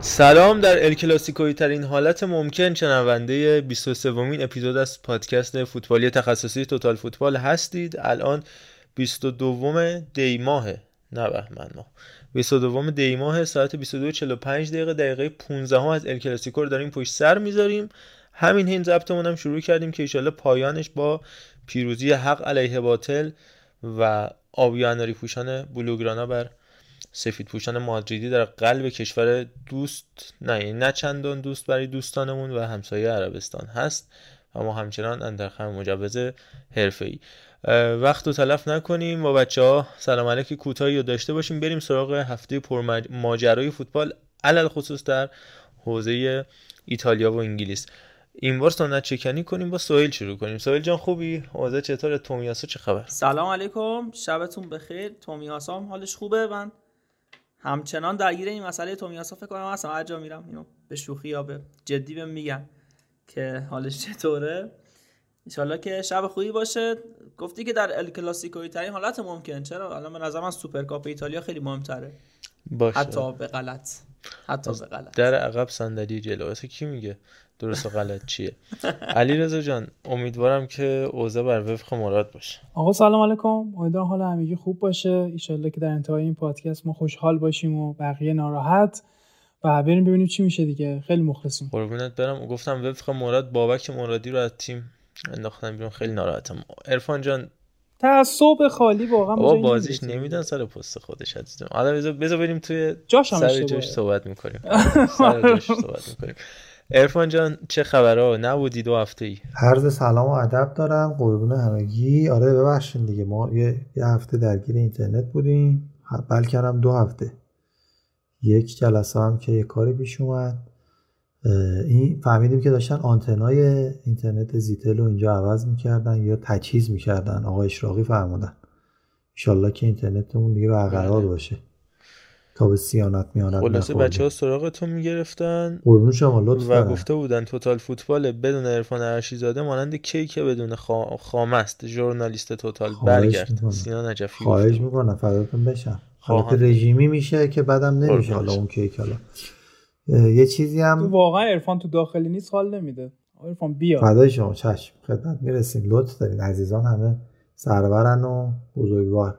سلام در الکلاسیکوی ترین حالت ممکن شنونده 23 ومین اپیزود از پادکست فوتبالی تخصصی توتال فوتبال هستید. الان 22 دی ماه نه بهمن ماه. 22 دی ماه ساعت 22:45 دقیقه دقیقه 15 هم از الکلاسیکو رو داریم پشت سر می‌ذاریم. همین هین ضبطمون هم شروع کردیم که ایشالله پایانش با پیروزی حق علیه باطل و آبی پوشان بلوگرانا بر سفید پوشان مادریدی در قلب کشور دوست نه یعنی نه چندان دوست برای دوستانمون و همسایه عربستان هست. و ما همچنان اندرخم مجوز حرفه ای وقت رو تلف نکنیم. با بچه ها سلام علیک کوتاهی رو داشته باشیم. بریم سراغ هفته پر ماجرای فوتبال علل خصوص در حوزه ایتالیا و انگلیس. این بار سنت چکنی کنیم با سویل شروع کنیم. سویل جان خوبی؟ اوضاع چطور؟ تومیاسا چه خبر؟ سلام علیکم. شبتون بخیر. تومیاسو هم حالش خوبه؟ من همچنان درگیر این مسئله تومیاسو فکر کنم هستم. هر جا میرم اینو به شوخی یا به جدی بهم میگن که حالش چطوره. انشالله که شب خوبی باشه. گفتی که در ال کلاسیکوی ترین حالت ممکن. چرا؟ الان به نظر من سوپرکاپ ایتالیا خیلی مهمتره. باشه. حتی به غلط. حتی به غلط. در عقب صندلی جلو. کی میگه درست و غلط چیه؟ علی رضا جان امیدوارم که اوضاع بر وفق مراد باشه. آقا سلام علیکم. امیدوارم حال همگی خوب باشه. ایشالله که در انتهای این پادکست ما خوشحال باشیم و بقیه ناراحت. و بریم ببینیم چی میشه دیگه. خیلی مخلصیم. قربونت برم. گفتم وفق مراد بابک مرادی رو از تیم انداختن بیرون خیلی ناراحتم. عرفان جان تعصب خالی واقعا بابا بازیش نمیدن سر پست خودش عزیزم. حالا بذار بریم توی جاش سر جاش صحبت می‌کنیم. سر جاش صحبت می‌کنیم. ارفان جان چه خبره نبودی دو هفته ای عرض سلام و ادب دارم قربون همگی. آره ببخشید دیگه ما یه, یه هفته درگیر اینترنت بودیم. بلکه هم دو هفته. یک جلسه هم که یه کاری پیش اومد. این فهمیدیم که داشتن آنتنای اینترنت زیتل رو اینجا عوض می‌کردن یا تجهیز می‌کردن. آقا اشراقی فرمودن. ایشالله که اینترنتمون دیگه برقرار بله. باشه. تا به سیانت میانت خلاصه بچه ها سراغتون می‌گرفتن قربون شما لطفا. و گفته بودن توتال فوتبال بدون عرفان عرشی زاده مانند کیک بدون خا... خامست. ژورنالیست توتال برگرد. سینا نجفی خواهش می‌کنم. فداتون بشم. حالت رژیمی میشه که بعدم نمیشه حالا اون کیک حالا. یه چیزی هم واقعا عرفان تو داخلی نیست حال نمیده. عرفان بیا. فدای شما چشم. خدمت می‌رسیم. لطف دارین. عزیزان همه سرورن و بزرگوار.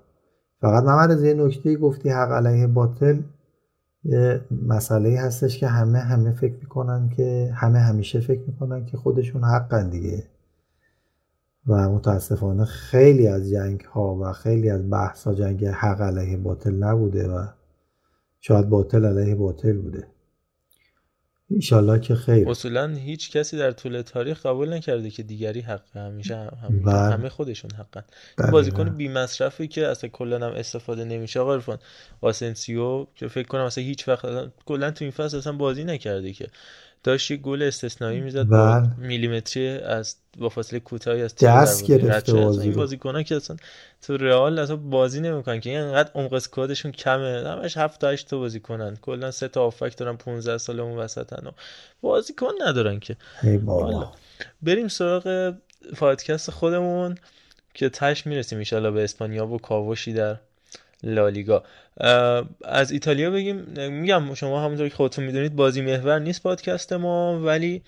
فقط محمد از یه نکته گفتی حق علیه باطل. یه مسئله هستش که همه همه فکر می‌کنن که همه همیشه فکر می‌کنن که خودشون حقن دیگه. و متاسفانه خیلی از جنگ ها و خیلی از بحث ها جنگ حق علیه باطل نبوده و شاید باطل علیه باطل بوده. ایشالله که خیر اصولا هیچ کسی در طول تاریخ قبول نکرده که دیگری حق همیشه هم بله. همه خودشون حقن بله. بازیکن بی مصرفی که اصلا کلا هم استفاده نمیشه آقا عرفان واسنسیو که فکر کنم اصلا هیچ وقت کلا تو این فصل اصلا بازی نکرده که داشت یه گل استثنایی می‌زد با بله. میلیمتری از با فاصله کوتاهی از دست گرفته بازی این بازیکن‌ها که اصلا تو رئال اصلا بازی نمی‌کنن که اینقدر عمق اسکوادشون کمه. همش 7 تا 8 تا بازیکنن. کلا سه تا آفک دارن 15 سال اون وسطن و بازیکن ندارن که. ای بابا. بریم سراغ پادکست خودمون که تش می‌رسیم ان به اسپانیا و کاوشی در لالیگا. از ایتالیا بگیم میگم شما همونطور که خودتون می‌دونید بازی محور نیست پادکست ما ولی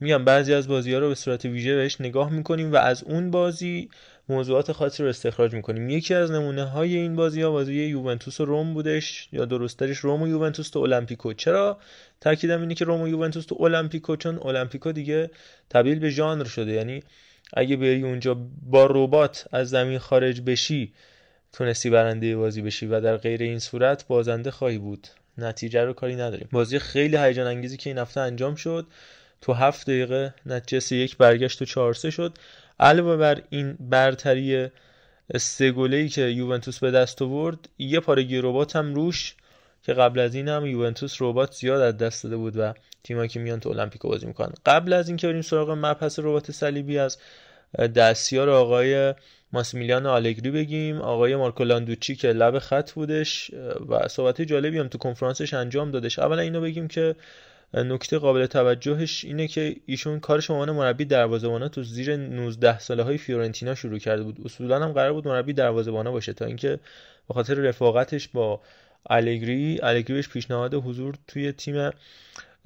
میگم بعضی از بازی ها رو به صورت ویژه بهش نگاه می‌کنیم و از اون بازی موضوعات خاصی رو استخراج می‌کنیم. یکی از نمونه های این بازی ها بازی یوونتوس و روم بودش یا درستترش روم و یوونتوس تو المپیکو چرا؟ تاکیدم اینه که روم و یوونتوس تو المپیکو چون المپیکو دیگه تبدیل به ژانر شده. یعنی اگه بری اونجا با ربات از زمین خارج بشی تونستی برنده بازی بشی و در غیر این صورت بازنده خواهی بود. نتیجه رو کاری نداریم. بازی خیلی هیجان انگیزی که این هفته انجام شد تو هفت دقیقه نتیجه یک برگشت و چهار سه شد. علاوه بر این برتری سه ای که یوونتوس به دست آورد یه پارگی ربات هم روش که قبل از این هم یوونتوس ربات زیاد از دست داده بود و تیمایی که میان تو المپیکو بازی می‌کنن. قبل از اینکه بریم سراغ مبحث ربات صلیبی از دستیار آقای ماسیمیلیانو آلگری بگیم. آقای مارکو لاندوچی که لب خط بودش و صحبت جالبی هم تو کنفرانسش انجام دادش. اولا اینو بگیم که نکته قابل توجهش اینه که ایشون کارش عنوان مربی دروازه‌بانا تو زیر 19 ساله های فیورنتینا شروع کرده بود. اصولا هم قرار بود مربی دروازه‌بانا باشه تا اینکه به خاطر رفاقتش با الگری الگری بهش پیشنهاد حضور توی تیم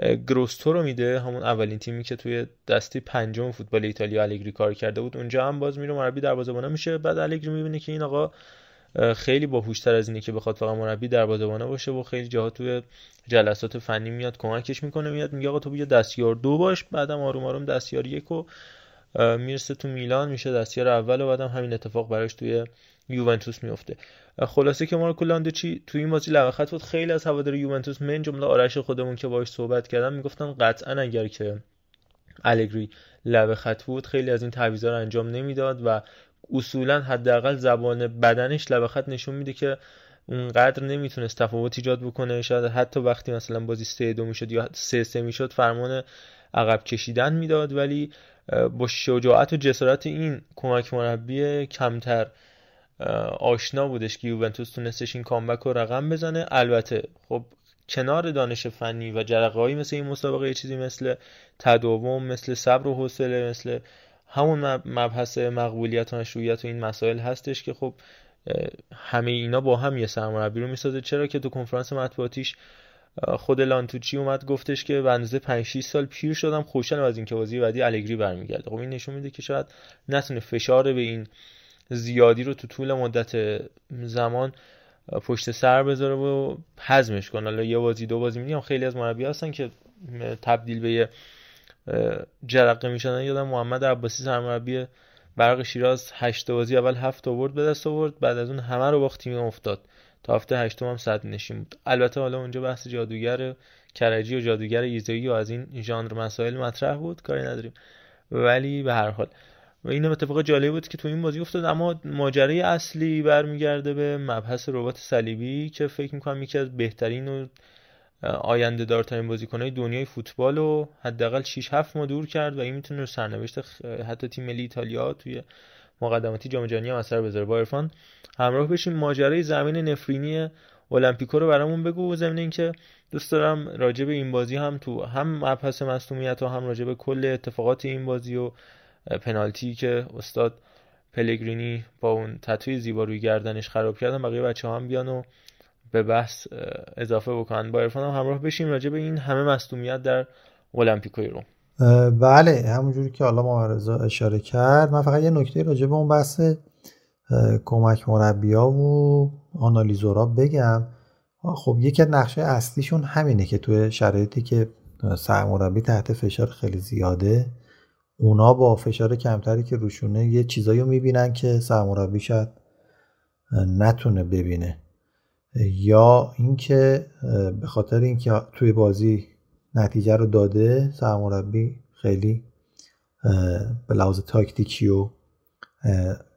گروستو رو میده همون اولین تیمی که توی دستی پنجم فوتبال ایتالیا الگری کار کرده بود. اونجا هم باز میره مربی دروازه‌بان میشه. بعد الگری می‌بینه که این آقا خیلی باهوشتر از اینه که بخواد فقط مربی دروازه‌بان باشه و خیلی جاها توی جلسات فنی میاد کمکش می‌کنه میاد میگه آقا تو بیا دستیار دو باش. بعدم آروم آروم دستیار یک و می‌رسه تو میلان میشه دستیار اول و بعدم همین اتفاق براش توی یوونتوس میفته خلاصه که مارکو لاندوچی تو این بازی لبه بود. خیلی از هوادار یوونتوس من جمله آرش خودمون که باهاش صحبت کردم می‌گفتن قطعا اگر که الگری لبه خط بود خیلی از این تعویضا رو انجام نمی‌داد و اصولا حداقل زبان بدنش لبه نشون میده که اونقدر نمی‌تونست تفاوت ایجاد بکنه. شاید حتی وقتی مثلا بازی سه دو می‌شد یا سه سه می‌شد فرمان عقب کشیدن می‌داد. ولی با شجاعت و جسارت این کمک مربی کمتر آشنا بودش که یوونتوس تونستش این کامبک رو رقم بزنه. البته خب کنار دانش فنی و جرقه مثل این مسابقه یه چیزی مثل تداوم مثل صبر و حوصله مثل همون مبحث مقبولیت و مشروعیت و این مسائل هستش که خب همه اینا با هم یه سرمربی رو می‌سازه. چرا که تو کنفرانس مطبوعاتیش خود لانتوچی اومد گفتش که به اندازه 5 6 سال پیر شدم. خوشحالم از اینکه بازی بعدی الگری برمیگرده. خب این نشون میده که شاید نتونه فشار به این زیادی رو تو طول مدت زمان پشت سر بذاره و حزمش کنه. حالا یه بازی دو بازی میگم خیلی از مربی هستن که تبدیل به یه جرقه میشن یادم محمد عباسی سرمربی برق شیراز هشت بازی اول هفت آورد به دست آورد. بعد از اون همه رو باخت تیم افتاد. تا هفته هشتم هم صد نشین بود. البته حالا اونجا بحث جادوگر کرجی و جادوگر ایزایی و از این ژانر مسائل مطرح بود. کاری نداریم. ولی به هر حال و این اتفاق جالبی بود که تو این بازی افتاد اما ماجرای اصلی برمیگرده به مبحث ربات صلیبی که فکر می‌کنم یکی از بهترین و آینده دارترین بازیکنهای دنیای فوتبال رو حداقل 6 7 ما دور کرد و این می‌تونه سرنوشت حتی تیم ملی ایتالیا توی مقدماتی جام جهانی هم اثر بذاره. با عرفان همراه بشیم ماجرای زمین نفرینی المپیکو رو برامون بگو. زمین اینکه دوست دارم راجع به این بازی هم تو هم مبحث مصونیت و هم راجع به کل اتفاقات این بازی و پنالتی که استاد پلگرینی با اون تتوی زیبا روی گردنش خراب کردن بقیه بچه هم بیان و به بحث اضافه بکنن. با ارفان هم همراه بشیم راجع به این همه مصدومیت در المپیکوی روم. بله همونجوری که حالا ما اشاره کرد. من فقط یه نکته راجع به اون بحث کمک مربیا و آنالیزورا بگم. خب یکی از نقشه اصلیشون همینه که توی شرایطی که سرمربی تحت فشار خیلی زیاده اونا با فشار کمتری که روشونه یه چیزایی رو می‌بینن که سرمربی شاید نتونه ببینه. یا اینکه به خاطر اینکه توی بازی نتیجه رو داده سرمربی خیلی به لحاظ تاکتیکی و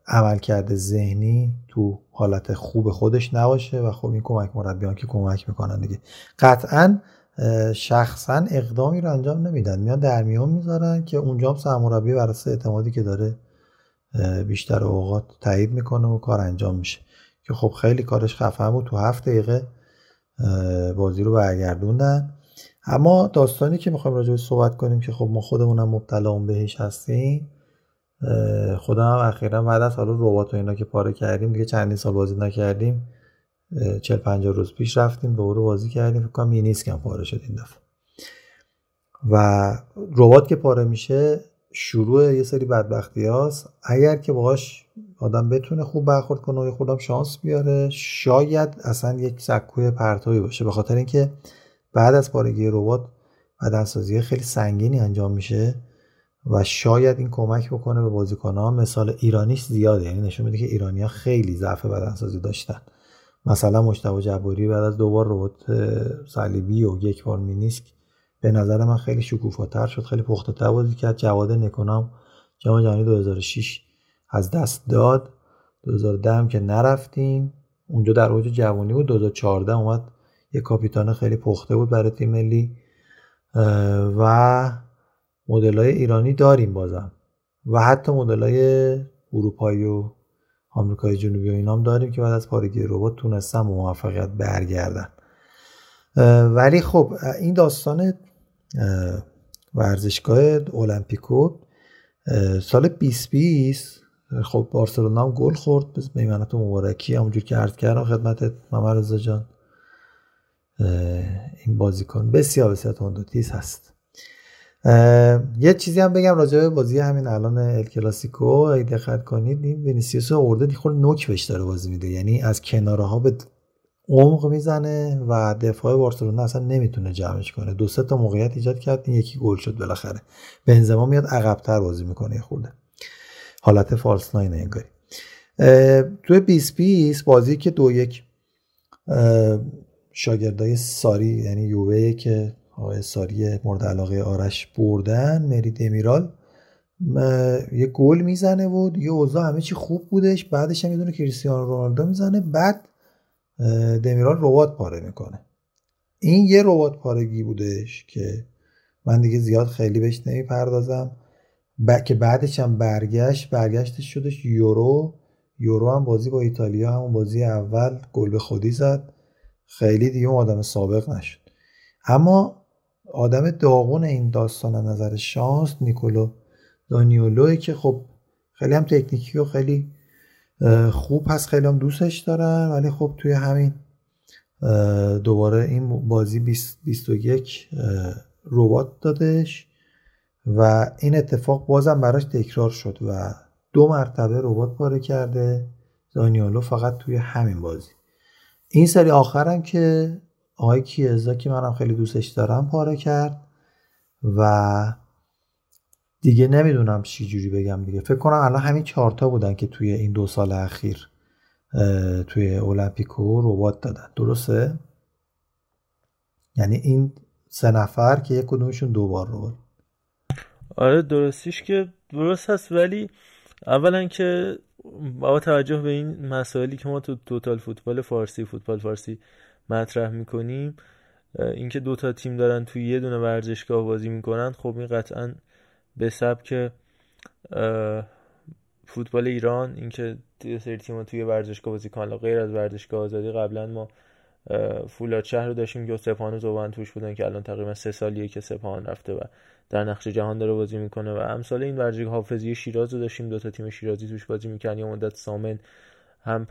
عمل کرده ذهنی تو حالت خوب خودش نباشه و خب این کمک مربیان که کمک می‌کنن دیگه. قطعا شخصا اقدامی رو انجام نمیدن. میان در میان می‌ذارن که اونجا هم سرمربی بر اعتمادی که داره بیشتر اوقات تایید می‌کنه و کار انجام میشه. که خب خیلی کارش خفن بود. تو هفت دقیقه بازی رو برگردوندن. اما داستانی که می‌خوایم راجع صحبت کنیم که خب ما خودمونم مبتلا اون بهش هستیم خودم هم اخیرا بعد از حالا ربات و اینا که پاره کردیم دیگه چندین سال بازی نکردیم. چل پنجاه روز پیش رفتیم دوباره بازی کردیم. فکر کنم کم پاره شد این دفعه. و ربات که پاره میشه شروع یه سری بدبختی هاست. اگر که باهاش آدم بتونه خوب برخورد کنه و خودم شانس بیاره شاید اصلا یک سکوی پرتوی باشه. به خاطر اینکه بعد از پارگی ربات بدنسازی خیلی سنگینی انجام میشه و شاید این کمک بکنه به بازیکن ها مثال ایرانیش زیاده یعنی نشون میده که ایرانی ها خیلی ضعف بدنسازی داشتن. مثلا مشتبه جباری بعد از دوبار ربات صلیبی و یک بار مینیسک به نظر من خیلی شکوفاتر شد خیلی پخته تر بازی کرد. جواد نکنام جام جهانی 2006 از دست داد. 2010 هم که نرفتیم. اونجا در اوج جوانی بود. 2014 اومد یه کاپیتان خیلی پخته بود برای تیم ملی. و مدل ایرانی داریم بازم. و حتی مدل های اروپایی و آمریکای جنوبی و اینام داریم که بعد از پارگی ربات تونستن با موفقیت برگردن. ولی خب این داستان ورزشگاه المپیکو سال 2020 خب بارسلونا هم گل خورد به میمنت مبارکی همونجور که عرض کردم خدمت محمد رضا جان این بازیکن بسیار بسیار تند و تیز هست. یه چیزی هم بگم راجع به بازی همین الان ال کلاسیکو اگه دقت کنید این وینیسیوس اورده دیخور نوک بهش داره بازی میده. یعنی از کناره ها به عمق می‌زنه و دفاع بارسلونا اصلا نمی‌تونه جمعش کنه. دو سه تا موقعیت ایجاد کرد این یکی گل شد بالاخره. بنزما میاد عقبتر بازی می‌کنه خورده. حالت false nine انگاری. توی 2020 بازی که دو یک شاگردای ساری یعنی یووه که آقای ساری مورد علاقه آرش بردن مری دمیرال. یه گل می‌زنه و یه اوضاع همه چی خوب بودش. بعدش هم یه دونه کریستیانو رونالدو می‌زنه. بعد دمیرال ربات پاره می‌کنه. این یه ربات پارگی بودش که من دیگه زیاد خیلی بهش نمی‌پردازم. که بعدش هم برگشت. برگشتش شدش یورو. یورو هم بازی با ایتالیا همون بازی اول گل به خودی زد. خیلی دیگه آدم سابق نشد. اما آدم داغون این داستان نظر شانس نیکولو دانیولوی که خب خیلی هم تکنیکی و خیلی خوب هست. خیلی هم دوستش دارن ولی خب توی همین دوباره این بازی 21 ربات دادش و این اتفاق بازم براش تکرار شد و دو مرتبه ربات پاره کرده. دانیولو فقط توی همین بازی. این سری آخرم که آقای کیزا که منم خیلی دوستش دارم پاره کرد و دیگه نمی‌دونم چی جوری بگم دیگه. فکر کنم الان همین چهارتا بودن که توی این دو سال اخیر توی المپیکو ربات دادن. درسته؟ یعنی این سه نفر که یک کدومشون دو بار ربات آره درستیش که درست هست ولی اولا که با توجه به این مسائلی که ما تو توتال فوتبال فارسی فوتبال فارسی مطرح می‌کنیم. اینکه دو تا تیم دارن توی یه دونه ورزشگاه بازی می‌کنن خب این قطعا به سبک فوتبال ایران اینکه یه سری تیم توی ورزشگاه بازی کنن. غیر از ورزشگاه آزادی قبلا ما فولاد شهر رو داشتیم که سپاهان زوبان توش بودن که الان تقریبا سه سالیه که سپاهان رفته و در نقش جهان داره بازی می‌کنه و امثال این ورزشگاه حافظی شیراز رو داشتیم. دو تا تیم شیرازی توش بازی می‌کنن یا مدت سامن هم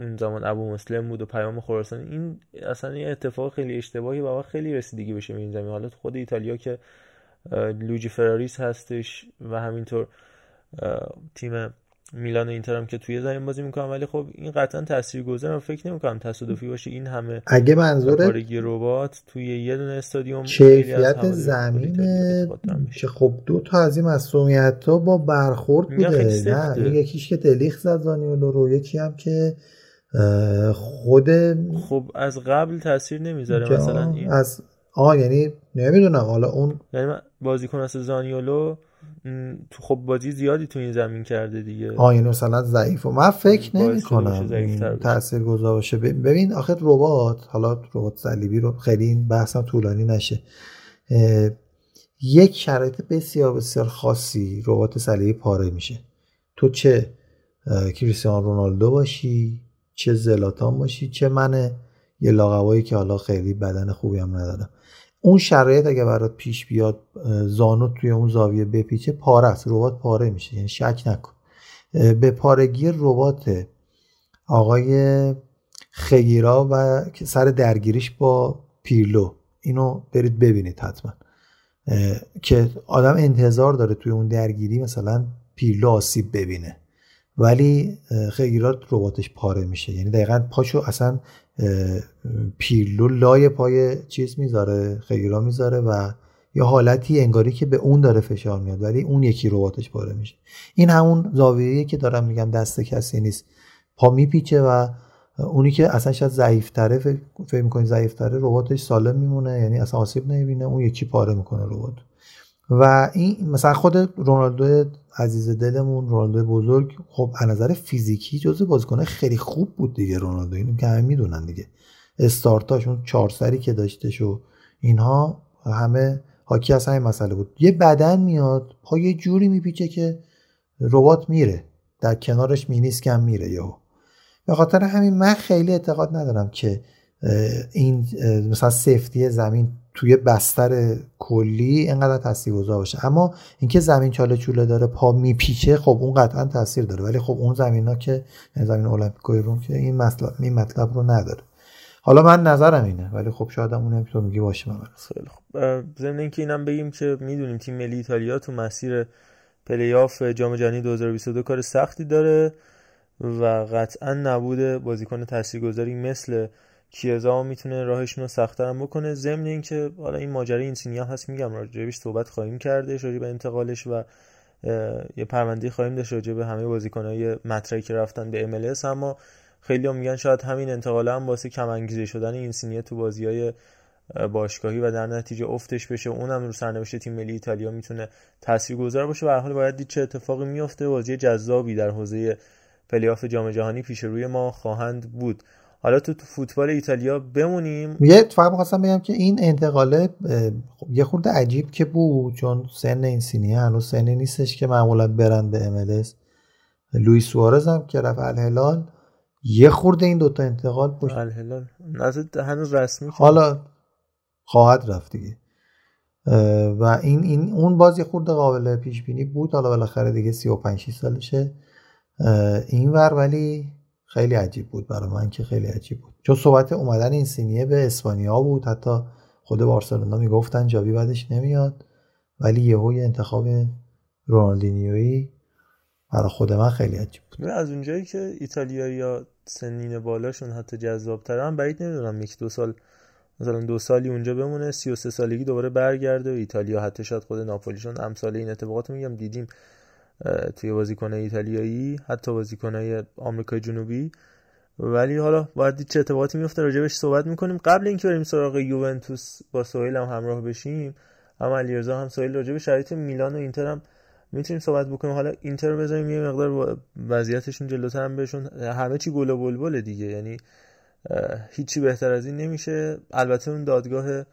اون زمان ابو مسلم بود و پیام خراسان. این اصلا یه اتفاق خیلی اشتباهی و خیلی رسیدگی بشه به این زمین. حالا خود ایتالیا که لوجی فراریس هستش و همینطور تیم میلان و اینتر هم که توی زمین بازی می‌کنن ولی خب این قطعا تاثیرگذار فکر نمی‌کنم تصادفی باشه این همه اگه منظور ربات توی یه دونه استادیوم کیفیت زمین که خب دو تا از این مسئولیت ها با برخورد بوده. نه یکیش که دلیخ زد زانیولو رو یکی هم که خود خب از قبل تاثیر نمی‌ذاره مثلا این. از آه یعنی نمی‌دونم. حالا اون یعنی بازیکن از زانیولو تو خب بازی زیادی تو این زمین کرده دیگه. آه یعنی مثلا ضعیف و من فکر نمی کنم تاثیر گذار باشه. ببین آخه ربات حالا ربات صلیبی رو خیلی این بحثم طولانی نشه. یک شرایط بسیار بسیار خاصی ربات صلیبی پاره میشه. تو چه کریستیانو رونالدو باشی چه زلاتان باشی چه من یه لاقوایی که حالا خیلی بدن خوبی هم ندارم. اون شرایط اگه برات پیش بیاد زانو توی اون زاویه بپیچه پاره است. ربات پاره میشه. یعنی شک نکن. به پارگی ربات آقای خیرا و سر درگیریش با پیرلو. اینو برید ببینید حتما. که آدم انتظار داره توی اون درگیری مثلا پیرلو آسیب ببینه. ولی خیلیرات رباتش پاره میشه. یعنی دقیقا پاشو اصلا پیرلو لای پای چیز می‌ذاره خیلیرا می‌ذاره و یه حالتی انگاری که به اون داره فشار میاد ولی اون یکی رباتش پاره میشه. این همون زاویه‌ای که دارم میگم دست کسی نیست. پا میپیچه و اونی که اصلا شاید ضعیفتره فکر می‌کنی ضعیفتره رباتش سالم میمونه یعنی اصلا آسیب نمی‌بینه اون یکی پاره می‌کنه ربات. و این مثلا خود رونالدو عزیز دلمون رونالدو بزرگ خب از نظر فیزیکی جزو بازیکنه خیلی خوب بود دیگه رونالدو. اینو که همه می‌دونن دیگه. استارتاش اون چهار سری که داشتش و اینها همه حاکی از همین مسئله بود. یه بدن میاد پا یه جوری میپیچه که ربات میره. در کنارش مینیسک هم میره یهو. به خاطر همین من خیلی اعتقاد ندارم که این مثلا سفتی زمین توی بستر کلی اینقدر تاثیرگذار باشه. اما اینکه زمین چاله چوله داره پا میپیچه خب اون قطعا تاثیر داره. ولی خب اون زمین ها که یعنی زمین المپیکوی روم که این مطلب این مطلب رو نداره. حالا من نظرم اینه ولی خب شاید هم اونم تو میگی باشه من. خیلی خب ضمن اینکه اینم بگیم که می‌دونیم تیم ملی ایتالیا تو مسیر پلی آف جام جهانی 2022 کار سختی داره و قطعا نبود بازیکن تاثیرگذاری مثل کیزا می‌تونه راهشون رو سختتر بکنه. ضمن اینکه حالا این ماجرا اینسینیه هست میگم راجبش صحبت خواهیم راجع به انتقالش و یه پرونده خواهیم داشت راجع به همه بازیکنهای مطرحی که رفتن به MLS اما خیلی هم میگن شاید همین انتقال هم واسه کم انگیزه شدن اینسینیه تو بازی های باشگاهی و در نتیجه افتش بشه. اونم رو سرنوشت تیم ملی ایتالیا می‌تونه تاثیرگذار باشه و حال باید دید چه اتفاقی میفته بازی جذابی در حوزه پلی‌آف جام جهانی پیش روی ما خواهند بود. حالا تو, تو فوتبال ایتالیا بمونیم. یه فقط می‌خواستم بگم که این انتقاله یه خورده عجیب که بود چون سن اینسینیه هنوز سنی نیستش که معمولا برن به MLS لوئیس سوارز هم که رفت الهلال یه خورده این دوتا انتقال پشت الهلال. هنوز رسمی حالا خواهد رفت دیگه. و این, این اون باز یه خورده قابل پیش بینی بود. حالا بالاخره دیگه 35 سالشه. این ور ولی خیلی عجیب بود برای من که خیلی عجیب بود. چون صحبت اومدن این سینیه به اسپانیا بود حتی خود بارسلونا می‌گفتن جاوی بعدش نمیاد ولی یهو یه انتخاب رونالدینیویی برای خود من خیلی عجیب بود. از اونجایی که ایتالیا یا سنین بالاشون حتی جذابترن بعید نمی‌دونم یک دو سال مثلا دو سالی اونجا بمونه 33 سالگی دوباره برگرده و ایتالیا حتی شاید خود ناپولیشون امثال این اتفاقات میگم دیدیم توی بازیکن ایتالیایی حتی بازیکنهای آمریکای جنوبی. ولی حالا باید چه اتفاقاتی میفته راجبش صحبت می‌کنیم. قبل اینکه بریم سراغ یوونتوس با سهیل هم همراه بشیم هم علیرضا هم سهیل راجب شرایط میلان و اینتر هم می‌تونیم صحبت بکنیم. حالا اینتر رو بذاریم یه مقدار وضعیتشون جلوتر هم بهشون. همه چی گل و بلبل دیگه. یعنی هیچی بهتر از این نمیشه. البته اون دادگاه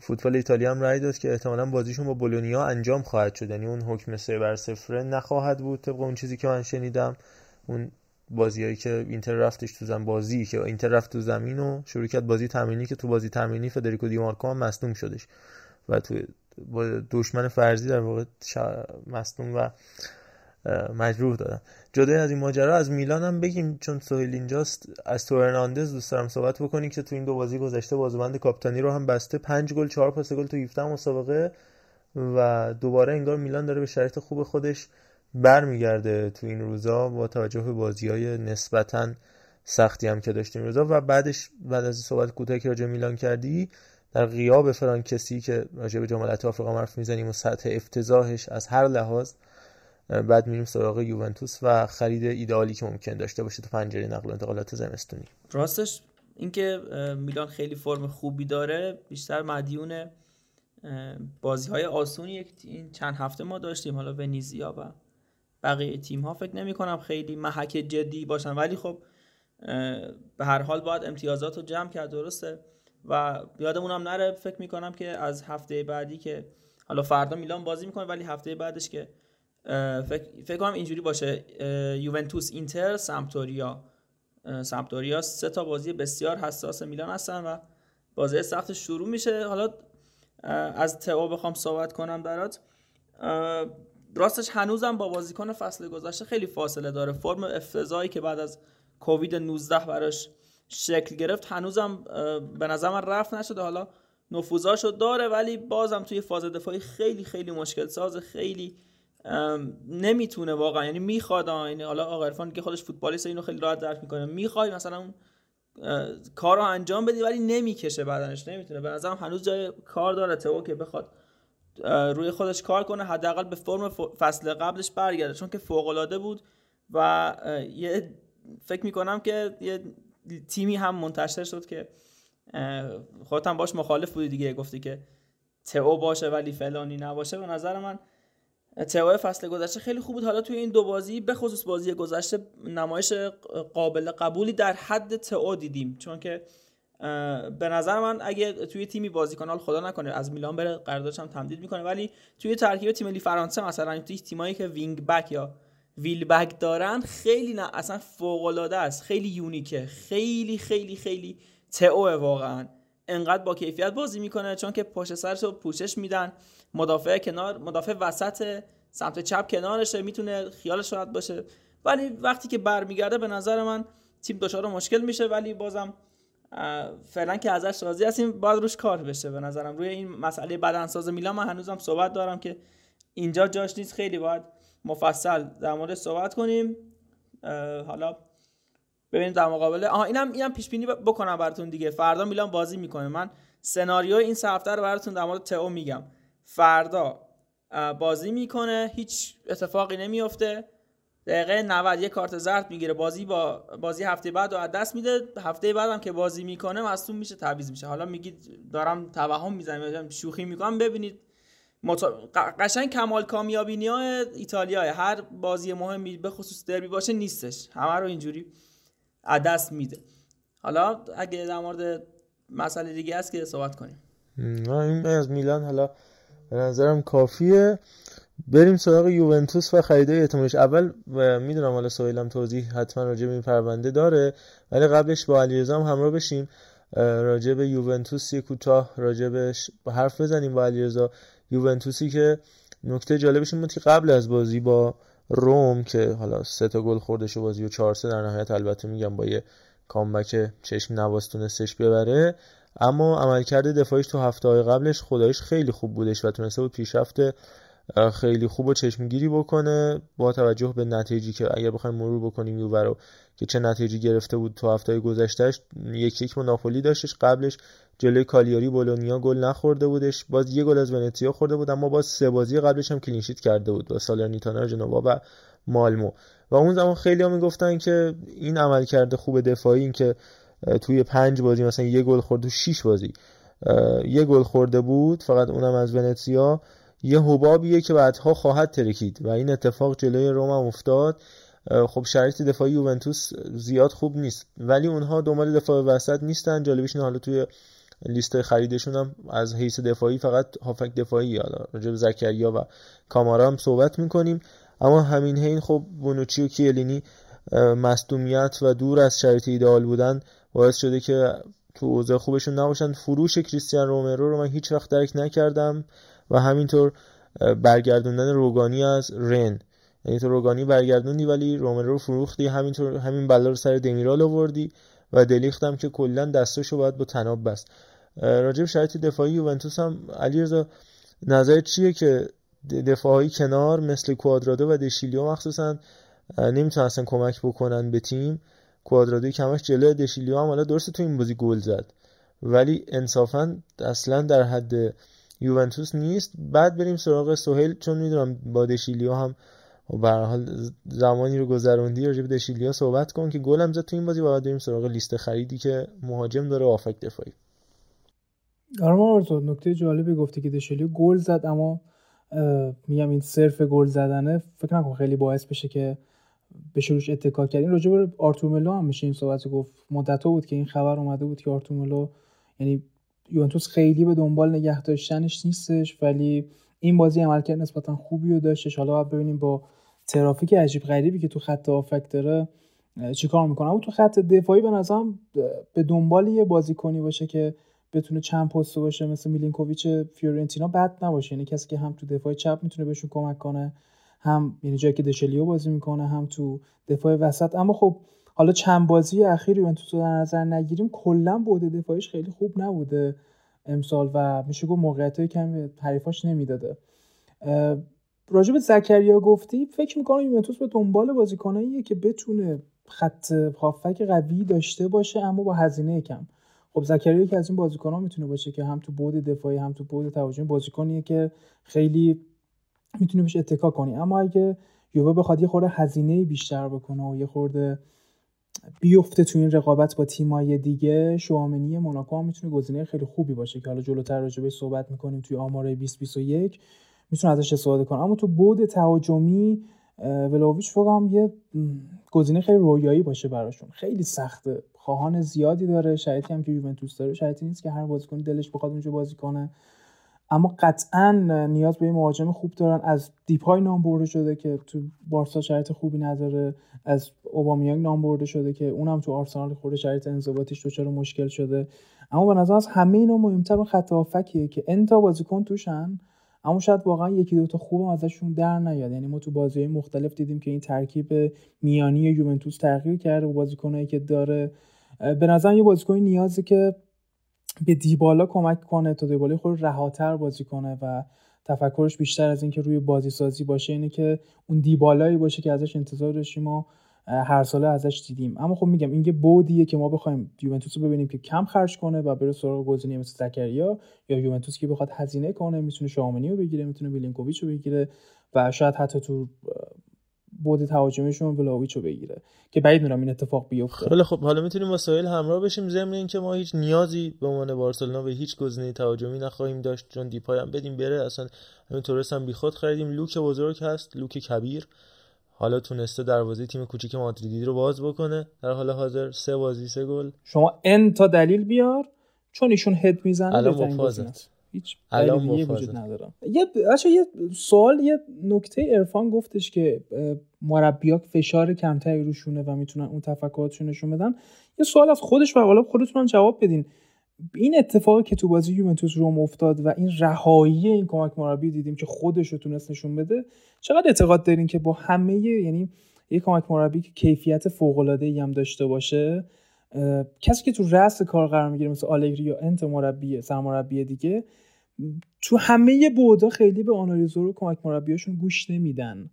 فوتبال ایتالیا هم رأی داد که احتمالا بازیشون با بولونیا انجام خواهد شد. یعنی اون حکم سه بر صفر نخواهد بود. طبق اون چیزی که من شنیدم اون بازیایی که اینتر رفتش تو زمین بازی که اینتر رفت تو زمین و شروع کرد بازی تمرینی که تو بازی تمرینی فدریکو دیمارکو هم مصدوم شدش. و تو با دشمن فرضی در واقع مصدوم و مجروح دادن جدای از این ماجرا از میلان هم بگیم چون سهیل اینجاست از تو ارناندز دوست دارم صحبت بکنی که تو این دو بازی گذشته بازوبند کاپتانی رو هم بسته. 5 گل 4 پاس گل تو 17 مسابقه و دوباره انگار میلان داره به شرایط خوب خودش برمیگرده تو این روزا با توجه به بازی های نسبتا سختی هم که داشتیم روزا. و بعدش بعد از صحبت کوتاهی که راجع میلان کردی در غیاب فرانکسی که راجع به جامعه آفریقا حرف می‌زنیم و سطح افتضاحش از هر لحاظ بعد میریم سراغ یوونتوس و خرید ایدئالی که ممکن داشته باشه تو پنجره نقل و انتقالات زمستونی. راستش اینکه میلان خیلی فرم خوبی داره بیشتر مدیون بازی های آسونی این چند هفته ما داشتیم حالا ونیزیا و بقیه تیم ها فکر نمی کنم خیلی محک جدی باشن. ولی خب به هر حال باید امتیازات رو جمع کرد درسته؟ و یادمون هم نره فکر می کنم که از هفته بعدی که حالا فردا میلان بازی می‌کنه ولی هفته بعدش که فکر, کنم اینجوری باشه. یوونتوس اینتر سمپدوریا سمپدوریا سه تا بازی بسیار حساس میلان هستن و بازی سخت شروع میشه. حالا از تئو بخوام صحبت کنم برات. راستش هنوزم با بازیکن فصل گذشته خیلی فاصله داره. فرم افتضاحی که بعد از کووید 19 براش شکل گرفت هنوزم به نظر من رفت نشده. حالا نفوذاشو داره ولی بازم توی فاز دفاعی خیلی خیلی مشکل ساز خیلی نمی‌تونه واقعا. یعنی می‌خواد یعنی حالا آقا عرفان که خودش فوتبالیست اینو خیلی راحت درک می‌کنه. می‌خوای مثلا اون کار انجام بدی ولی نمی‌کشه بدنش. نمی‌تونه. به نظرم هنوز جای کار داره. تو که بخواد روی خودش کار کنه حداقل به فرم فصل قبلش برگرده. چون که فوق العاده بود و یه فکر می‌کنم که یه تیمی هم منتشر شد که خودت هم باش مخالف بودی دیگه. گفتی که تو باشه ولی فلانی نباشه. به نظر من تئو فصل گذشته خیلی خوب بود. حالا توی این دو بازی به خصوص بازی گذشته نمایش قابل قبولی در حد تئو دیدیم. چون که به نظر من اگه توی تیمی بازیکن خدا نکنه از میلان بره قراردادش هم تمدید می‌کنه. ولی توی ترکیب تیم ملی فرانسه مثلا توی تیمایی که وینگ بک یا ویل بک دارن خیلی نه اصلا فوق العاده است. خیلی یونیکه. خیلی خیلی خیلی تئو واقعا. انقدر با کیفیت بازی می‌کنه چون که پشت سرش پوشش میدن. مدافع کنار مدافع وسط سمت چپ کنارشه می‌تونه خیالش راحت باشه. ولی وقتی که برمیگرده به نظر من تیم دچار مشکل میشه. ولی بازم فعلا که ازش راضی هستیم باید روش کار بشه به نظرم. روی این مسئله بدنساز میلان من هنوزم صحبت دارم که اینجا جاش نیست. خیلی باید مفصل در مورد صحبت کنیم. حالا ببینیم در مقابل. آها اینم اینم پیش بینی بکنم براتون دیگه. فردا میلان بازی می‌کنه. من سناریو این هفته رو براتون در مورد تئو میگم. فردا بازی می‌کنه هیچ اتفاقی نمیفته دقیقه 90 یه کارت زرد می‌گیره. بازی با بازی هفته بعد و دست میده. هفته بعدم که بازی می‌کنه مصدوم میشه تعویض میشه. حالا میگید دارم توهم می‌زنم شوخی می‌کنم. ببینید مط... قشنگ کمال کامیابینی های ایتالیا هر بازی مهمی به خصوص دربی باشه نیستش. همه رو اینجوری دست میده. حالا اگه در مورد مسئله دیگه هست که صحبت کنیم. این از میلان. حالا به نظرم کافیه. بریم سراغ یوونتوس و خریدای احتمالش. اول می‌دونم حالا سویلم توضیح حتما راجع به این پرونده داره ولی قبلش با علیرضا هم همراه بشیم. راجع به یوونتوس یه کوتاه راجع بهش حرف بزنیم با علیرضا. یوونتوسی که نکته جالبش این بود که قبل از بازی با روم که حالا سه تا گل خوردش و بازی و 4 3 در نهایت البته میگم با یه کامبک چشم نواز تونستش ببره اما عملکرد دفاعیش تو هفته های قبلش خدایش خیلی خوب بودش و تونسته بود پیشرفت خیلی خوب و چشمگیری بکنه با توجه به نتیجی که اگر بخوایم مرور بکنیم یووه رو که چه نتیجی گرفته بود تو هفته گذشتهش یک یک با داشتش. قبلش جلوی کالیاری بولونیا گل نخورده بودش. باز یه گل از ونتیا خورده بود اما باز سه بازی قبلش هم کلینشیت کرده بود با سالرنیتانا جنوا و مالمو. و اون زمان خیلی ها می‌گفتن که این عمل کرده خوب دفاعی این که توی پنج بازی مثلا یه گل خورده و شیش بازی یه گل خورده بود فقط اونم از ونتیا یه حبابیه که بعدها خواهد ترکید و این اتفاق جلوی روم هم افتاد. خب شرایط دفاعی یوونتوس زیاد خوب نیست. ولی اونها دنبال دفاع وسط نیستن. جالبش حالا توی لیست خریدشون هم از حیث دفاعی فقط هافک دفاعی. حالا راجع زکریا و کامارا هم صحبت می‌کنیم. اما همین حین خب بونوچی و کیلینی مصدومیت و دور از شرایط ایدئال بودن باعث شده که تو اوضاع خوبشون نباشن. فروش کریستیان رومرو رو من هیچ وقت درک نکردم و همینطور برگردوندن روگانی از رن. یعنی تو روگانی برگردوندی ولی رومرو رو فروختی. همینطور همین بلا رو سر دمیرال آوردی و دلیختم که کلا دستاشو باید با تناب بست. راجب شرایط دفاعی یوونتوس هم علیرضا نظر چیه که دفاعی کنار مثل کوادرادو و دشیلیو مخصوصا نمی‌تونستن کمک بکنن به تیم؟ کوادرادو کمش جلوی دشیلیو هم حالا درسته تو این بازی گل زد. ولی انصافا اصلا در حد یوونتوس نیست. بعد بریم سراغ سهیل چون می‌دونم با دشیلیو هم به حال زمانی رو گذروندی راجع به دشیلیا صحبت کن که گل هم زد تو این بازی. بعد بریم سراغ لیست خریدی که مهاجم داره آفک دفاعی. تو نکته جالبی گفتی که دشیلیو گل زد اما میگم این صرف گل زدنه فکر نکنم خیلی باعث بشه که به شروعش اتکا کردیم. راجع به آرتوملو هم میشه این صحبت گفت. مدت بود که این خبر اومده بود که آرتوملو یعنی یوونتوس خیلی به دنبال نگه داشتنش نیستش ولی این بازی عملکرد نسبتا خوبی رو داشتش. حالا باید ببینیم با ترافیک عجیب غریبی که تو خط آفک داره چیکار می‌کنه؟ اما تو خط دفاعی به نظرم به دنبال یه بازیکنی باشه که بتونه چند پست باشه مثل میلینکوویچ فیورنتینا بد نباشه. یعنی کسی که هم تو دفاع چپ می‌تونه بهشون کمک کنه هم یعنی جایی که دشلیو بازی می‌کنه هم تو دفاع وسط. اما خب حالا چند بازی اخیر یوونتوس رو در نظر نگیریم کلا بوده دفاعیش خیلی خوب نبوده امسال و میشه گفت موقعیت کمی حریفاش نمی‌داده. راجب زکریا گفتی فکر می‌کنم یوونتوس به دنبال بازیکناییه که بتونه خط هافک قوی داشته باشه اما با هزینه کم. خب زکریا که از این بازیکن می‌تونه باشه که هم تو بود دفاعی هم تو بود تهاجمی بازیکنیه که خیلی می‌تونی بهش اتکا کنی. اما اگه یووه بخواد یه خورده هزینه بیشتر بکنه و یه خورده بیفته تو این رقابت با تیمای دیگه شوامنی موناکو هم می‌تونه گزینه خیلی خوبی باشه که حالا جلوتر راجع صحبت می‌کنیم توی آمارای 2021 می‌تونه ازش استفاده کنه. اما تو بود تهاجمی ولاویچ فکر یه گزینه خیلی رویایی باشه براشون. خیلی سخته خواهان زیادی داره. شرایطی هم که یوونتوس داره. شرایطی نیست که هر بازیکنی دلش بخواد اونجا بازی کنه. اما قطعا نیاز به مهاجم خوب دارن. از دیپای نام برده شده که تو بارسا شرایط خوبی نداره. از اوبامیانگ نام برده شده که اونم تو آرسنال خورده شرایط انضباطیش دچار مشکل شده. اما به نظر از همه اینا مهمتر خط که انتا بازیکن توشن. اما شاید واقعا یکی دو تا خوب ازشون در نیاد. یعنی ما تو بازی مختلف دیدیم که این ترکیب میانی یوونتوس تغییر کرده و بازیکنایی که داره. به نظر یه بازیکن نیازه که به دیبالا کمک کنه تا دیبالا خود رهاتر بازی کنه و تفکرش بیشتر از اینکه روی بازی سازی باشه اینه که اون دیبالایی باشه که ازش انتظار داشتیم و هر ساله ازش دیدیم. اما خب میگم این یه بودیه که ما بخوایم یوونتوس رو ببینیم که کم خرج کنه و بره سراغ گزینه مثل زکریا یا یوونتوس که بخواد هزینه کنه می‌تونه شامنی رو بگیره می‌تونه بیلینکوویچ رو بگیره و شاید حتی تو بود تهاجمیشون ولاویچ رو بگیره که بعید میرم این اتفاق بیفته. خیلی خب حالا می‌تونیم مسائل همراه بشیم. ضمن اینکه ما هیچ نیازی به عنوان بارسلونا به هیچ گزینه تهاجمی نخواهیم داشت چون دیپای هم بدیم بره. اصلا همین تورس هم بیخود خریدیم. لوک بزرگ هست لوک کبیر. حالا تونسته دروازه تیم کوچیک مادریدی رو باز بکنه. در حال حاضر سه بازی سه گل. شما ان تا دلیل بیار چون ایشون هد می‌زنه الان هیچ الان وجود ندارم یه یه سوال یه نکته عرفان گفتش که مربیات فشار کمتری روشونه و می‌تونن اون تفکراتشون نشون بدن. یه سوال از خودش و حالا خودتون جواب بدین. این اتفاقی که تو بازی یوونتوس روم افتاد و این رهایی این کمک مربی دیدیم که خودش رو تونست نشون بده چقدر اعتقاد دارین که با همه یعنی یه کمک مربی که کیفیت فوق العاده هم داشته باشه کسی که تو رأس کار قرار می‌گیره مثل آلگری یا انت مربی سرمربی دیگه تو همه بودا خیلی به آنالیزور و کمک مربیاشون گوش نمیدن.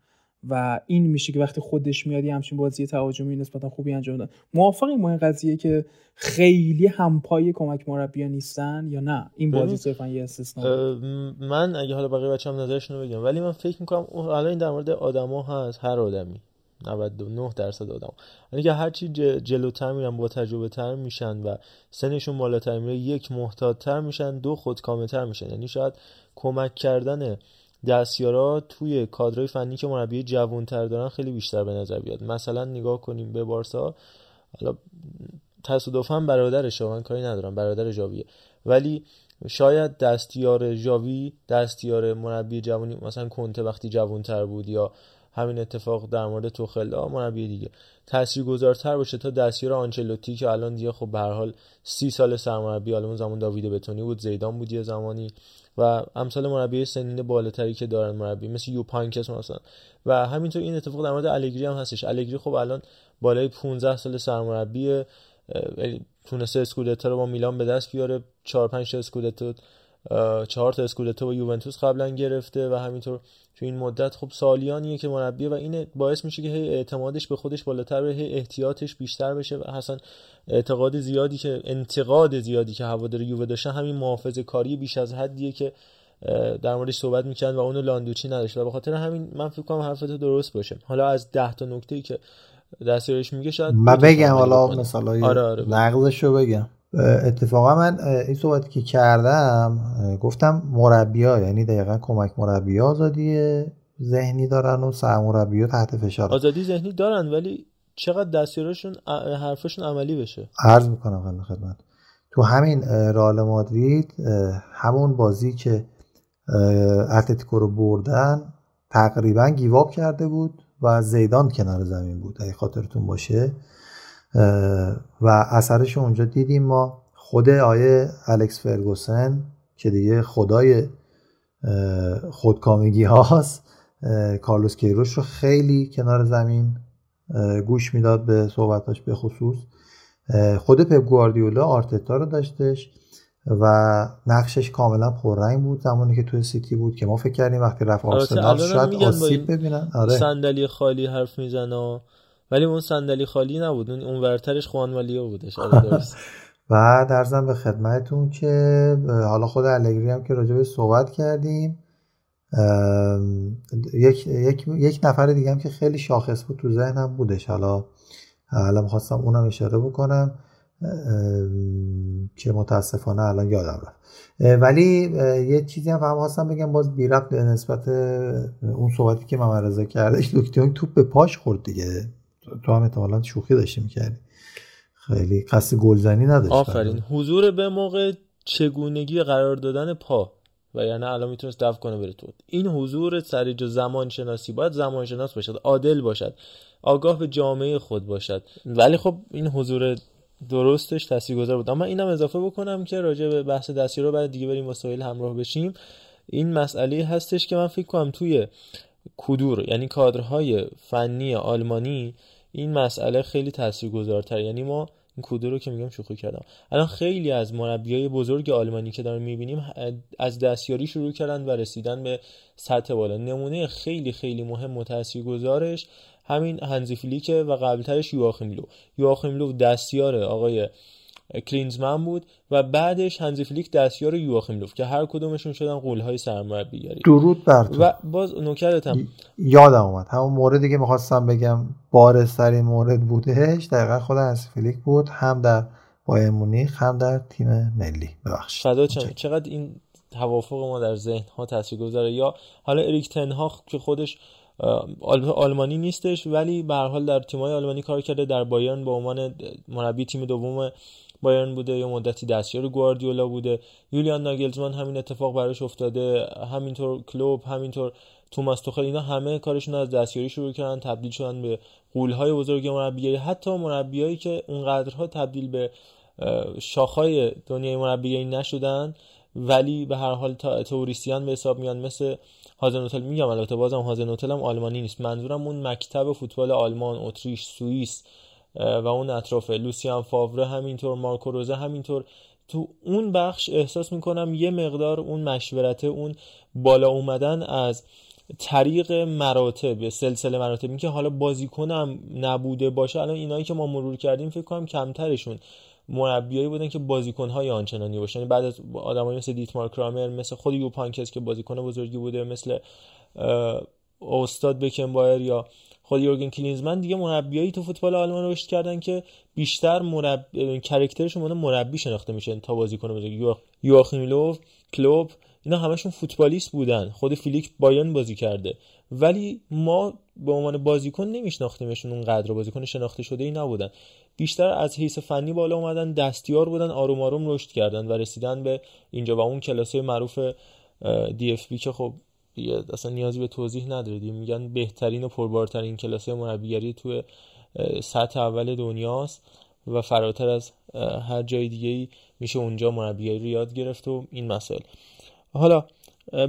و این میشه که وقتی خودش میاد یه همچین بازی تهاجمی نسبتا خوبی انجام دادن موافقی ما این قضیه که خیلی همپای کمک مربی نیستن یا نه؟ این بازی صرفا یه استثنا من اگه حالا بقیه بچه‌ام نظرشون رو بگم ولی من فکر می‌کنم الان این در مورد آدما هست هر آدمی. 99 درصد آدم. یعنی که هرچی جلوتر میرن با تجربه تر میشن و سنشون بالاتر میره یک محتاطتر میشن دو خودکامه میشن. یعنی شاید کمک کردن دستیارا توی کادرهای فنی که مربی جوانتر دارن خیلی بیشتر به نظر بیاد. مثلا نگاه کنیم به بارسا حالا تصادفا برادرش من کاری ندارم برادر جاویه ولی شاید دستیار جاوی دستیار مربی جوانی مثلا کنته وقتی جوانتر بود یا همین اتفاق در مورد توخل مربی دیگه. تاثیرگذارتر باشه تا دستیار آنچلوتی که الان دیگه خب به هر حال سی سال سرمربی حالا اون زمان داوید بتونی بود زیدان بود یه زمانی و امثال مربی سنین بالاتری که دارن مربی مثل یو پانکس مثلا. و همینطور این اتفاق در مورد الگری هم هستش. الگری خب الان بالای 15 سال سرمربی تونسته اسکودتا رو با میلان به دست بیاره. 4 5 تا اسکودتا چهار تا اسکودتو با یوونتوس قبلا گرفته و همینطور تو این مدت خب سالیانیه که مربیه و این باعث میشه که هی اعتمادش به خودش بالاتر بره هی احتیاطش بیشتر بشه و حسن اعتقاد زیادی که انتقاد زیادی که هوادار یووه داشتن همین محافظه کاری بیش از حدیه که در موردش صحبت می‌کنن و اونو لاندوچی نداشت و به خاطر همین من فکر کنم حرفت درست باشه. حالا از 10 تا نکته ای که دستیارش میگه شاید من بگم حالا مثلا آره آره نقضش رو بگم. اتفاقا من این صحبتی که کردم گفتم مربیا یعنی دقیقا کمک مربی آزادی ذهنی دارن و سرمربی تحت فشار. آزادی ذهنی دارن ولی چقدر دستیارشون حرفشون عملی بشه؟ عرض می‌کنم خیلی خدمت. تو همین رئال مادرید همون بازی که اتلتیکو رو بردن تقریبا گیواب کرده بود و زیدان کنار زمین بود اگه خاطرتون باشه. و اثرش اونجا دیدیم ما. خود آیه الکس فرگوسن که دیگه خدای خودکامگی هاست کارلوس کیروش رو خیلی کنار زمین گوش می‌داد به صحبتاش به خصوص. خود پپ گواردیولا آرتتا رو داشتش و نقشش کاملا پررنگ بود زمانی که توی سیتی بود که ما فکر کردیم وقتی رفت آرسنال شاید آسیب ببینن. آره. صندلی خالی حرف می‌زنه ولی اون صندلی خالی نبود. اون ورترش خوان والیو بودش. آره و در به خدمتتون که حالا خود الگری هم که راجع به صحبت کردیم یک, یک, یک نفر دیگه هم که خیلی شاخص بود تو ذهنم بودش. حالا حالا می‌خواستم اونم اشاره بکنم. که متاسفانه الان یادم رفت. ولی یه چیزی هم خواستم بگم باز بی رفت نسبت اون صحبتی که رضا کردش دکتر توپ به پاش خورد دیگه. تو هم احتمالا شوخی داشتی می‌کردی. خیلی قصد گلزنی نداشت آفرین. حضور به موقع چگونگی قرار دادن پا. و یعنی الان می‌تونست دفع کنه بره تو این حضور سریج زمان شناسی باید زمان شناس باشد. عادل باشد. آگاه به جامعه خود باشد. ولی خب این حضور درستش تاثیرگذار بود. اما اینم اضافه بکنم که راجع به بحث دستی رو بعد دیگه بریم وسایل همراه بشیم. این مسئله هستش که من فکر کنم توی کدور یعنی کادرهای فنی آلمانی این مسئله خیلی تاثیرگذارتر یعنی ما این کودو رو که میگم شوخی کردم. الان خیلی از مربیای بزرگ آلمانی که داریم می‌بینیم از دستیاری شروع کردن و رسیدن به سطح بالا. نمونه خیلی خیلی مهم و تاثیرگذارش همین هنزی فلیکه و قبلترش یواخیم لو. یواخیم لو دستیار آقای کلینزمن بود و بعدش هنزی فلیک دستیار یواخیم لوف که هر کدومشون شدن قولهای سرمربیگری درود بر تو. و باز نوکرتم یادم اومد. همون موردی که می‌خواستم بگم بارسترین مورد بودهش دقیقا خود هنزی فلیک بود هم در بایر مونیخ هم در تیم ملی. ببخشید. فدا چقدر این توافق ما در ذهن ها تاثیر گذاره یا حالا اریک تنهاخ که خودش آلمانی نیستش ولی به هر حال در تیم‌های آلمانی کار کرده در بایرن به عنوان مربی تیم دوم بایرن بوده یا مدتی دستیار گواردیولا بوده. یولیان ناگلزمان همین اتفاق براش افتاده. همینطور کلوب همینطور توماس توخل اینا همه کارشون از دستیاری شروع کردن تبدیل شدن به قولهای بزرگ مربیگری. حتی مربیایی که اونقدرها تبدیل به شاخهای دنیای مربیگری نشدن ولی به هر حال توریستیان به حساب میان مثل هازنوتل میگم. البته بازم هازنوتل هم آلمانی نیست. منظورم اون مکتب فوتبال آلمان اتریش سوئیس. و اون اطراف لوسیان فاوره همینطور مارکو روزه همینطور تو اون بخش احساس می‌کنم یه مقدار اون مشورته اون بالا اومدن از طریق مراتب سلسله مراتب. این که حالا بازیکنم نبوده باشه الان اینایی که ما مرور کردیم فکر کنم کمترشون مربیایی بودن که بازیکنهای آنچنانی باشن. یعنی بعد از آدمایی مثل دیتمار کرامر مثل خود یوپانکس که بازیکن بزرگی بوده مثل استاد بکن بایر یا خود یورگن کلینزمن دیگه مربیایی تو فوتبال آلمان رشد کردن که بیشتر مرب کرکترشون مربی شناخته میشن تا بازیکن بزرگ. یواخیم لوو کلوپ اینا همشون فوتبالیست بودن. خود فلیک بایرن بازی کرده. ولی ما به عنوان بازیکن نمیشناختیمشون اونقدر. بازیکن شناخته شده ای نبودن. بیشتر از حیث فنی بالا اومدن دستیار بودن آروم آروم رشد کردن و رسیدن به اینجا. و اون کلاسه معروف DFB که خب دیگه. اصلا نیازی به توضیح نداره دیگه. میگن بهترین و پربارترین کلاسه مربیگری توی سطح اول دنیاست و فراتر از هر جای دیگه ای میشه اونجا مربیگری رو یاد گرفت و این مسائل حالا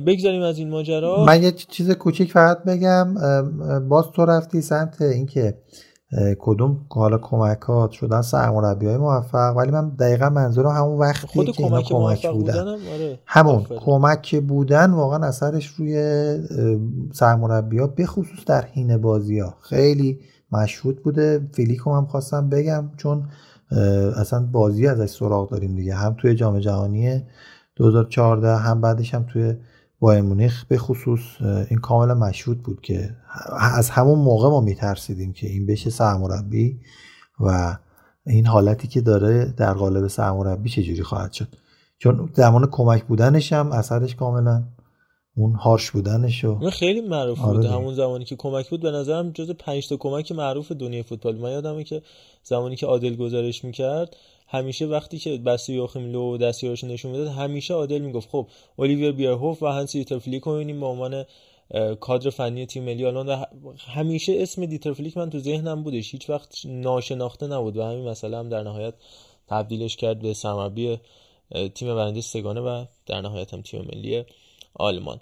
بگذاریم از این ماجرا. من یه چیز کوچیک فقط بگم. باز تو رفتی سمت اینکه کدوم حالا کمکات شدن سرمربی های موفق ولی من دقیقا منظورم همون وقتی که اینا کمک بودن. آره. همون کمک بودن واقعا اثرش روی سرمربی ها به خصوص در حین بازی ها خیلی مشهود بوده. فیلیکو هم خواستم بگم چون اصلا بازی ازش سراغ داریم دیگه. هم توی جام جهانی 2014 هم بعدش هم توی بایر مونیخ به خصوص این کاملا مشهود بود که از همون موقع ما میترسیدیم که این بشه سرمربی و این حالتی که داره در قالب سرمربی چجوری خواهد شد. چون زمان کمک بودنش هم اثرش کاملا اون هارش بودنش و خیلی معروف آره بود همون زمانی که کمک بود. به نظرم جز پنج تا کمک معروف دنیای فوتبال. من یادمه که زمانی که عادل گزارش می‌کرد همیشه وقتی که بس یواخیم لوو دستیارش نشون می‌داد همیشه عادل می‌گفت خب الیور بیرهوف و هانس دیتر فلیک رو به عنوان کادر فنی تیم ملی. آلمان همیشه اسم دیتر فلیک من تو ذهنم بودش. هیچ وقت ناشناخته نبود و همین مسئله هم در نهایت تبدیلش کرد به سرمربی تیم برنده سگانه و در نهایت هم تیم ملی آلمان.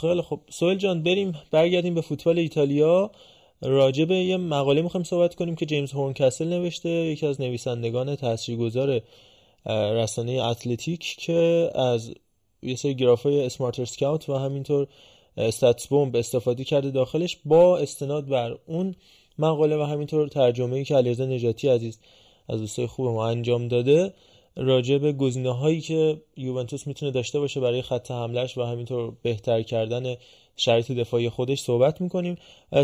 خیلی خب سوهل جان بریم برگردیم به فوتبال ایتالیا. راجع به یه مقاله می‌خوایم صحبت کنیم که جیمز هورنکسل نوشته یکی از نویسندگان تاثیرگذار رسانه اتلتیک که از یه سری گرافای اسمارتر سکاوت و همینطور استاتس بومب استفاده کرده داخلش با استناد بر اون مقاله و همینطور ترجمه ای که علیرضا نجاتی عزیز از دوستای خوب ما انجام داده. راجع به گزینه که یوونتوس می‌تونه داشته باشه برای خط حملش و همینطور بهتر کردن شرایط دفاعی خودش صحبت می‌کنیم.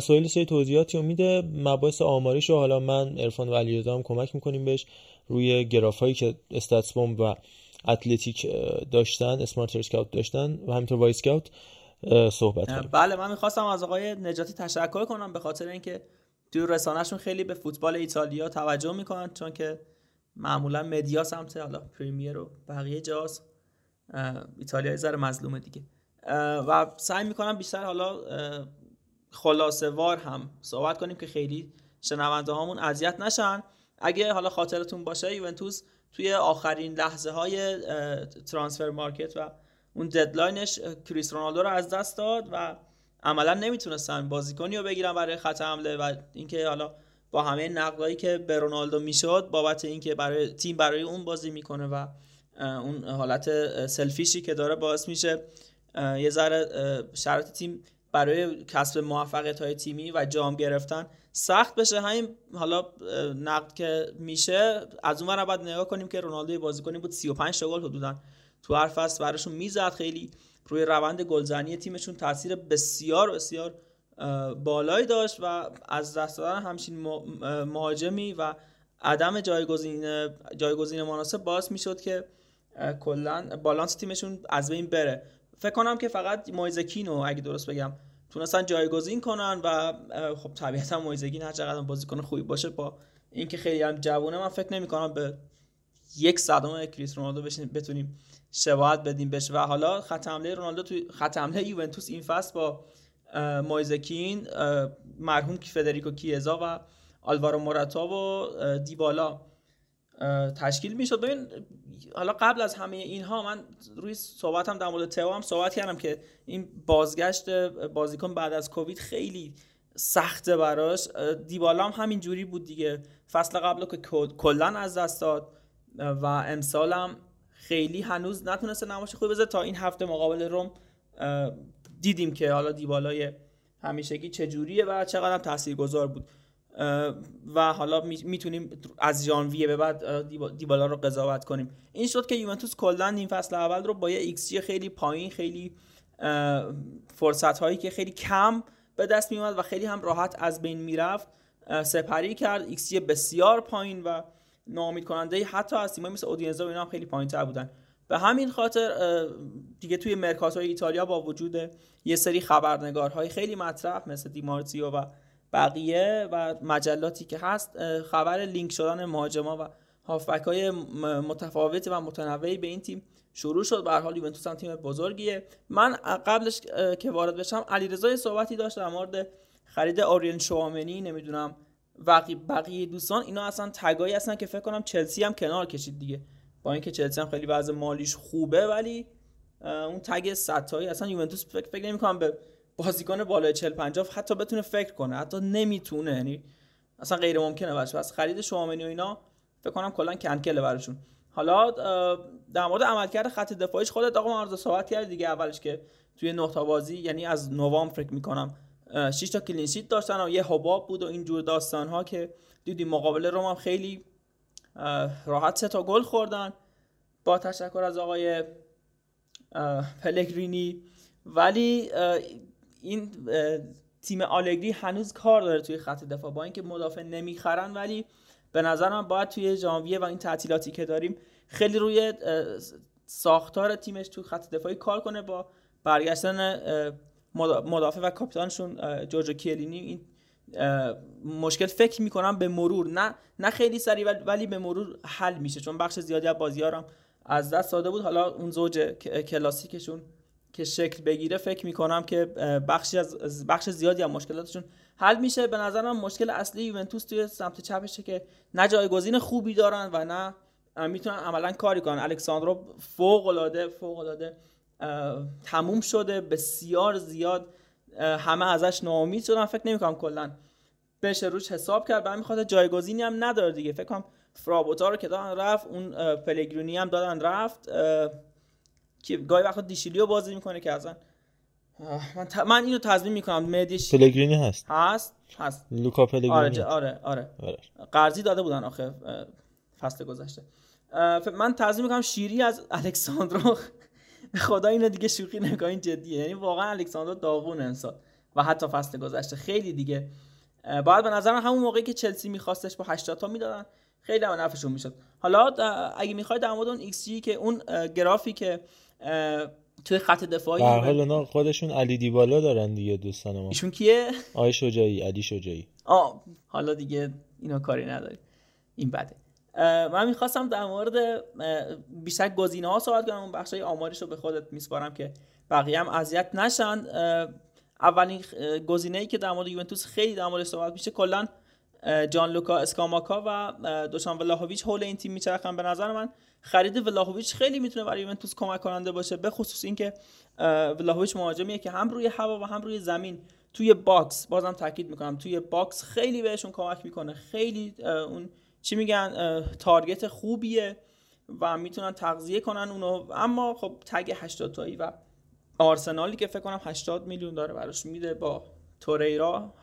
سویل سری توضیحاتی رو میده. مباحث آماریش رو حالا من عرفان و علیرضا هم کمک می‌کنیم بهش. روی گراف هایی که استاتس و اتلتیک داشتن اسمارت اسکاوت داشتن و همینطور وای اسکاوت صحبت کنیم. بله من می‌خواستم از آقای نجاتی تشکر کنم به خاطر اینکه توی رسانهشون خیلی به فوتبال ایتالیا توجه می‌کنن چون که معمولا media سمت حالا Premier و بقیه جاست. ایتالیا ذره مظلومه دیگه. و سعی می‌کنم بیشتر حالا خلاصه وار هم صحبت کنیم که خیلی شنونده هامون اذیت نشن. اگه حالا خاطرتون باشه یوونتوس توی آخرین لحظه های transfer market و اون deadline ش کریس رونالدو رو از دست داد و عملا نمی‌تونستن بازیکنی رو بگیرن برای خط حمله و اینکه حالا با همه نقدایی که به رونالدو می‌شد بابت اینکه برای تیم برای اون بازی می‌کنه و اون حالت سلفیشی که داره باعث میشه. یه ذره شرایط تیم برای کسب موفقیت های تیمی و جام گرفتن سخت بشه. همین حالا نقد که میشه از اون ور بعد نگاه کنیم که رونالدو بازیکنی بود 35 تا گل حدودا تو هر فصل براشون می‌زد خیلی. روی روند گلزنی تیمشون تاثیر بسیار بسیار بالایی داشت و از دست دادن همچین مهاجمی و عدم جایگزین جایگزین مناسب باعث می‌شد که کلا بالانس تیمشون از بین بره. فکر کنم که فقط مویزکینو اگه درست بگم. تونستن جایگزین کنن و خب طبیعتا مویزگین هر چقدر بازیکن خوبی باشه با اینکه خیلی هم جوونه. من فکر نمی کنم به یک صدم کریس رونالدو بتونیم شباهت بدیم بشه. و حالا خط حمله رونالدو توی خط حمله یوونتوس این فصل با مایزکین مرحوم فدریکو کیزا و آلوارو موراتا و دیبالا. تشکیل می‌شد. ببین حالا قبل از همه اینها من روی صحبتم در مورد تئو هم صحبت کردم که این بازگشت بازیکن بعد از کووید خیلی سخته براش. دیبالا هم همین جوری بود دیگه. فصل قبل که کلا از دست داد و امسال هم خیلی هنوز نتونسته نمایش خوبی بذاره. تا این هفته مقابل روم دیدیم که حالا دیبالای همیشگی چجوریه و چقدر تاثیرگذار بود. و حالا می‌تونیم از ژانویه به بعد دیبالا رو قضاوت کنیم. این شد که یوونتوس کلا این فصل اول رو با یه ایکس خیلی پایین خیلی فرصت هایی که خیلی کم به دست میومد و خیلی هم راحت از بین می‌رفت سپری کرد. ایکس بسیار پایین و ناامید کننده حتی از تیمایی مثل اودینزه و اینا هم خیلی پایین تر بودن. به همین خاطر دیگه توی mercato ایتالیا با وجود یه سری خبرنگارهای خیلی مطرح مثل دی مارتزیو و بقیه و مجلاتی که هست خبر لینک شدن مهاجما و هافبک های متفاوت و متنوعی به این تیم شروع شد. به حال یوونتوس هم تیم بزرگیه. من قبلش که وارد بشم علیرضا صحبتی داشت در مورد خرید آرین شوامنی نمی‌دونم بقیه بقیه دوستان. اینا اصلا تگایی هستن که فکر کنم چلسی هم کنار کشید دیگه. با اینکه چلسی هم خیلی وضع مالیش خوبه ولی اون تگ ستایی اصلا یوونتوس فکر, فکر نمی‌کنم به بازیکن بالای 40 50 حتی بتونه فکر کنه حتی نمی‌تونه. یعنی اصلا غیر ممکنه باشه پس خرید شوامنی و اینا فکر کنم کلا کنکله براشون. حالا در مورد عملکرد خط دفاعیش خودت آقا عرض صحبت کرد دیگه اولش که توی نه بازی یعنی از نوامبر فکر می‌کنم 6 تا کلینشیت داشتن و یه حباب بود و اینجور داستان ها که دیدیم مقابل روم هم خیلی راحت سه تا گل خوردن. با تشکر از آقای پلگرینی. ولی این تیم آلگری هنوز کار داره توی خط دفاع. با اینکه مدافع نمی‌خرن ولی به نظرم باید توی ژانویه و این تعطیلاتی که داریم خیلی روی ساختار تیمش توی خط دفاعی کار کنه با برگشتن مدافع و کاپیتانشون جورجو کیلینی. این مشکل فکر می‌کنم به مرور نه نه خیلی سریع ولی به مرور حل میشه. چون بخش زیادی از بازیارم از دست داده بود. حالا اون زوج کلاسیکشون که شکل بگیره فکر می‌کنم که بخشی از بخش زیادی از مشکلاتشون حل میشه. به نظرم مشکل اصلی یوونتوس توی سمت چپشه که نه جایگزین خوبی دارن و نه می‌تونن عملا کاری کنن. الکساندرو فوق العاده فوق العاده تموم شده بسیار زیاد همه ازش ناامید شدن. فکر نمی‌کنم کلا بشه روش حساب کرد. همین خاطر جایگزینی هم نداره دیگه. فکر کنم فرابوتا رو که دادن رفت اون پلگرونی هم دادن رفت. که گاهی وقتا دیشیلیو بازی می‌کنه که اصلا من, ت... من اینو تضمین می‌کنم. مدیش پلگرینی هست. هست؟ هست. لوکا پلگرینی آره آره آره, آره. قرضی داده بودن آخه فصل گذشته. من تضمین می‌کنم شیری از الکساندرو. خدا اینو دیگه شوخی نگاه جدیه. یعنی واقعا الکساندرو داغون امسال. و حتی فصل گذشته. خیلی دیگه. باید به نظر همون موقعی که چلسی میخواستش با 80 تا می‌دادن خیلی هم نفعشون می‌شد. حالا اگه می‌خواید در مورد اون ایکس که اون گرافی که توی خط دفاعی به حال اونا خودشون علی دیبالا دارن دیگه دوستان ما. ایشون کیه؟ آی شجاعی علی شجاعی. آه حالا دیگه اینا کاری نداری این بده. من می‌خواستم در مورد بیشتر گزینه ها صحبت کنم. اون بخشای آماریش رو به خودت میسپارم که بقیه هم اذیت نشن. اولین گزینه ای که در مورد یوونتوس خیلی در موردش صحبت میشه کلا جان لوکا اسکاماکا و دوشان ولاهویچ حول این تیم میچرخن به نظر من. خرید ولاهویچ خیلی می‌تونه برای یوونتوس کمک کننده باشه به خصوص اینکه ولاهویچ مهاجمیه که هم روی هوا و هم روی زمین. توی box بازم تاکید می‌کنم توی box خیلی بهشون کمک می‌کنه. خیلی اون چی میگن target خوبیه و می‌تونن تغذیه کنن اونو. اما خب tag 80 تایی و آرسنالی که فکر کنم 80 میلیون داره براش میده با توریرا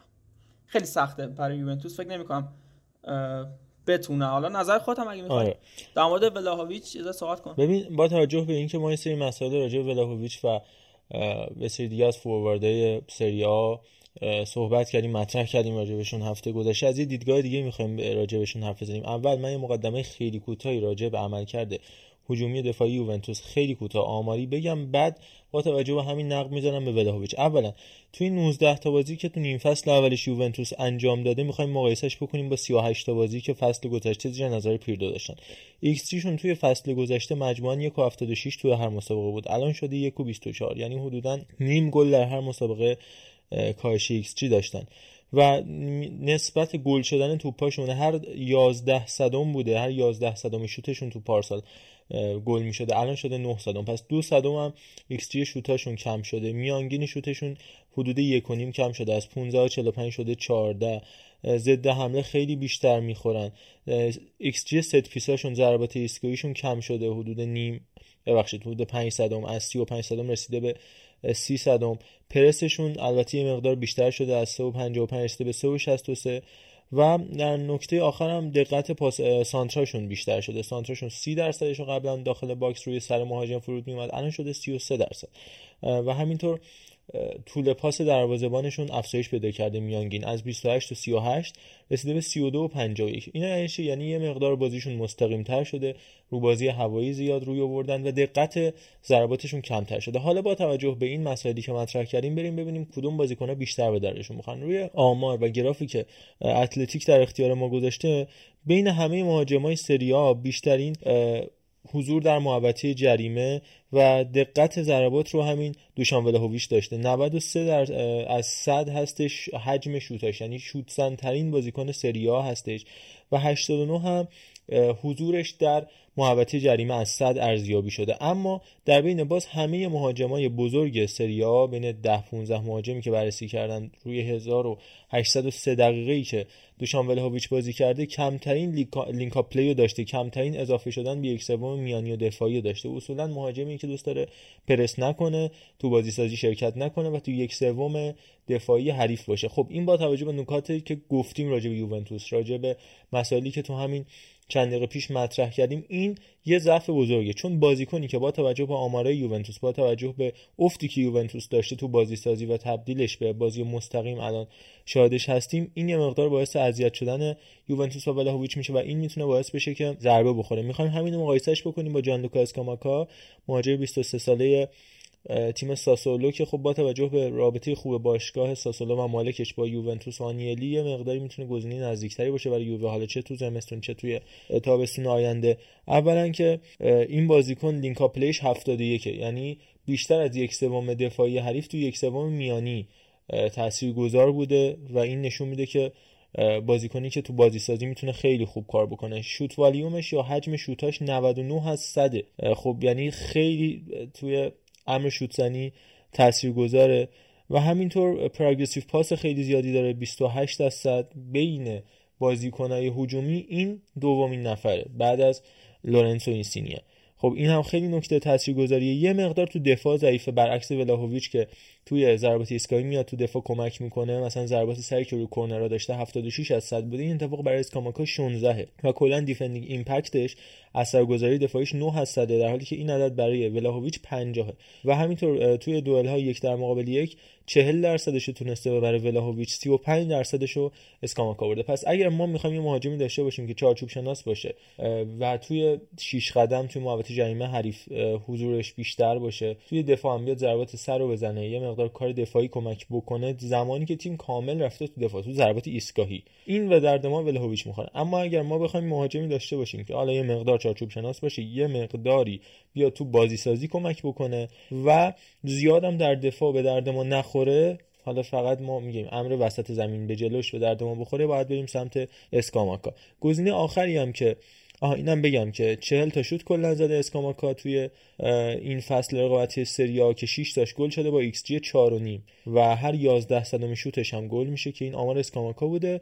خیلی سخته برای یوونتوس. فکر نمی‌کنم بتونه. حالا نظر خودم اگه می‌خوای. آره. در مورد ولاهویچ چیزا صحبت کن. ببین با توجه به اینکه ما یه سری مسائل راجع به ولاهویچ و به سری دیگه از فورواردهای سری آ صحبت کردیم مطرح کردیم راجبشون هفته گذشته. از یه دیدگاه دیگه می‌خوایم راجبشون حرف بزنیم. اول من یه مقدمه خیلی کوتاهی راجع به عمل کرده هجومی دفاعی یوونتوس. خیلی کوتاه. آماری بگم. بعد با توجه به همین نقد می‌زنم به ولاهویچ اولا تو این 19 تا بازی که تو نیم فصل اولش یوونتوس انجام داده می‌خوایم مقایسش بکنیم با 38 تا بازی که فصل گذشته زیر نظر پیرلو داشتن. XG توی فصل گذشته مجموعاً 1.76 توی هر مسابقه بود. الان شده 1.24 یعنی حدودا نیم گل در هر مسابقه کاهش XG داشتن. و نسبت گل شدن توپاشون هر 11 صدم بوده هر 11 صدم شوتشون تو پارسال. گل می شده الان شده 9 صدم. پس دو صدم هم X شوتاشون کم شده. میانگین شوتشون حدود یک و نیم کم شده. از 15 45 شده 14 ضد حمله خیلی بیشتر می‌خورن. XG set piece اشون ضربات ایستگاهیشون کم شده. حدود نیم ببخشید حدود 5 صدم. از 35 صدم رسیده به 30 صدم. پرسشون البته یه مقدار بیشتر شده. از 3.55 رسیده به 3.63 و در نکته آخر هم دقت پاس سانتراشون بیشتر شده. سانتراشون 30 درصدشون قبلا داخل box روی سر مهاجم فرود میومد الان شده 33 درصد. و همینطور طول پاس دروازه‌بانشون افزایش پیدا کرده میانگین. از 28 تا 38 رسیده به 32 و 51 اینا یعنی یعنی یه مقدار بازیشون مستقیم تر شده رو بازی هوایی زیاد روی آوردن و دقت ضرباتشون کمتر شده. حالا با توجه به این مسائلی که مطرح کردیم بریم ببینیم کدوم بازیکن‌ها بیشتر به دردشون می‌خوان روی آمار و گرافی که اتلتیک در اختیار ما گذاشته بین همه مهاجمای سری بیشترین حضور در محوطه جریمه و دقت ضربات رو همین دوشان ولهویش داشته. 93 در از 100 هستش حجم شوتاش. یعنی شوت ترین بازیکن سری هستش. و 89 هم حضورش در محوطه جریمه از 100 ارزیابی شده. اما در بین باز همه مهاجمای بزرگ سریا بین 10 15 مهاجمی که بررسی کردن روی 1803 دقیقه ای که دوشان ولهویچ بازی کرده کمترین link-up play و داشته. کمترین اضافه شدن به یک سوم میانی و دفاعی داشته. اصولا مهاجمی که دوست داره پرس نکنه تو بازی سازی شرکت نکنه و تو یک سوم دفاعی حریف باشه. خب این با توجه به نکاتی که گفتیم راجع به یوونتوس راجع به مسائلی که تو همین چند دقیقه پیش مطرح کردیم این یه ضعف بزرگه. چون بازیکنی که با توجه به آمارای یوونتوس با توجه به افتی که یوونتوس داشته تو بازی سازی و تبدیلش به بازی مستقیم الان شاهدش هستیم این یه مقدار باعث اذیت شدن یوونتوس و ولاهویچ میشه و این می‌تونه باعث بشه که ضربه بخوره. می‌خوایم همین مقایسهش بکنیم با جان لوکا اسکاماکا مهاجم 23 ساله تیم ساسولو که خب با توجه به رابطه خوب باشگاه ساسولو و مالکش با یوونتوس آنیلی یه مقداری می‌تونه گزینه نزدیکتری باشه برای یووه. حالا چه تو زمستون چه توی تابستون آینده. اولا که این بازیکن لینکا پلیش 71 یعنی بیشتر از یک سوم دفاعی حریف تو یک سوم میانی تاثیرگذار بوده و این نشون میده که بازیکنی که تو بازی سازی می‌تونه خیلی خوب کار بکنه. شوت والیومش یا حجم شوتاش 99 از 100 خب یعنی خیلی توی امر شوتزنی تاثیرگذاره و همینطور پروگرسیو پاس خیلی زیادی داره 28 درصد بین بازیکنهای هجومی این دومین نفره بعد از لورنسو اینسینیه. خب این هم خیلی نکته تاثیرگذاریه. یه مقدار تو دفاع ضعیفه برعکس ولاهویچ که توی ضربات ایستگاهی میاد تو دفاع کمک می‌کنه. مثلا ضربات سری که رو کرنرها داشته 76 از 100 بوده. این اتفاق برای اسکاماکا 16 و کلا defending impact ش اثرگذاری دفاعیش 9 از 100 در حالی که این عدد برای ولاهویچ 50 و همینطور توی دوئل ها یک در مقابل یک 40 درصدش تونسته ببره ولاهویچ 35 درصدش رو اسکاماکا برده. پس اگر ما می‌خوایم یه مهاجمی داشته باشیم که چارچوب شناس باشه و توی 6 قدم توی محوطه جریمه حریف حضورش بیشتر باشه توی دفاع هم بیاد ضربات سر رو بزنه یه مقدار کار دفاعی کمک بکنه زمانی که تیم کامل رفته تو دفاع تو ضربات ایستگاهی. این و درد ما ولهویچ می‌خوره. اما اگر ما بخوایم مهاجمی داشته باشیم که حالا یه مقدار چارچوب شناس باشه یه مقداری بیا تو بازی سازی کمک بکنه و زیادم در دفاع به درد ما نخوره حالا فقط ما میگیم امر وسط زمین به جلوش به درد ما بخوره باید بریم سمت اسکاماکا. گزینه آخری هم که آها اینم بگم که چهل تا شوت کلا زده اسکاماکا توی این فصل رقابتی سریا که 6 تاش گل شده با XG 4 و نیم. و هر 11 صدم شوتش هم گل میشه که این آمار اسکاماکا بوده.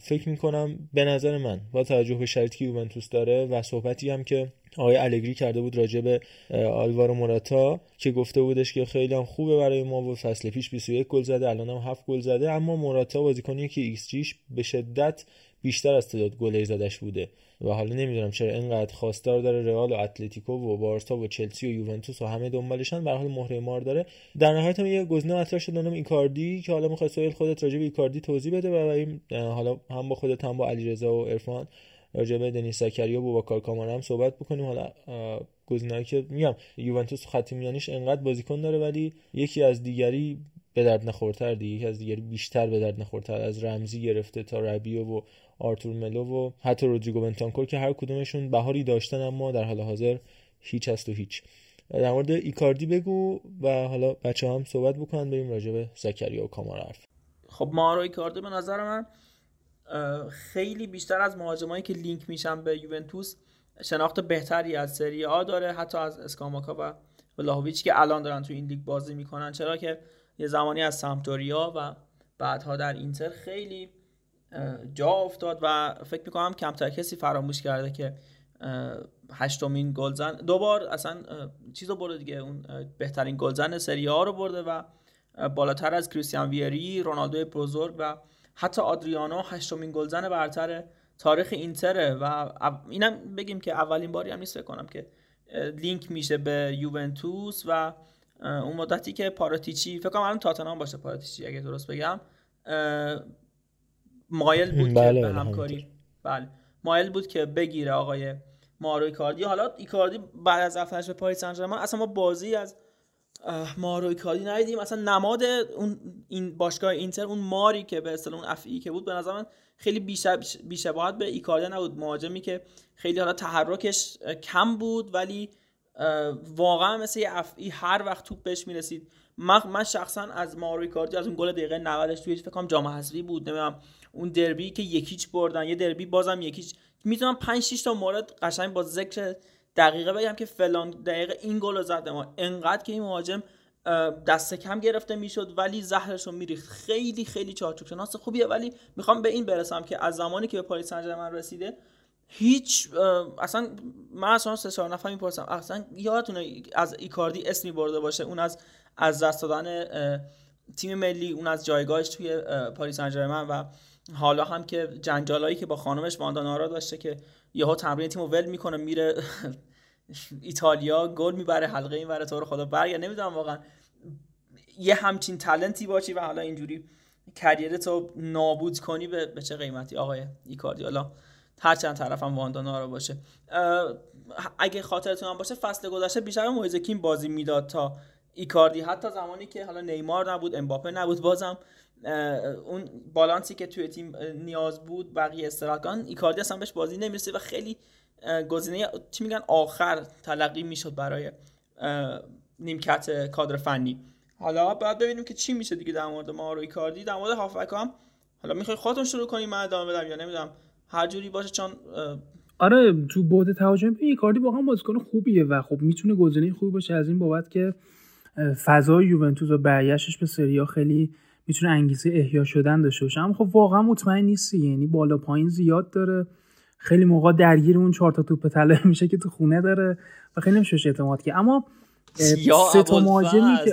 فکر می‌کنم به نظر من با توجه به شرایطی که یوونتوس داره و صحبتی هم که آقای الگری کرده بود راجع به آلوارو موراتا که گفته بودش که خیلی هم خوبه برای ما و فصل پیش 21 گل زده الان هم 7 گل زده اما موراتا بازیکنیه که XG ش به شدت بیشتر از تعداد گل زدش بوده. و حالا نمی‌دونم چرا اینقدر خواستار داره رئال و اتلتیکو و بارسا و چلسی و یوونتوس و همه دنبالشن. به حال مهره مار داره. در نهایت هم یه گزینه مطرح شد نام ایکاردی که حالا می‌خواد سوال خودت راجع به ایکاردی توضیح بده و این حالا هم با خودت هم با علیرضا و عرفان راجع به دنیس زکریا و بوباکار کامارا هم صحبت بکنیم. حالا گزینه‌ای که میگم یوونتوس خط میانیش انقدر بازیکن داره ولی یکی از دیگری به درد نخورتر دیگه. یکی از دیگری بیشتر به درد نخورتر. از رمزی گرفته تا ربیو و آرتور ملو و حتی رودریگو بنتانکور که هر کدومشون بهاری داشتن اما در حال حاضر هیچ هست و هیچ. در مورد ایکاردی بگو و حالا بچه هم صحبت بکنن بریم راجع به زکریا و کامارا حرف. خب مارو ایکاردی به نظر من خیلی بیشتر از مهاجمایی که لینک میشن به یوونتوس شناخت بهتری از سری آ داره حتی از اسکاماکا و ولاهویچ که الان دارن تو این لیگ بازی می‌کنن. چرا که یه زمانی از سامتوریا و بعدها در اینتر خیلی جا افتاد و فکر می‌کنم کمتر کسی فراموش کرده که هشتمین گلزن دو بار اصلا چیزو برده دیگه. اون بهترین گلزن سری ها رو برده و بالاتر از کریستیان ویری رونالدو بزرگ و حتی آدریانو هشتمین گلزن برتر تاریخ اینتره و اینم بگیم که اولین باری هم نیست کنم که لینک میشه به یوونتوس و اون مدتی که پاراتیچی فکر کنم الان تاتنهام باشه پاراتیچی اگه درست بگم مایل بود بله که به همکاری بله. مایل بود که بگیره آقای مارو ایکاردی. حالا ایکاردی بعد از رفتنش به پاریس سن اصلا ما بازی از مارو ایکاردی ندیدیم. اصلا نماد اون این باشگاه اینتر اون ماری که به اصطلاح اون افعی که بود به نظر من خیلی بیشباهت به ایکاردی نبود. مهاجمی که خیلی حالا تحرکش کم بود ولی واقعا مثل یه افعی هر وقت توپ بهش می‌رسید. من, من شخصا از مارو ایکاردی از اون گل دقیقه 90 توی فکر کنم جام حذفی بود نمی‌دونم. اون دربی که یکیچ بردن یه دربی بازم یکیچ. می‌تونم 5 6 تا مورد قشنگ با ذکر دقیقه بگم که فلان دقیقه این گل رو زد ما انقدر که این مهاجم دست کم گرفته می‌شد ولی زهرش رو میریخت. خیلی خیلی چارچوب شناس خوبیه ولی می‌خوام به این برسم که از زمانی که به پاریس سن رسیده هیچ اصلا من اصلا سه چهار نفر می‌پرسم اصلا یادتونه از ایکاردی اسمی برده باشه؟ اون از از دست دادن تیم ملی اون از جایگاهش توی پاریس سن و حالا هم که جنجالایی که با خانمش واندانارا داشته که یهو تمرین تیمو ول می‌کنه میره ایتالیا گل می‌بره حلقه این تو رو خدا برگرد نمی‌دونم واقعا. یه همچین تلنتی باشی و حالا اینجوری کریرتو نابود کنی به, چه قیمتی؟ آقای ایکاردی حالا هر چند طرفم واندانارا باشه. اگه خاطرتون هم باشه فصل گذشته بیشتر مویزکین بازی می‌داد تا ایکاردی. حتی زمانی که حالا نیمار نبود امباپه نبود بازم اون بالانسی که توی تیم نیاز بود بقیه استراگان ایکاردی اصلا بهش بازی نمی‌رسه و خیلی گزینه چی میگن آخر تلقی می‌شد برای نیمکت کادر فنی. حالا باید ببینیم که چی میشه دیگه در مورد ما رو ایکاردی. در مورد هافبک هم حالا می‌خوای خودتون شروع کنیم من ادامه بدم یا نمی‌دونم هر جوری باشه چون آره تو بعد تهاجمی ایکاردی واقعا بازیکن خوبیه و خب می‌تونه گزینه خوبی باشه. از این بابت که فضای یوونتوس و برگشتش به سریا خیلی می‌تونه انگیزه احیا شدن داشته باشه. اما خب واقعا مطمئن نیستی یعنی بالا پایین زیاد داره. خیلی موقع درگیر اون چهار تا توپ طلایی میشه که تو خونه داره و خیلی نمیشه اعتماد که اما سه تا مهاجمی که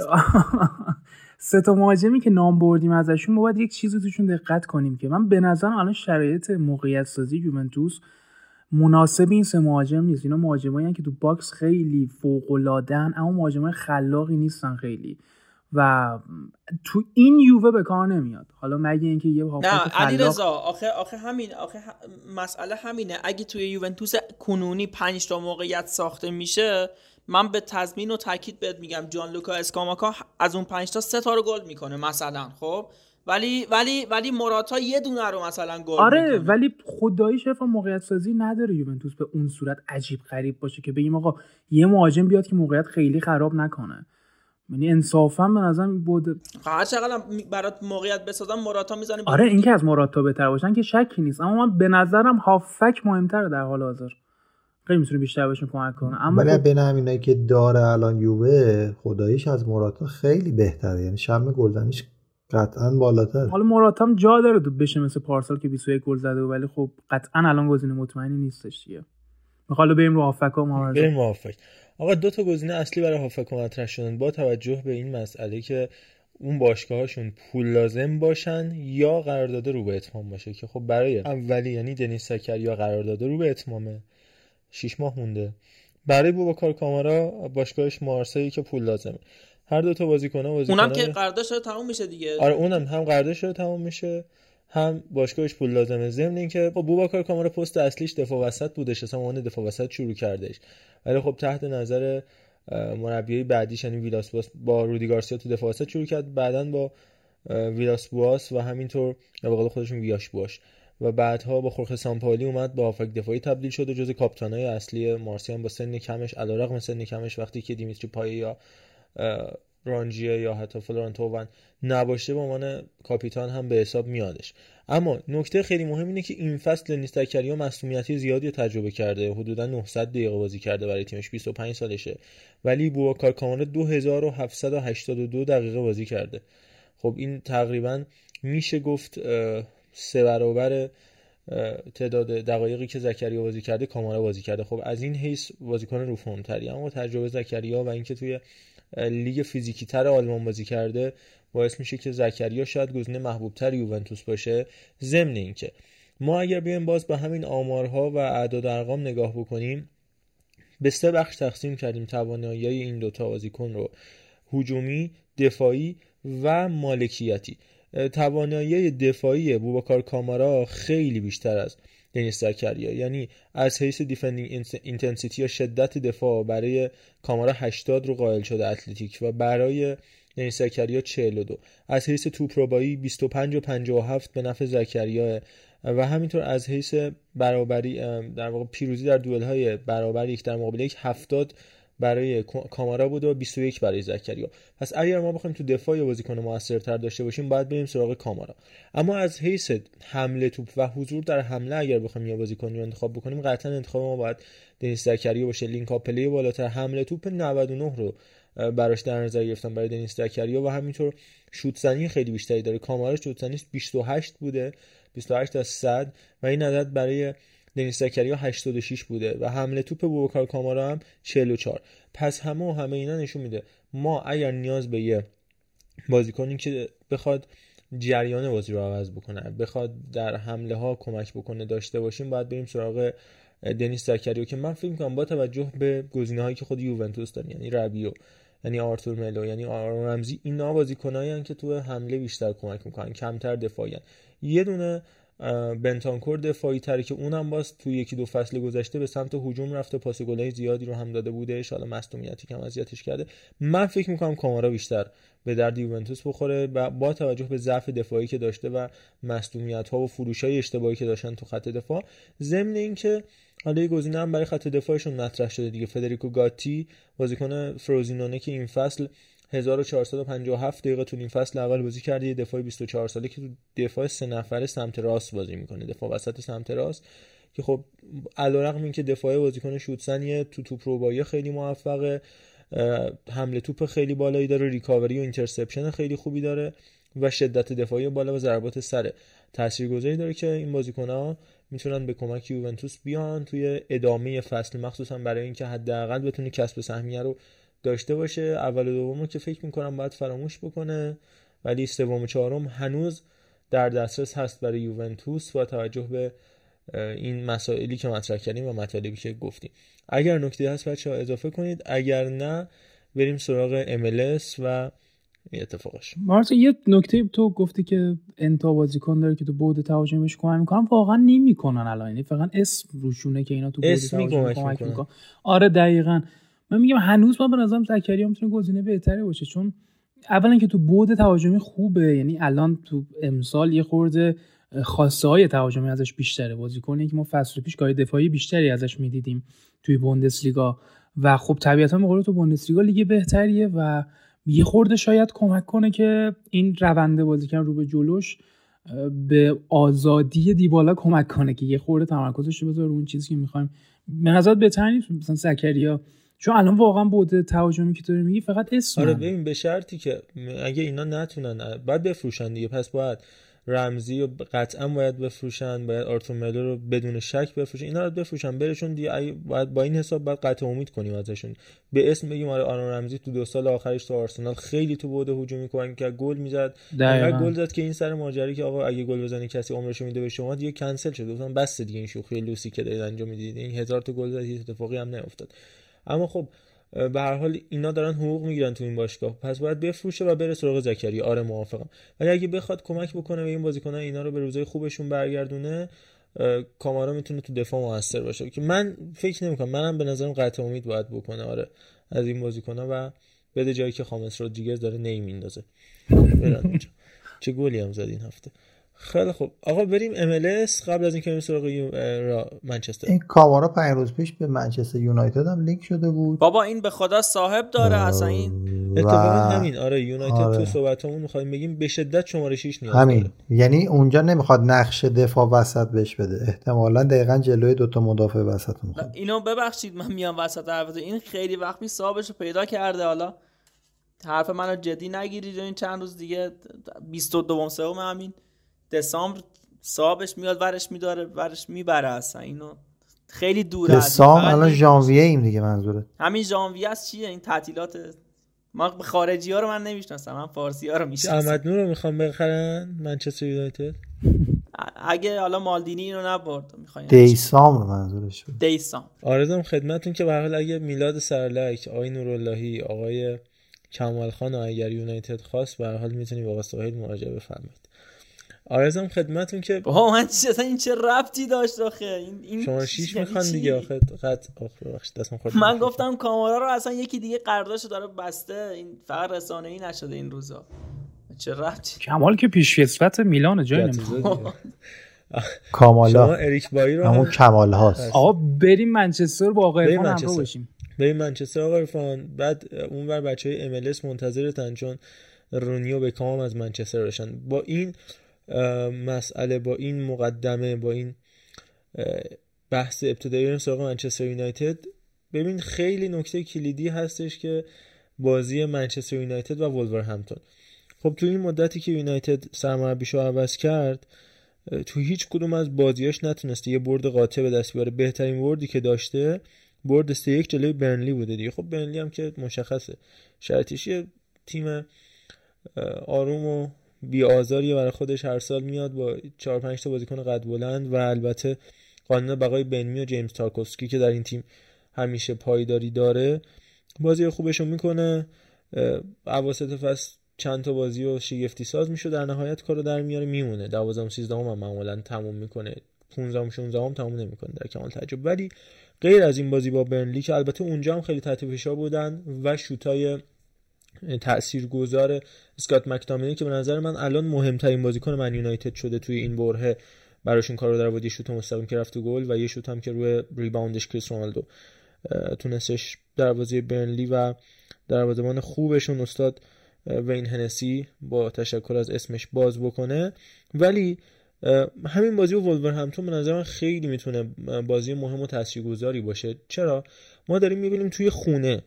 سه تا مهاجمی که نام بردیم ازشون ما باید یک چیزی توشون دقت کنیم که من به نظرم الان شرایط موقعیت سازی یوونتوس مناسب این سه مهاجم نیست. اینا مهاجمایی که تو box خیلی فوق العادهن اما مهاجمای خلاقی نیستن خیلی. و تو این یووه به کار نمیاد. حالا مگه اینکه یه نه علی رضا آخه آخه همین آخه مسئله همینه. اگه توی یوونتوس کنونی 5 تا موقعیت ساخته میشه من به تضمین و تاکید بهت میگم جان لوکا اسکاماکا از اون 5 تا 3 تا رو گل می‌کنه مثلا خب؟ ولی ولی ولی موراتا یه دونه رو مثلا گل آره می‌کنه. ولی خدایی شف موقعیت سازی نداره یوونتوس به اون صورت عجیب غریب باشه که بگیم آقا یه مهاجم بیاد که موقعیت خیلی خراب نکنه. یعنی انصافا به نظرم بود هر چقدر برات موقعیت بسازم موراتا می‌زنه آره این که از موراتا بهتر باشن که شکی نیست. اما من به نظرم هافک مهمتره در حال حاضر. خیلی می‌تونه بیشتر بهشون کمک کنه اما ولی خب... بین همینایی که داره الان یووه خداییش از موراتا خیلی بهتره. یعنی شم گلزنیش قطعا بالاتر حالا موراتا هم جا داره تو بشه مثل پارسال که 21 گل زده ولی خب قطعا الان گزینه مطمئنی نیستش دیگه. می‌خوام بریم رو هافک ها بریم رو هافک آقا دو تا گزینه اصلی برای هافک مطرح شدن. با توجه به این مسئله که اون باشگاهاشون پول لازم باشن یا قرارداد رو به اتمام باشه که خب برای اولی یعنی دنیس سکر یا قرارداد رو به اتمامه 6 ماه مونده. برای بوباکار کامارا باشگاهش مارسی که پول لازمه. هر دو تا بازیکن بازیکن اونم که قراردادش تموم میشه دیگه. آره اونم هم قراردادش تموم میشه. هم باشگاهش پول لازمه. ضمن اینکه خب بوباکار کامارا پست اصلیش دفاع وسط بودش اصلا اون دفاع وسط شروع کردش. ولی خب تحت نظر مربیای بعدیش یعنی ویلاس بواس با رودی گارسیا تو دفاع وسط شروع کرد. بعدا با ویلاس بواس و همینطور به قول خودشون ویاش باش و بعدها با خورخ سامپالی اومد با هافک دفاعی تبدیل شد و جز کاپتانای اصلی مارسی هم با سن کمش علیرغم سن کمش وقتی که دیمیتری پای یا رانجیه یا حتی فلورانتوون نباشه به عنوان کاپیتان هم به حساب میادش. اما نکته خیلی مهم اینه که این فصل لنیس مسئولیتی زیادی تجربه کرده. حدودا 900 دقیقه بازی کرده برای تیمش. 25 سالشه. ولی بوکار کامارا 2782 دقیقه بازی کرده. خب این تقریبا میشه گفت سه برابر تعداد دقایقی که زکریا بازی کرده کامارا بازی کرده. خب از این حیث بازیکن رو اما تجربه زکریا و اینکه توی لیگ فیزیکی تر آلمان بازی کرده باعث میشه که زکریا شاید گزینه محبوب تر یوونتوس باشه. ضمن اینکه ما اگر بیایم باز به همین آمارها و اعداد ارقام نگاه بکنیم به سه بخش تقسیم کردیم توانایی این دوتا بازیکن رو. هجومی دفاعی و مالکیتی. توانایی دفاعی بوباکار کامارا خیلی بیشتر از دنیس زکریا یعنی از حیث defending intensity یا شدت دفاع برای کامارا 80 رو قائل شده اتلتیک و برای دنیس زکریا 42 از حیث توپ ربایی 25 و 57 به نفع زکریا و همینطور از حیث برابری در واقع پیروزی در دوئل های برابر یک در مقابل یک 70 برای کامارا بوده و 21 برای زکریا. پس اگر ما بخوایم تو دفاع یا بازیکن موثرتر داشته باشیم باید بریم سراغ کامارا. اما از حیث حمله توپ و حضور در حمله اگر بخوایم یا بازیکن رو انتخاب بکنیم قطعا انتخاب ما باید دنیس زکریا باشه. لینک پلی بالاتر. حمله توپ 99 رو براش در نظر گرفتم برای دنیس زکریا و همینطور شوت زنی خیلی بیشتری داره. کامارا شوت زنی 28 بوده. 28 تا 100 و این عدد برای دنیس زکریا 86 بوده و حمله توپ بوکار کامارا هم 44 پس همه و همه اینا نشون میده. ما اگر نیاز به یه بازیکنی که بخواد جریان بازی رو عوض بکنه بخواد در حمله ها کمک بکنه داشته باشیم باید بریم سراغ دنیس زکریا که من فکر می‌کنم با توجه به گزینه هایی که خود یوونتوس داره یعنی ربیو یعنی آرتور ملو یعنی آرون رمزی اینا بازیکنایی که تو حمله بیشتر کمک می‌کنن کمتر دفاعی یه دونه بنتانکور دفاعی تره که اونم باز تو یکی دو فصل گذشته به سمت هجوم رفته پاس گلای زیادی رو هم داده بوده حالا مصونیتی کم اذیتش کرده. من فکر می‌کنم کامارا بیشتر به درد یوونتوس بخوره و با توجه به ضعف دفاعی که داشته و مصونیت ها و فروش های اشتباهی که داشتن تو خط دفاع ضمن اینکه حالا یه گزینه هم برای خط دفاعشون مطرح شده دیگه. فدریکو گاتی بازیکن فروزینونه که این فصل 1457 دقیقه تو این فصل اول بازی کرده یه دفاع 24 ساله که تو دفاع سه نفره سمت راست بازی می‌کنه دفاع وسط سمت راست. که خب علیرغم اینکه دفاع بازیکن شوتسنیه تو توپ روبایی خیلی موفقه. حمله توپ خیلی بالایی داره. ریکاوری و اینترسپشن خیلی خوبی داره و شدت دفاعی بالا و ضربات سر تاثیرگذاری داره که این بازیکن‌ها می‌تونن به کمک یوونتوس بیان. توی ادامه فصل مخصوصا برای اینکه حداقل بتونه کسب سهمیه رو داشته باشه. اول و دوم که فکر می‌کنم باید فراموش بکنه. ولی سوم و چهارم هنوز در دسترس هست برای یوونتوس با توجه به این مسائلی که مطرح کردیم و مطالبی که گفتیم. اگر نکته هست بچه ها اضافه کنید. اگر نه بریم سراغ MLS و اتفاقش مارتا یه نکته تو گفتی که انتا بازیکن داره که تو بود تهاجمیش کمک می‌کنن واقعا نمی‌کنن الان. یعنی فقط اسم روشونه که اینا تو بود تهاجمی کمک می‌کنن. آره دقیقا. من میگم هنوز ما به نظرم زکریا می‌تونه گزینه بهتری باشه چون اولا که تو بود تهاجمی خوبه یعنی الان تو امسال یه خورده خاصه های تهاجمی ازش بیشتره بازیکنی که ما فصل پیش کاری دفاعی بیشتری ازش می‌دیدیم توی بوندسلیگا. و خب طبیعتا به تو بوندسلیگا لیگ بهتریه و یه خورده شاید کمک کنه که این رونده بازیکن رو به جلوش به آزادی دیبالا کمک کنه که یه خورده تمرکزش رو بذاره اون چیزی که می‌خوایم. به نظر بهتر مثلا زکریا چون الان واقعا بوده تهاجمی که داری میگی فقط اسم آره ببین به شرطی که اگه اینا نتونن بعد بفروشن دیگه. پس باید رمزی و قطعا باید بفروشن باید آرتور ملو رو بدون شک بفروشن. اینا رو بفروشن. برشون دیگه باید با این حساب باید قطع امید کنیم ازشون. به اسم بگیم آره آرون رمزی تو دو سال آخرش تو آرسنال خیلی تو بوده هجومی کمک که گل می‌زد. اگر گل زد که این سر ماجرایی که آقا اگه گل بزنی کسی عمرشو میده به شما دیگه کنسل شد گفتم بس دیگه این شوخی لوسی که دارید انجام می‌دید. این هزار تا گل زد هیچ اتفاقی هم نیفتاد. اما خب به هر حال اینا دارن حقوق می‌گیرن تو این باشگاه. پس باید بفروشه و بره سراغ زکریا. آره موافقم. ولی اگه بخواد کمک بکنه به این بازیکنان اینا رو به روزای خوبشون برگردونه کامارا می‌تونه تو دفاع موثر باشه. که من فکر نمی‌کنم. منم به نظرم قطع امید باید بکنه آره از این بازیکن‌ها و بده جایی که خامس رودریگز داره نمیندازه چه گلی هم زد این هفته. خیلی خوب. آقا بریم MLS قبل از اینکه بریم سراغ را منچستر. این کامارا پنج روز پیش به منچستر یونایتد هم لینک شده بود. بابا این به خدا صاحب داره اصلا. این اتفاقا همین. آره یونایتد آره. تو صحبتمون می‌خوایم بگیم به شدت شماره 6 نیاز همین. داره. یعنی اونجا نمی‌خواد نقش دفاع وسط بهش بده. احتمالا دقیقا جلوی دوتا مدافع وسط می‌خواد اینو ببخشید من میام وسط حرف این خیلی وقت پیش صاحبش رو پیدا کرده. حالا حرف منو جدی نگیرید. این چند روز دیگه 22 سوم همین. دسامبر صاحبش میاد ورش میداره ورش می‌بره اصلا. اینو خیلی دوره دسامبر الان ژانویه ایم دیگه منظوره. همین ژانویه است چیه؟ این تعطیلات ما به خارجی ها رو من نمی‌شناسم من فارسی ها رو می‌شناسم. احمد نور رو می‌خوام بخرن؟ منچستر یونایتد؟ اگه حالا مالدینی اینو نبرد می‌خواین دیسامبر منظورش بود دیسامبر آرزم خدمتتون که به حال اگه میلاد سرلک آقای نوراللهی آقای کمال خان اگر یونایتد خواست به حال می‌تونی با آقا سهیل مراجعه بفرمایید. آرزم خدمتون که با من چه این چه ربطی داشت آخه؟ این, این شما شیش می‌خوان دیگه آخه؟ قط دستم خورد. من گفتم کامارا رو اصلا یکی دیگه قراردادشو داره بسته. این فقط رسانه ای نشده این روزا. چه ربطی؟ کمال که پیش کسوت میلان جای کامالا. شما اریک بایی رو همون کمال هاست. آقا بریم منچستر با آقا ارفان همراه باشیم. بریم منچستر آقا ارفان بعد اونور بچه های ام منتظرتن چون رونیو به کام از منچستر روشن با این مسئله با این مقدمه با این بحث ابتدایی بریم سراغ منچستر یونایتد. ببین خیلی نکته کلیدی هستش که بازی منچستر یونایتد و همتون خب تو این مدتی که یونایتد سرمربیشو عوض کرد تو هیچ کدوم از بازیاش نتونسته یه برد قاطع به دست بیاره. بهترین بردی که داشته برد سه یک جلوی برنلی بوده دیگه. خب برنلی هم که مشخصه. شرطیش تیم آروم و بی آزاری برای خودش هر سال میاد با 4 5 تا بازیکن قد بلند و البته قانون بقای بنمی و جیمز تارکوفسکی که در این تیم همیشه پایداری داره بازی خوبشون می‌کنه. اواسط فصل چند تا بازی و شگفتی ساز میشه در نهایت کارو در میاره میمونه. 12 13 هم, هم معمولا تموم می‌کنه. 15 16 هم تموم نمی‌کنه در کمال تعجب. ولی غیر از این بازی با برنلی که البته اونجا هم خیلی تحت فشار بودن و شوتای تاثیرگذار اسکات مکتامینی که به نظر من الان مهمترین بازیکن من یونایتد شده توی این بره براشون کارو در بود شوت مستقیم که رفت گل و یه شوت هم که روی ریباوندش کریس رونالدو. تونستش دروازه برنلی و دروازه‌بان خوبشون استاد وین هنسی با تشکر از اسمش باز بکنه. ولی همین بازی و همتون به نظر من خیلی می‌تونه بازی مهم و تاثیرگذاری باشه. چرا؟ ما داریم می‌بینیم توی خونه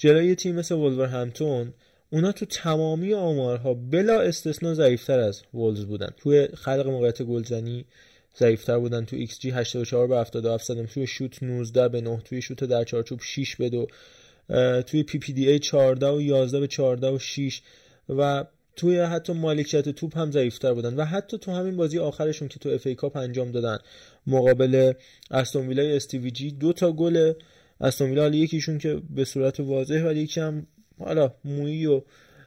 جلوی تیم مثل همتون اونا تو تمامی آمارها بلا استثنا ضعیفتر از ولز بودن. توی خلق موقعیت گلزنی ضعیفتر بودن. تو XG 84 به 77 زدم توی شوت 19 به 9 توی شوت در چارچوب 6 به 2 توی PPDA 14 و 11 به 14 و 6 و توی حتی مالکیت توپ هم ضعیفتر بودن. و حتی تو همین بازی آخرشون که تو FA Cup انجام دادن. مقابل استون ویلای استیوی جی دو تا گل استون ویلا یکیشون که به صورت واضح ولی یکی هم حالا مویی و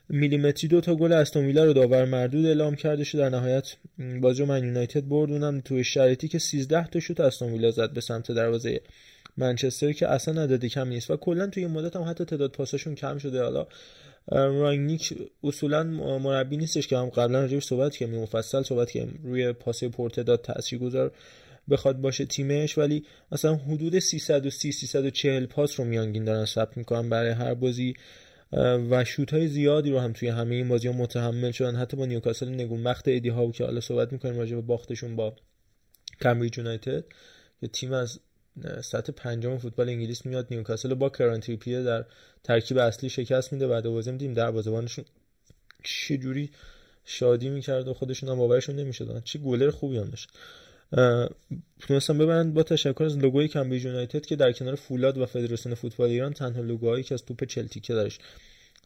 میلیمتری دو تا گل استون ویلا رو داور مردود اعلام کرده شد در نهایت بازی من یونایتد بردونم. توی شرایطی که 13 تا شوت استون ویلا زد به سمت دروازه منچستر که اصلا عدد کم نیست. و کلا توی این مدت هم حتی تعداد پاساشون کم شده. حالا رانگنیک اصولا مربی نیستش که هم قبلا راجعش صحبت کردیم مفصل صحبت کردیم روی پاس پرتداد تاثیرگذار بخواد باشه تیمش ولی مثلا حدود 330 340 پاس رو میانگین دارن ثبت می‌کنن برای هر بازی و شوت های زیادی رو هم توی همه این بازی ها متحمل شدن. حتی با نیوکاسل نگون وقت ادی هاو که حالا صحبت می‌کنیم راجع به باختشون با کمبریج یونایتد که تیم از سطح پنجم فوتبال انگلیس میاد نیوکاسل با کرانتریپیه در ترکیب اصلی شکست میده. بعد بازی دیدیم دروازه‌بانشون چه جوری شادی می‌کرد و خودشون هم باورشون نمی‌شد چه گلر خوبی هم داشت. تونستم ببرند با تشکر از لوگوی کمبریج یونایتد که در کنار فولاد و فدراسیون فوتبال ایران تنها لوگوهایی که از توپ چلتیکه درش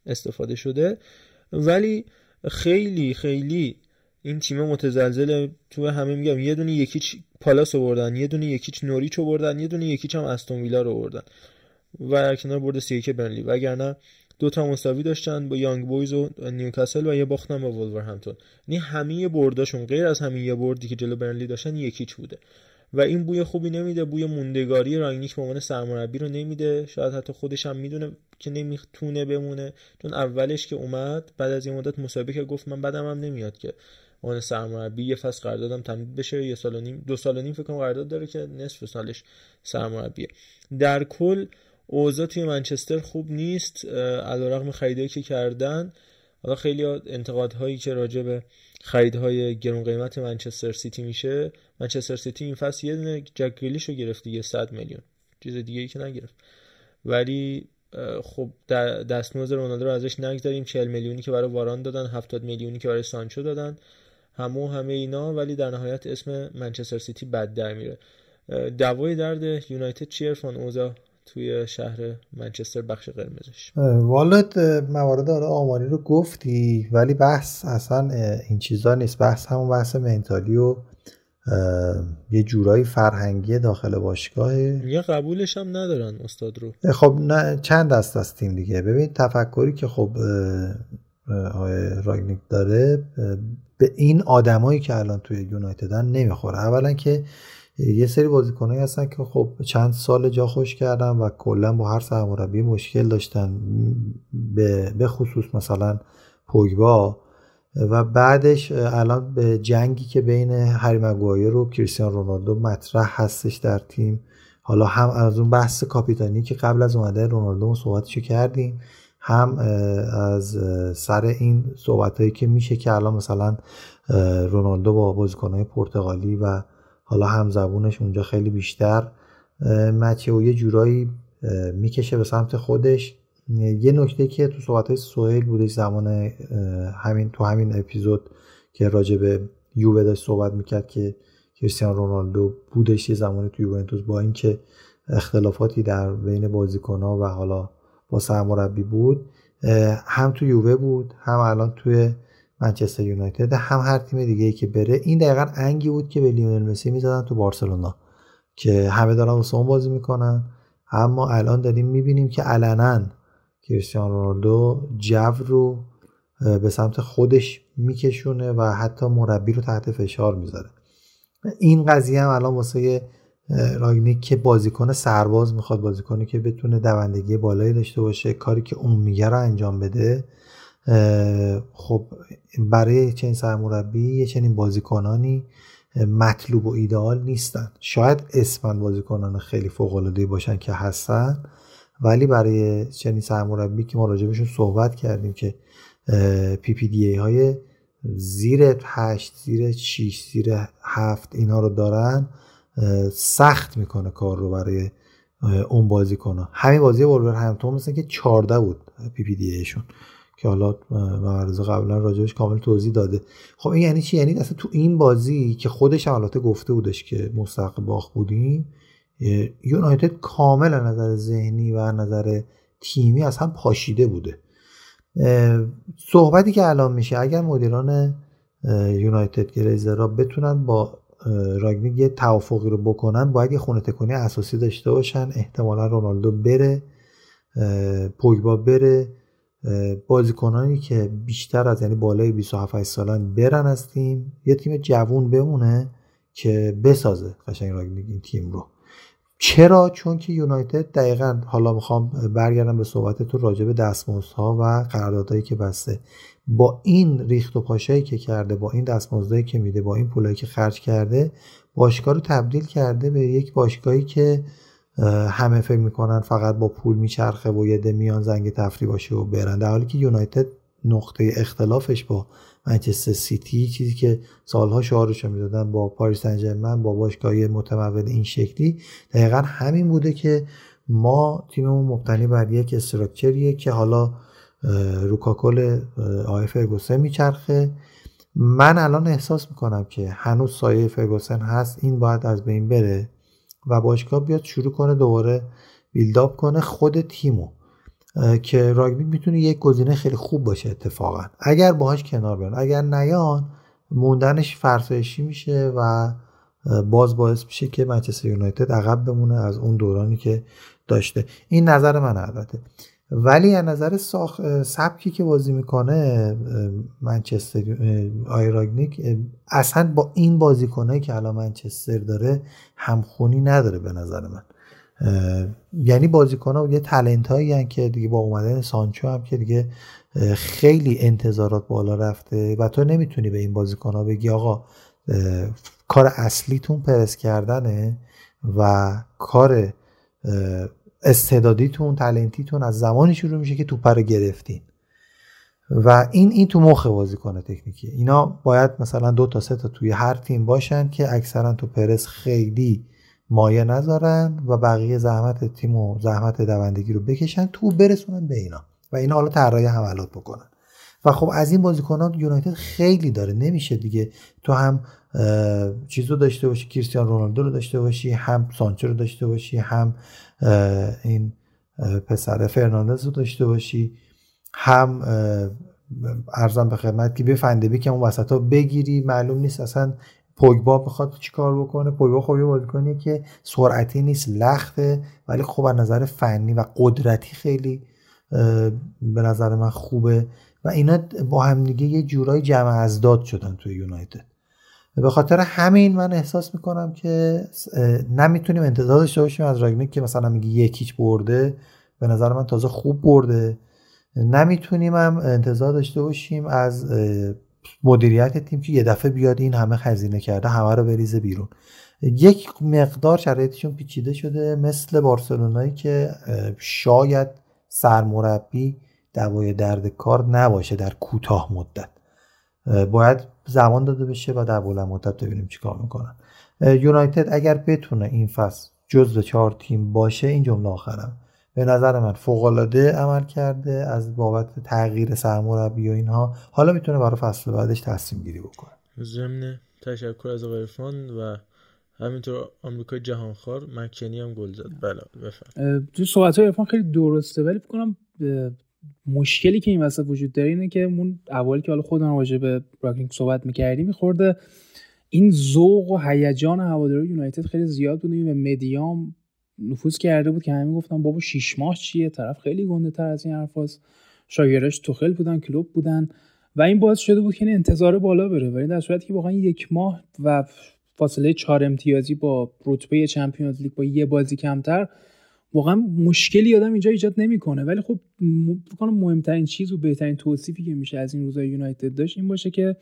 استفاده شده. ولی خیلی خیلی این تیم متزلزل. تو همه میگم یه دونه یک هیچ پالاس آوردن یه دونه یک هیچ نوریچ آوردن یه دونه یک هیچ هم استون ویلا رو آوردن و کنار برد سی برنلی. وگرنه دو تا مساوی داشتن با یانگ بویز و نیوکاسل و یه باختن با ولورهمپتون یعنی همه برداشون غیر از همین یه بردی که جلو برنلی داشتن یک هیچ بوده. و این بوی خوبی نمیده بوی موندگاری رانگنیک به عنوان سرمربی رو نمیده. شاید حتی خودش هم می‌دونه که نمی‌تونه بمونه. چون اولش که اومد بعد از یه مدت مسابقه گفت من بدم هم نمیاد که عنوان سرمربی یه فصل قراردادم تمدید بشه. یه سال و نیم دو سال و نیم فکر کنم قرارداد داره که نصف سالش سرمربیه. در کل اوضاع توی منچستر خوب نیست علیرغم خریدایی که کردن. حالا خیلی انتقادهایی که راجع به خریدهای گرون قیمت منچستر سیتی میشه. منچستر سیتی این فصل یه دونه جک رو گرفت دیگه 100 میلیون. چیز دیگه ای که نگرفت. ولی خب دستمزد رونالدو رو ازش نگذاریم 40 میلیونی که برای واران دادن 70 میلیونی که برای سانچو دادن. همو همه اینا ولی در نهایت اسم منچستر سیتی بد در میره. دوای درد یونایتد چیه؟ اوزا توی شهر منچستر بخش قرمزش. والد موارد حالا آماری رو گفتی ولی بحث اصلا این چیزا نیست. بحث همون بحث منتالی و یه جورایی فرهنگی داخل باشگاهه یه قبولش هم ندارن استاد رو. خب نه چند دست از تیم دیگه. ببین تفکری که خب آقای راگنیک داره به این آدمایی که الان توی یونایتدن نمی‌خوره. اولا که یه سری بازیکنایی هستن که خب چند سال جا خوش کردن و کلا با هر سرمربی مشکل داشتن به خصوص مثلا پوگبا. و بعدش الان به جنگی که بین هری مگوایر و کریستیان رونالدو مطرح هستش در تیم. حالا هم از اون بحث کاپیتانی که قبل از اومده رونالدو صحبتشو کردیم هم از سر این صحبت هایی که میشه که الان مثلا رونالدو با بازیکنهای پرتغالی و حالا هم زبونش اونجا خیلی بیشتر مچه و یه جورایی می‌کشه به سمت خودش. یه نکته که تو صحبت های سوهیل بودش زمان همین تو همین اپیزود که راجع به یووه داشت صحبت می‌کرد که کریستیان رونالدو بودش یه زمانی تو یوونتوس با اینکه اختلافاتی در بین بازیکنها و حالا با سرمربی بود. هم تو یووه بود هم الان توی منچستر یونایتد. هم هر تیم دیگه ای که بره. این دقیقا انگی بود که به لیونل مسی می‌زدن تو بارسلونا که همه دارن واسه اون بازی می‌کنن. اما الان داریم می‌بینیم که علنا کریستیانو رونالدو جو رو به سمت خودش میکشونه و حتی مربی رو تحت فشار می‌ذاره. این قضیه هم الان واسه راگنیک که بازیکن سرباز می‌خواد بازیکنی که بتونه دوندگی بالایی داشته باشه کاری که اون میگه رو انجام بده. خب برای چنین سرمربی چنین بازیکنانی مطلوب و ایدئال نیستن. شاید اسماً بازیکنان خیلی فوق العاده باشن که هستن ولی برای چنین سرمربی که ما راجبشون صحبت کردیم که PPDA های زیر 8 زیر 6 زیر 7 اینا رو دارن سخت می‌کنه کار رو برای اون بازی کنه همین بازی همتون مثل که 14 بود PPDA شون که حالا معرض قبلا راجبش کامل توضیح داده. خب این یعنی چی؟ یعنی اصلا تو این بازی که خودش البته گفته بودش که مستحق باخ بودیم یونایتد کامل از نظر ذهنی و نظر تیمی از هم پاشیده بوده. صحبتی که الان میشه اگر مدیران یونایتد گریزرا بتونن با راگنیک یه توافقی رو بکنن باید یه خونه تکونی اساسی داشته باشن احتمالا رونالدو بره پوگبا بره بازیکنانی که بیشتر از یعنی بالای 27 سالن برن از تیم یه تیم جوون بمونه که بسازه قشنگ راگنیک این تیم رو. چرا؟ چون که یونایتد دقیقا حالا می‌خوام برگردم به صحبت تو راجع به دستمزدها و قراردادهایی که بسته. با این ریخت و پاشایی که کرده با این دستمزدهایی که میده با این پولایی که خرج کرده باشگاه رو تبدیل کرده به یک باشگاهی که همه فکر می‌کنن فقط با پول میچرخه و یه میان زنگ تفری باشه و برن. در حالی که یونایتد نقطه اختلافش با منچستر سیتی چیزی که سالها شعارش رو می‌دادن با پاریس سن با باشگاهی متمول این شکلی دقیقا همین بوده که ما تیممون مبتنی بر یک استراکچریه که حالا روکاکل آقای فرگوسن میچرخه. من الان احساس می‌کنم که هنوز سایه فرگوسن هست این باید از بین بره. و باشگاه بیاد شروع کنه دوباره بیلداپ کنه خود تیمو که راگبی می‌تونه یک گزینه خیلی خوب باشه اتفاقا. اگر باهاش کنار بیان اگر نیان موندنش فرسایشی میشه و باز باعث میشه که منچستر یونایتد عقب بمونه از اون دورانی که داشته. این نظر من البته. ولی از نظر ساخ... سبکی که بازی می‌کنه منچستر آیراگنیک اصلا با این بازیکنهایی که الان منچستر داره همخونی نداره به نظر من. یعنی بازیکن ها یه تلنت هایی که دیگه با اومدن سانچو هم که دیگه خیلی انتظارات بالا رفته و تو نمی‌تونی به این بازیکن ها بگی آقا کار اصلیتون پرس کردنه و کار استعدادیتون تلنتیتون از زمانی شروع میشه که توپ رو گرفتین. و این این تو مخ بازیکن تکنیکی اینا باید مثلا دو تا سه تا توی هر تیم باشن که اکثرا تو پرس خیلی مایه نذارن و بقیه زحمت تیم و زحمت دوندگی رو بکشن تو برسونن به اینا. و اینا حالا طراحی حملات بکنن. و خب از این بازیکنان یونایتد خیلی داره. نمیشه دیگه تو هم چیزو داشته باشی کریستیان رونالدو رو داشته باشی هم سانچو رو داشته باشی هم این پسر فرناندز رو داشته باشی. هم ارزم به خدمت که بفنده که اون وسط ها بگیری. معلوم نیست اصلا پوگبا بخواد چیکار بکنه. پوگبا خب یه بازیکنیه که سرعتی نیست لخته ولی خب از نظر فنی و قدرتی خیلی به نظر من خوبه. و اینا با هم دیگه یه جورای جمع از داد شدن توی یونایتد. به خاطر همین من احساس می‌کنم که نمی‌تونیم انتظار داشته باشیم از راگنیک که مثلا میگه یکیچ برده. به نظر من تازه خوب برده. نمی‌تونیم هم انتظار داشته باشیم از مدیریت تیم که یه دفعه بیاد این همه خزینه کرده همه رو بریزه بیرون. یک مقدار شرایطشون پیچیده شده مثل بارسلونایی که شاید سرمربی دوای درد کار نباشه در کوتاه مدت. باید زمان داده بشه و در بلند مدت ببینیم چیکار می‌کنن. یونایتد اگر بتونه این فصل جزو چهار تیم باشه این جمله آخرم. به نظر من فوقالعاده عمل کرده از بابت تغییر سرمربی و اینها. حالا می‌تونه برای فصل بعدش تصمیم گیری بکنه. ضمن تشکر از آقای و همینطور آمریکای جهانخوار مکنی هم گل زد. بله بفرم تو صحبت های خیلی درسته ولی فکر کنم مشکلی که این وسط وجود داره اینه که اون اولی که حالا خودمون راجع به براکینگ صحبت می‌کردیم میخورده این ذوق و هیجان هواداری یونایتد خیلی زیاد بود. و مدیام نفوذ کرده بود که همین گفتم بابا شیش ماه چیه؟ طرف خیلی گنده تر از این حرفاست شاگرش توخل بودن کلوب بودن. و این باعث شده بود که انتظار بالا بره. ولی در صورتی که واقعا یک ماه و فاصله چهار امتیازی با رتبه چمپیونز لیگ با یه بازی کمتر واقعا مشکلی آدم اینجا ایجاد نمی‌کنه. ولی خب فکر مهمترین چیز و بهترین توصیفی که میشه از این روزای یونایتد داشت این باشه که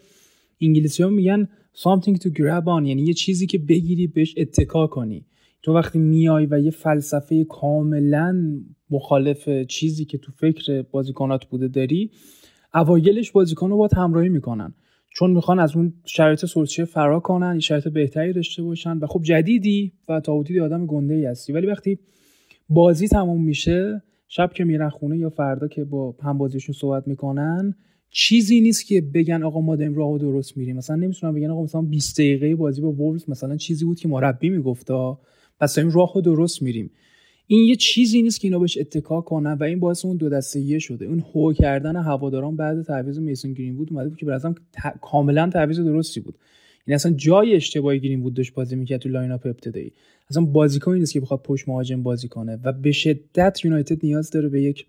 انگلیسی ها میگن something to grab on یعنی یه چیزی که بگیری بهش اتکا کنی. تو وقتی میای و یه فلسفه کاملا مخالف چیزی که تو فکر بازیکنات بوده داری اوایلش بازیکن رو باید همراهی می‌کنن. چون می‌خوان از اون شرایط سلچه فرا کنن شرایط بهتری داشته باشن و خب جدیدی و تا آدم گنده ای هستی. ولی وقتی بازی تموم میشه شب که میرن خونه یا فردا که با هم بازیشون صحبت می‌کنن چیزی نیست که بگن آقا ما داریم راهو درست میریم. مثلا نمی‌تونن بگن آقا مثلا 20 دقیقه بازی با وولز مثلا چیزی بود که مربی میگفتا پس داریم راهو درست میریم. این یه چیزی نیست که اینا بهش اتکا کنن و این باعث اون دو دسته شده. اون هو کردن هواداران بعد تعویض میسون گرین بود اومده بود که به نظرم کاملا تعویض درستی بود. این اصلا جای اشتباهی گرین بود داشت بازی می‌کرد تو line-up ابتدایی. اصلا بازیکنی نیست که بخواد پشت مهاجم بازی کنه و به شدت یونایتد نیاز داره به یک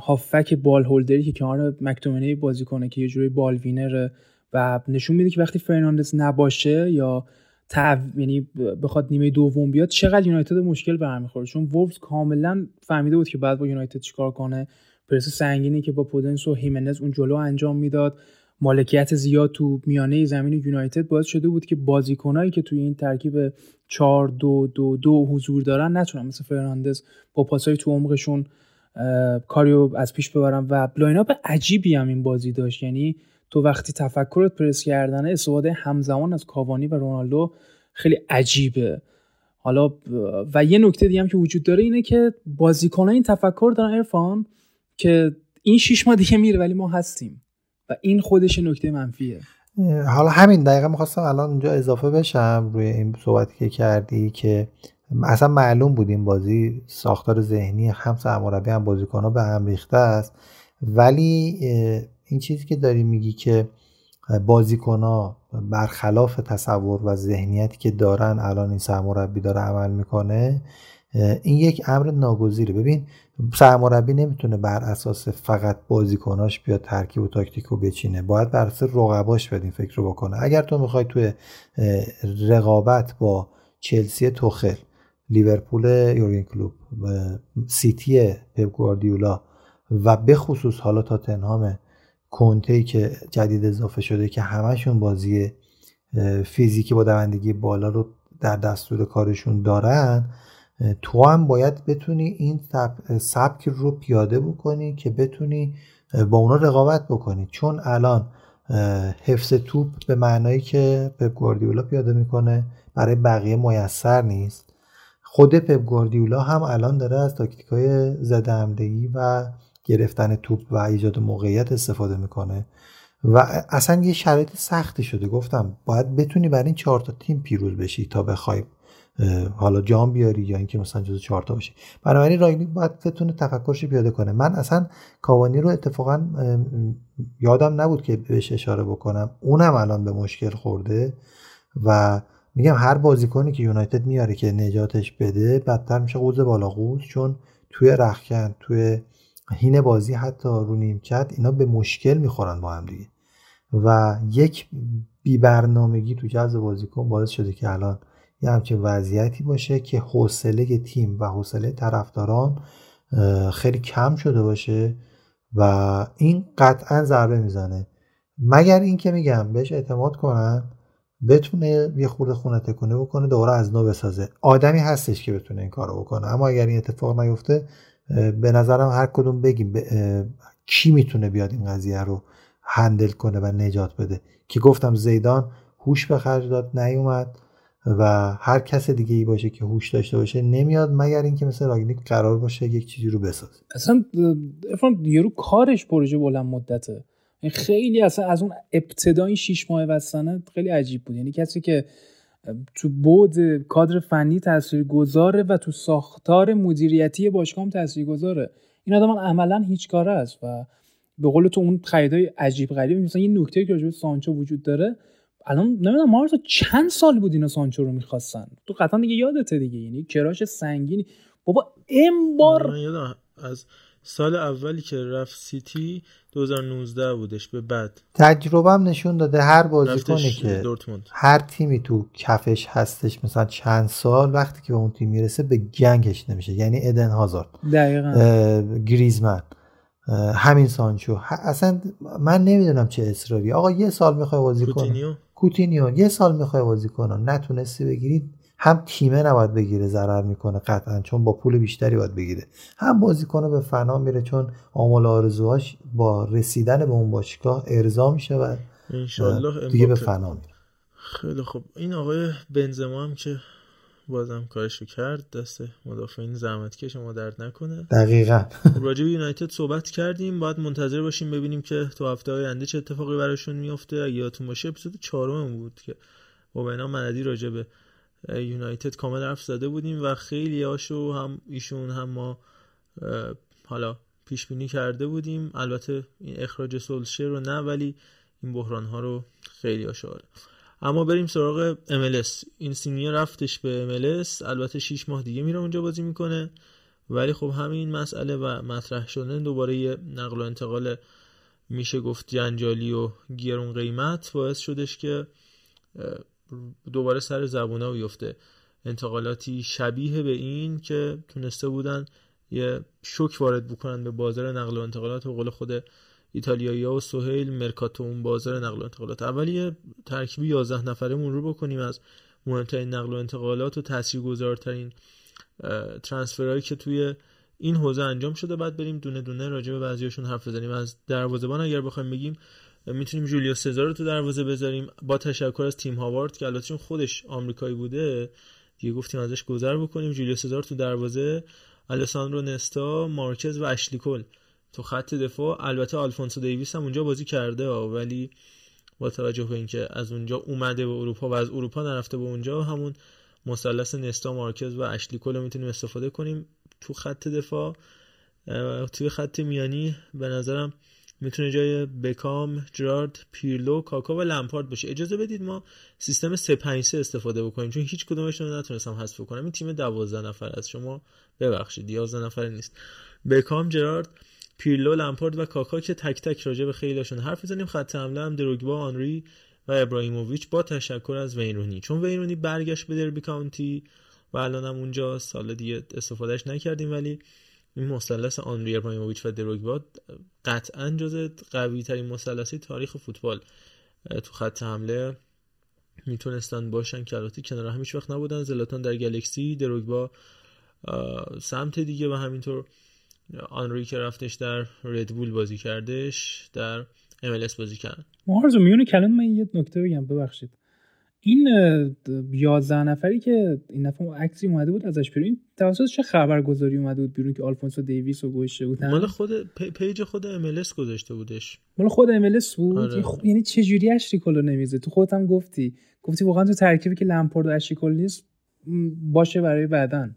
هافبک ball holder ی که کنار مکتومنی بازی کنه که یه جوری ball winner ه و نشون میده که وقتی فرناندز نباشه یا تعو... یعنی بخواد نیمه دوم بیاد چقدر یونایتد مشکل برمیخوره چون وولفز کاملا فهمیده بود که بعد با یونایتد چیکار کنه. پرس سنگینی که با پودنس و خیمنز اون جلو انجام می‌داد. مالکیت زیاد تو میانه زمین یونایتد باعث شده بود که بازیکنایی که توی این ترکیب 4 2 2 2 حضور دارن نتونن مثل فرناندز با پاسای تو عمقشون کاریو از پیش ببرن و line-up عجیبی هم این بازی داشت. یعنی تو وقتی تفکرت پرس کردن استفاده همزمان از کاوانی و رونالدو خیلی عجیبه. حالا و یه نکته دیگه هم که وجود داره اینه که بازیکنان این تفکر دارن عرفان که این شیش ماه دیگه میره ولی ما هستیم. و این خودش نکته منفیه. حالا همین دقیقه می‌خواستم الان اونجا اضافه بشم روی این صحبتی که کردی که اصلا معلوم بود این بازی ساختار ذهنی هم سرمربی هم بازیکنها به هم ریخته است. ولی این چیزی که داری میگی که بازیکنها برخلاف تصور و ذهنیتی که دارن الان این سرمربی داره عمل می‌کنه این یک امر ناگزیره. ببین سرمربی نمی‌تونه بر اساس فقط بازیکناش بیاد ترکیب و تاکتیک رو بچینه. باید بر اساس رقباش بدین فکر رو بکنه. اگر تو می‌خوای توی رقابت با چلسی توخل لیورپول یورگن کلوب سیتی پپ گواردیولا و به خصوص حالا تاتنهام کنته که جدید اضافه شده که همشون بازی فیزیکی با دوندگی بالا رو در دستور کارشون دارن تو هم باید بتونی این سبک رو پیاده بکنی که بتونی با اونا رقابت بکنی. چون الان حفظ توپ به معنایی که پپ گواردیولا پیاده می‌کنه برای بقیه میسر نیست. خود پپ گواردیولا هم الان داره از تاکتیک های زده و گرفتن توپ و ایجاد موقعیت استفاده می‌کنه. و اصلا یه شرایط سختی شده. گفتم باید بتونی برای این چهار تا تیم پیروز بشی تا بخوای حالا جام بیاری یا اینکه مثلا جزو چهار تا باشی. بنابراین راگنیک باید بتونه تفکرش پیاده کنه. من اصلا کاوانی رو اتفاقا یادم نبود که بهش اشاره بکنم. اونم الان به مشکل خورده و میگم هر بازیکنی که یونایتد میاره که نجاتش بده بدتر میشه قوز بالا قوز چون توی رخکن توی هین بازی حتی رو نیمکت اینا به مشکل می‌خورن با هم دیگه. و یک بی برنامگی تو جذب بازیکن باعث شده که الان یه همچین وضعیتی باشه که حوصله تیم و حوصله طرفداران خیلی کم شده باشه و این قطعا ضربه می‌زنه. مگر اینکه میگم بهش اعتماد کنن بتونه یه خورده خونه تکونه بکنه دوباره از نو بسازه. آدمی هستش که بتونه این کارو بکنه. اما اگر این اتفاق نیفته به نظرم هر کدوم بگیم کی می‌تونه بیاد این قضیه رو هندل کنه و نجات بده. که گفتم زیدان هوش به خرج داد نیومد. و هر کس دیگه ای باشه که هوش داشته باشه نمیاد مگر اینکه مثل راگنیک قرار باشه یک چیزی رو بسازه. اصلا افران یارو کارش پروژه بلند مدته. خیلی اصلا از اون ابتدای شیش ماه بستنه خیلی عجیب بود. یعنی کسی که تو بود کادر فنی تاثیر گذاره و تو ساختار مدیریتی باشگاه هم تاثیر گذاره این آدم عملا هیچ کاره است و به قول تو اون خریدای عجیب غریب مثلا یه نکته که راجع سانچو وجود داره الان نمی‌دونم مارس چند سال بود اینا سانچو رو می‌خواستن. تو قطعا دیگه یادته دیگه یعنی کراش سنگینی. بابا این بار از سال اولی که رفت سیتی 2019 بودش به بعد. تجربهم نشون داده هر بازیکنی که هر تیمی تو کفش هستش مثلا چند سال وقتی که به اون تیم می‌رسه به گنگش نمیشه. یعنی ادن هازارد. دقیقا. گریزمن. همین سانچو. اصلا من نمی‌دونم چه اصراری. آقا یه سال می‌خوای بازی کنه کوتینیو یه سال می‌خوای بازی کنه نتونستی بگیرید هم تیمه نباید بگیره ضرر می‌کنه قطعا چون با پول بیشتری باید بگیره. هم بازیکنه به فنا میره چون آمال آرزوهاش با رسیدن به اون باشگاه ارضا میشه و دیگه به فنا میره. خیلی خوب. این آقای بنزما هم که بازم کارشو کرد. دست مدافعین زحمت کش ما درد نکنه. دقیقا. راجع به یونایتد صحبت کردیم. باید منتظر باشیم ببینیم که تو هفته آینده چه اتفاقی براشون میفته اگه یادتون باشه اپیزود چهارم بود که با بنا مندی راجع به یونایتد کامل حرف زده بودیم و خیلی هاشو هم ایشون هم ما حالا پیش بینی کرده بودیم. البته این اخراج سولشر رو نه ولی این بحران ها رو خیلی آشاره اما بریم سراغ MLS این سینیه رفتش به MLS البته 6 ماه دیگه میره اونجا بازی می‌کنه. ولی خب همین مسئله و مطرح شدن دوباره یه نقل و انتقال میشه گفت جنجالی و گرون قیمت. باعث شدش که دوباره سر زبونا بیفته. انتقالاتی شبیه به این که تونسته بودن یه شک وارد بکنن به بازار نقل و انتقالات. و قول خود ایتالیایی ها و سهیل مرکاتو اون بازار نقل و انتقالات. اولی ترکیب 11 نفره رو بکنیم از مهمترین نقل و انتقالات و تاثیرگذارترین ترانسفرهایی که توی این حوزه انجام شده. بعد بریم دونه دونه راجع به بعضیاشون حرف بزنیم. از دروازه‌بان اگر بخوایم بگیم می‌تونیم جولیو سزار رو تو دروازه بذاریم. با تشکر از تیم هاوارد که البته خودش آمریکایی بوده دیگه گفتیم ازش گذر بکنیم. جولیو سزار تو دروازه الساندرو نستا مارکز و اشلیکل تو خط دفاع. البته آلفونسو دیویس هم اونجا بازی کرده ولی با توجه به اینکه از اونجا اومده به اروپا و از اروپا نرفته به اونجا همون مثلث نستا مارکز و اشلیکل رو می‌تونیم استفاده کنیم تو خط دفاع. توی خط میانی به نظرم می‌تونه جای بکام، جرارد، پیرلو، کاکا و لمپارد باشه. اجازه بدید ما سیستم 353 استفاده بکنیم چون هیچ کدومشون رو نتونستم حذف کنم. این تیم 12 نفر از شما ببخشید 11 نفر نیست. بکام، جرارد، پیرلو، لمپارد و کاکا که تک تک راجع به خیلیشون حرف بزنیم خط حمله هم دروگبا، آنری و ابراهیموویچ با تشکر از وینرونی چون وینرونی برگشت به دربی کانتی و الان هم اونجا سال دیگه استفادهش نکردیم. ولی این مثلث آنری ابراهیموویچ و دروگبا قطعا جز قوی ترین مثلثی تاریخ فوتبال. تو خط حمله می‌تونستن باشن. که البته کنار هم وقت نبودن. زلاتان در گلکسی دروگبا سمت دیگه و همینطور آنری که رفتش در ردبول بازی کردش در MLS بازی کرد مارزو میونه کلام من یه نکته بگم ببخشید. این 11 نفری که این دفعه عکسی اومده بود ازش بیرون توسط چه خبرگزاری اومده بود بیرون که آلفونسو دیویس رو گذاشته بودن؟ مال خود page خود MLS گذاشته بودش. مال خود MLS بود؟ آره. خب یعنی چه جوری اشلی کولو نمیزه تو خودت هم گفتی. گفتی واقعا تو ترکیبی که لمپارد و اشلی کول نیست باشه برای بعدن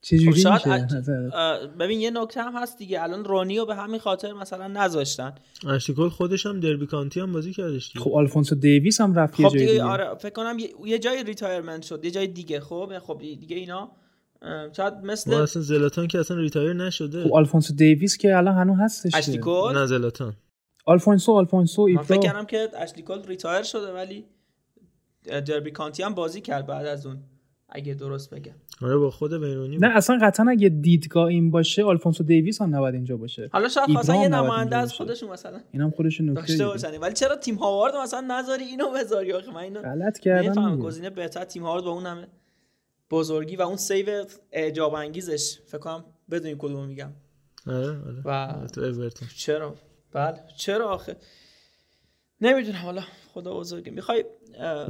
چجوری خب میشه؟ ببین یه نکته هم هست دیگه. الان رونیو به همین خاطر مثلا نذاشتن. اشلی کول خودش هم دربی کانتی هم بازی کردش خب آلفونسو دیویس هم رفت خب یه دیگه, دیگه. آره فکر کنم یه جای retirement شد یه جای دیگه. خب خب دیگه اینا شاید مثل اصلا زلاتان که اصلا retire نشده. خب آلفونسو دیویس که الان هنوز هستش اشلی کول نه زلاتان. آلفونسو آلفونسو من فکر کردم که اشلی کول retire شده ولی دربی کانتی هم بازی کرد بعد از اون. اگه درست بگم. آره با خود وین رونی نه اصلا قطعا اگه دیدگاه این باشه آلفونسو دیویس هم نباید اینجا باشه. حالا شاید خواستن یه نماینده از خودشون مثلا اینم خودشون نکته داشته باشن. ولی چرا تیم هاوارد مثلا نذاری اینو بذاری آخه؟ من اینو غلط کردم نمی‌فهمم. گزینه بهتر تیم هاوارد با اون همه بزرگی و اون save اعجاب انگیزش. فکر کنم بدونی کدومو میگم. آره آره. و تو اورتون. چرا؟ بله چرا آخه؟ نمی‌دونم حالا خدا بزرگه. می‌خوای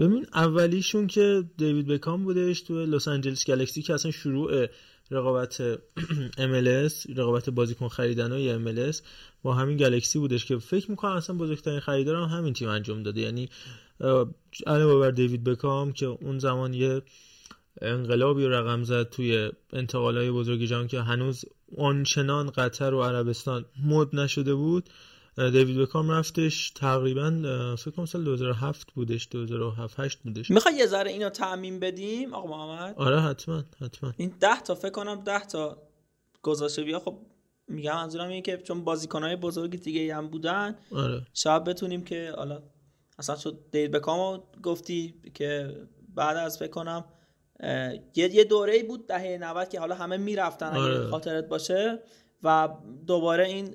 ببین اولیشون که دیوید بکام بودش تو لس آنجلس گلکسی که اصلا شروع رقابت MLS رقابت بازیکن خریدن های MLS با همین گلکسی بودش که فکر می‌کنم اصلا بزرگترین خریدار هم همین تیم انجام داده. یعنی علاوه بر دیوید بکام که اون زمان یه انقلابی رقم زد توی های بزرگ جهان که هنوز آنچنان قطر و عربستان مد نشده بود. دیوید بکام رفتش تقریبا فکر کنم سال 2007 بودش 2007 8 بودش. می‌خوای یه ذره اینو تعمین بدیم آقا محمد؟ آره حتما حتما. این 10 تا فکر کنم 10 تا گذاشته بیا. خب میگم منظورم اینه که چون بازیکنهای بزرگی دیگه هم بودن آره. شاید بتونیم که حالا اصلا شد دیوید بکام گفتی که بعد از فکر کنم یه یه دوره بود دهه 90 که حالا همه می‌رفتن آره. اگه خاطرت باشه و دوباره این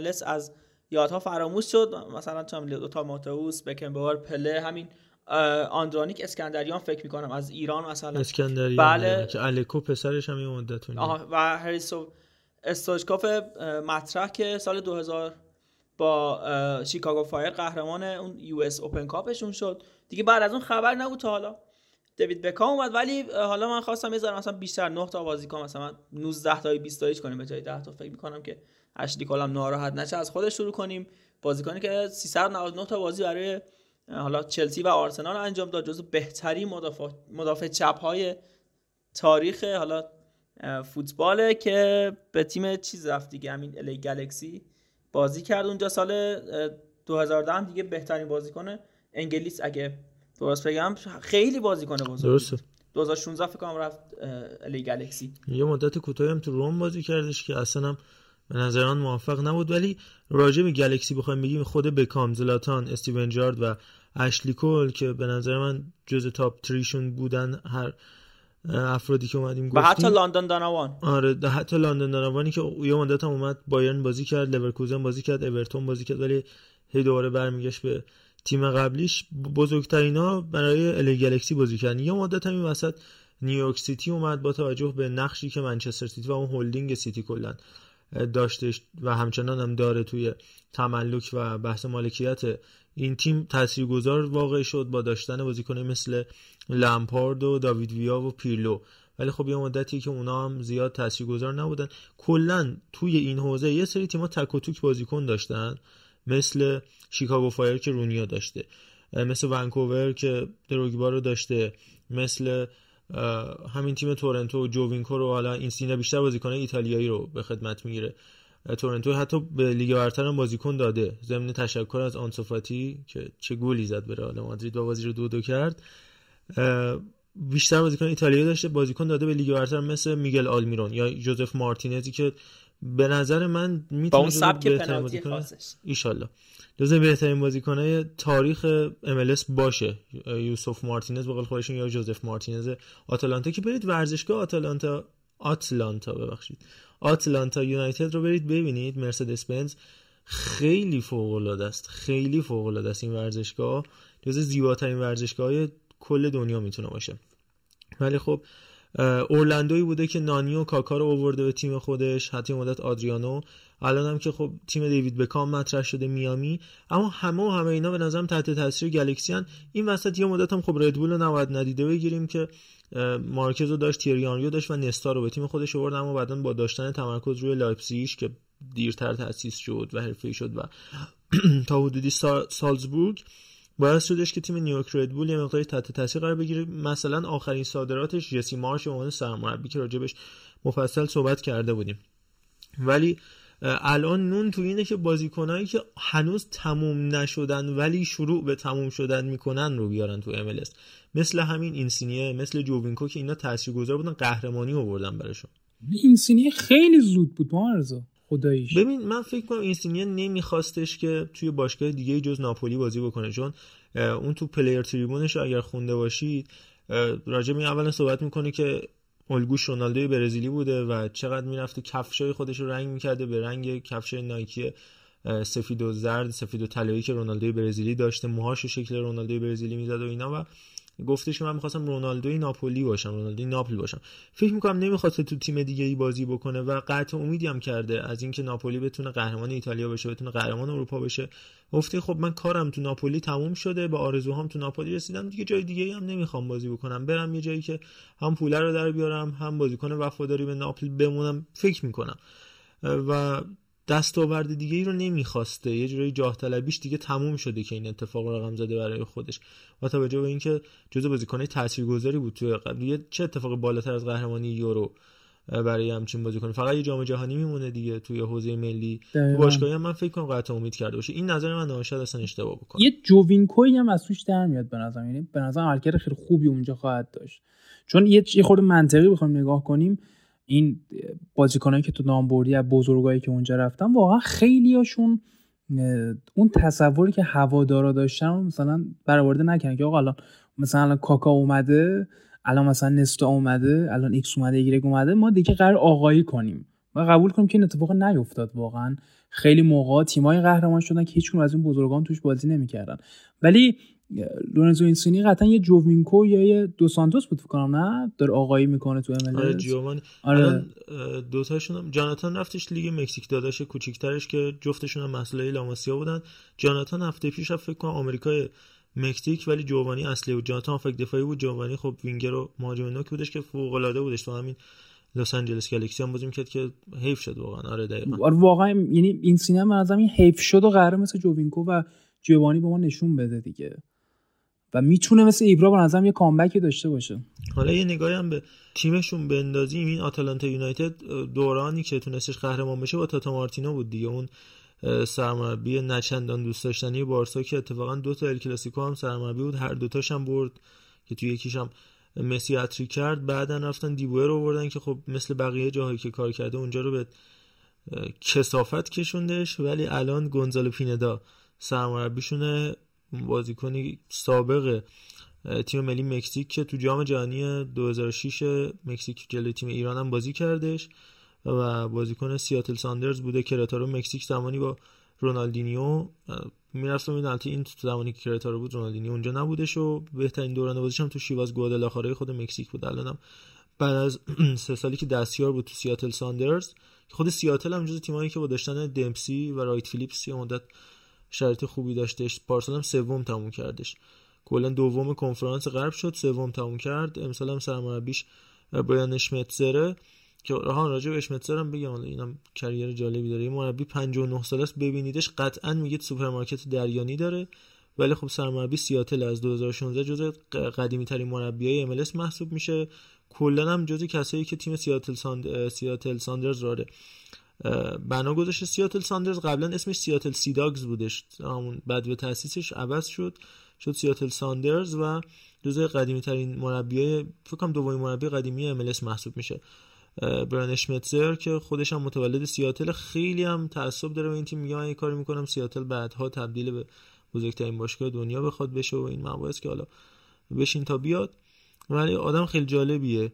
MLS از یادها فراموش شد مثلا چم دوتا ماتوس بکنبار پله همین آندرانیک اسکندریان فکر می‌کنم از ایران مثلا. اسکندریان بله. که الکو پسرش هم یه مدت و هریسو استوچکوف مطرح که سال 2000 با شیکاگو فایر قهرمان اون یو اس اوپن کاپشون شد. دیگه بعد از اون خبر نبود تا حالا. دیوید بکام اومد ولی حالا من خواستم یه مثلا بیشتر 9 تا بازیکن مثلا 19 تا 20 تا کنیم به جای 10 تا فکر می‌کنم که اشلی کلام ناراحت نشه از خودش شروع کنیم. بازیکنی که 399 تا بازی برای حالا چلسی و آرسنال انجام داد جزو بهترین مدافع مدافع چپ های تاریخ حالا فوتباله که به تیم چیز رفت دیگه همین الی گلکسی بازی کرد اونجا. سال 2010 هم دیگه بهترین بازیکن انگلیس. اگه درست بگم خیلی بازیکن بزرگ. درسته. 2016 فکر کنم رفت ال ای گلکسی. یه مدت کوتاهی هم تو رم بازی کردش که اصلا هم به نظر من موفق نبود ولی راجع به گلکسی بخوایم بگیم خود بکام زلاتان استیون جرارد و اشلی کول که به نظر من جز top ترینشون بودن هر افرادی که اومدیم گفتیم و حتی لندن دانوان آره ده حتی لندن دانوانی که یه مدت هم اومد بایرن بازی کرد لورکوزن بازی کرد اورتون بازی کرد ولی هی دوباره برمیگشت به تیم قبلیش. بزرگترینا برای ال گلکسی بازی کردن. یه مدت هم این وسط نیویورک سیتی اومد با توجه به نقشی که منچستر سیتی و اون هلدینگ سیتی کلا داشتش و همچنان هم داره توی تملک و بحث مالکیت این تیم تاثیرگذار واقع شد با داشتن بازیکنه مثل لامپارد و داوید ویا و پیرلو. ولی خب یه مدتی که اونا هم زیاد تاثیرگذار نبودن. کلا توی این حوزه یه سری تیم‌ها تک و توک بازیکن داشتن مثل شیکاگو فایر که رونیا داشته مثل ونکوور که دروگبا رو داشته مثل همین تیم تورنتو جووینکو رو حالا اینسینیه بیشتر بازیکن ایتالیایی رو به خدمت می‌گیره. تورنتو حتی به لیگ برتر هم بازیکن داده. ضمن تشکر از آنسوفاتی که چه گلی زد به رئال مادرید با بازی رو دو دو کرد. بیشتر بازیکن ایتالیایی داشته. بازیکن داده به لیگ برتر مثل میگل آلمیرون یا جوزف مارتینزی که به نظر من می‌تونه با اون سبک پنالتی خاصش. ایشالله. جزو بهترین بازیکنهای تاریخ MLS باشه. یوسف مارتینز بقول خودشون یا جوزف مارتینز آتالانتا. که برید ورزشگاه آتالانتا؟ آتلانتا ببخشید. آتلانتا یونایتد رو برید ببینید. مرسدس بنز خیلی فوق العاده است. خیلی فوق العاده است این ورزشگاه. جز زیباترین ورزشگاه کل دنیا می‌تونه باشه. ولی خب اورلندوی بوده که نانی و کاکا رو آورده به تیم خودش حتی مدت آدریانو. الان هم که خب تیم دیوید بکام مطرح شده میامی. اما همه و همه اینا به نظرم تحت تاثیر گلکسی این وسط یه مدت هم خب ردبول رو نباید ندیده بگیریم که مارکز رو داشت تیری آنری رو داشت و نستا رو به تیم خودش آورد. اما بعدا با داشتن تمرکز روی لایپزیگ که دیرتر تأسیس شد و حرفه‌ای شد و تا حدودی سالزبورگ باعث شدش که تیم نیویورک ردبول یه مقداری تحت تاثیر قرار بگیره. مثلا آخرین صادراتش جسی مارش به عنوان سرمربی که راجبش مفصل صحبت کرده بودیم. ولی الان نون تو اینه که بازیکنایی که هنوز تموم نشدن ولی شروع به تموم شدن می‌کنن رو بیارن تو MLS مثل همین اینسینیه مثل جووینکو که اینا تاثیرگذار بودن قهرمانی آوردن براشون. اینسینیه خیلی زود بود مارزا. خداییش. ببین من فکر کنم اینسینیه نمیخواستش که توی باشگاه دیگه جز ناپولی بازی بکنه چون اون تو Player Tribune ش اگر خونده باشید راجع می اولا صحبت می‌کنه که الگوش رونالدوی برزیلی بوده و چقدر می‌رفته کفشای خودش رو رنگ می‌کرده به رنگ کفشای نایکی سفید و زرد سفید و طلایی که رونالدوی برزیلی داشته موهاش شکل رونالدوی برزیلی می‌زد و اینا و گفتش که من می‌خواستم رونالدوی ناپولی باشم رونالدوی ناپل باشم. فکر می‌کنم نمی‌خواسته تو تیم دیگه ای بازی بکنه و قطع امیدی هم کرده از اینکه ناپولی بتونه قهرمان ایتالیا بشه بتونه قهرمان اروپا بشه. گفته خب من کارم تو ناپولی تموم شده به آرزوهام تو ناپولی رسیدم. دیگه جای دیگه هم نمی‌خوام بازی بکنم. برم یه جایی که هم پول رو در بیارم هم بازیکن وفاداری به ناپل بمونم. فکر می‌کنم. و دستاورد دیگه ای رو نمی‌خواسته. یه جوری جاه طلبیش دیگه تموم شده که این اتفاق رقم زده برای خودش. با توجه به اینکه جزو بازیکنای تاثیرگذاری بود توی قبل چه اتفاق بالاتر از قهرمانی یورو برای همچین بازیکن فقط یه جام جهانی میمونه دیگه توی حوزه ملی. تو باشگاهی من فکر کنم قطع امید کرده باشه. این نظر من نمیشه اصلا اشتباه بکنه یه جووینکوی هم از توش در میاد به نظر یعنی به نظر حرکت خیلی خوبی اونجا خواهد داشت. چون یه یه خورده منطقی بخوام نگاه کنیم این بازیکنایی که تو نام بردی از بزرگایی که اونجا رفتن واقعا خیلیاشون اون تصوری که هوادارا داشتن مثلا برآورده نکردن که آقا الان مثلا کاکا اومده الان مثلا نستا اومده الان ایکس اومده ایگرگ اومده ما دیگه قرار آقایی کنیم. و قبول کنیم که این اتفاق نیفتاد واقعا. خیلی موقع تیمای قهرمان شدن که هیچکدوم از این بزرگان توش بازی نمی‌کردن. ولی لورنزو اینسینی قطعا یه جووینکو یا یه دو سانتوس بود فکر نه؟ داره آقایی می‌کنه تو ام آره جیوان آره. دو تاشون هم جاناتان رفتش لیگ مکزیک داداش کوچیکترش که جفتشون هم مسئله لاماسیا بودن. جاناتان هفته پیش فکر کنم آمریکای مکزیک ولی جوانی اصلی بود. جاناتان فکر دفاعی بود. جوانی خب وینگر و مهاجم نوک بودش که فوق العاده بودش. تو همین لس آنجلس گالاکسی هم بازی که حیف شد واقعا. آره دقیقاً. آره واقعا یعنی این سینما از این حیف شد و قرار مثل جووینکو و جوانی به ما نشون بده دیگه. و می‌تونه مثل ایبرا به نظرم یه کامبکی داشته باشه. حالا یه نگاهی هم به تیمشون بندازیم. این آتالانتا یونایتد دورانی که تونستش قهرمان بشه با تاتا مارتینو بود دیگه. اون سرمربی نچندان دوست داشتنی بارسا که اتفاقا دو تا ال کلاسیکو هم سرمربی بود. هر دوتاش هم برد که توی یکیش مسی اتری کرد. بعدا رفتن دیبوه رو آوردن که خب مثل بقیه جاهایی که کار کرده اونجا رو به کسافت کشوندش. ولی الان گونزالو پیندا سرمربیشونه. بازیکنی سابق تیم ملی مکزیک که تو جام جهانی 2006 مکزیک جلوی تیم ایران هم بازی کردش و بازیکن سیاتل ساندرز بوده کرتارو مکزیک زمانی با رونالدینیو این البته این زمانی که کرتارو بود رونالدینیو اونجا نبودش و بهترین دوران بازیش هم تو شیواز گوادالاخاره خود مکزیک بود. الانم بعد از سه سالی که دستیار بود تو سیاتل ساندرز خود سیاتل هم جز تیمایی که با داشتن دمپسی و رایت فیلیپس یه مدت شرایط خوبی داشتش. پارسال هم سوم تموم کردش. کلا دوم کنفرانس غرب شد سوم تموم کرد. امسال هم سرمربیش برایان اشمتزره که ها راجع به اشمتزر هم بگم اینم career جالبی داره. این مربی 59 ساله است ببینیدش قطعا میگه سوپرمارکت دریانی داره. ولی خب سرمربی سیاتل از 2016 جزو قدیمی ترین مربیای MLS محسوب میشه. کلا هم جزو کسایی که تیم سیاتل ساند... سیاتل ساندرز راره بنا گذاشته. سیاتل ساندرز قبلا اسمش سیاتل سیداگز بودش. همون بعد به تاسیسش عوض شد. شد سیاتل ساندرز و جزو قدیمی ترین مربیای فکر کنم دومین مربی قدیمی MLS محسوب میشه. برایان اشمتزر که خودش هم متولد سیاتل. خیلی هم تعصب داره و این تیم. میگه من یه کاری می‌کنم سیاتل بعدها تبدیل به بزرگترین باشگاه دنیا بخواد بشه و این مباحث که حالا بشین تا بیاد. ولی آدم خیلی جالبیه.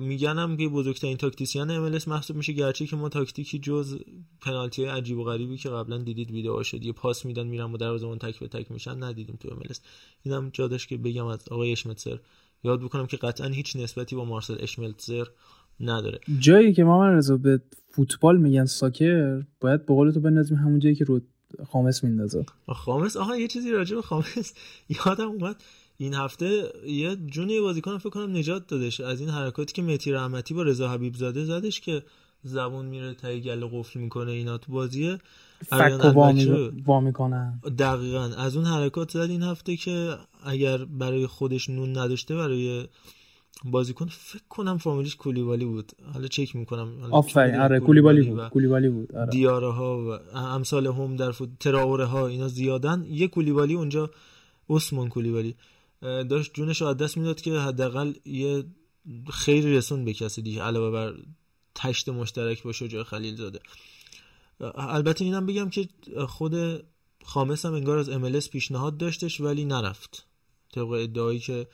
میگنم که بزرگترین تاکتیسیان ام محسوب میشه گرچه که ما تاکتیکی جز پنالتی های عجیب و غریبی که قبلا دیدید ویدیو شد یه پاس میدن میرن و دروازه‌بان تک به تک میشن ندیدیم تو ام اینم جا داشت که بگم از آقای اشمتزر یاد بکنم که قطعا هیچ نسبتی با مارسل اشملتزر نداره. جایی که ما من رضا به فوتبال میگن ساکر باید به قول تو بندازیم همون جایی که رو خامس میندازه. خامس؟ آها یه چیزی راجع به خامس یادم اومد. این هفته یه جون بازیکن فکر کنم نجات دادش از این حرکاتی که متی رحمتی با رضا حبیب زاده زدش که زبون میره تای گل قفل می‌کنه اینا تو بازیه. فک وا می‌کنن. دقیقا. از اون حرکات زد این هفته که اگر برای خودش نون نداشته برای بازیکن فکر کنم فامیلیش کولیبالی بود. حالا چک می‌کنم. آفرین. آره کولیبالی بود. کولیبالی بود. آره. دیاره ها و امثال هم در فوت تراوره ها اینا زیادن. یه کولیبالی اونجا عثمان کولیبالی. داشت جونش رو دست می‌داد که حداقل یه خیلی رسون به کسی دیگه علاوه بر تشت مشترک با شجاع خلیل زاده البته اینم بگم که خود خامس هم انگار از MLS پیشنهاد داشتش ولی نرفت. طبق ادعایی که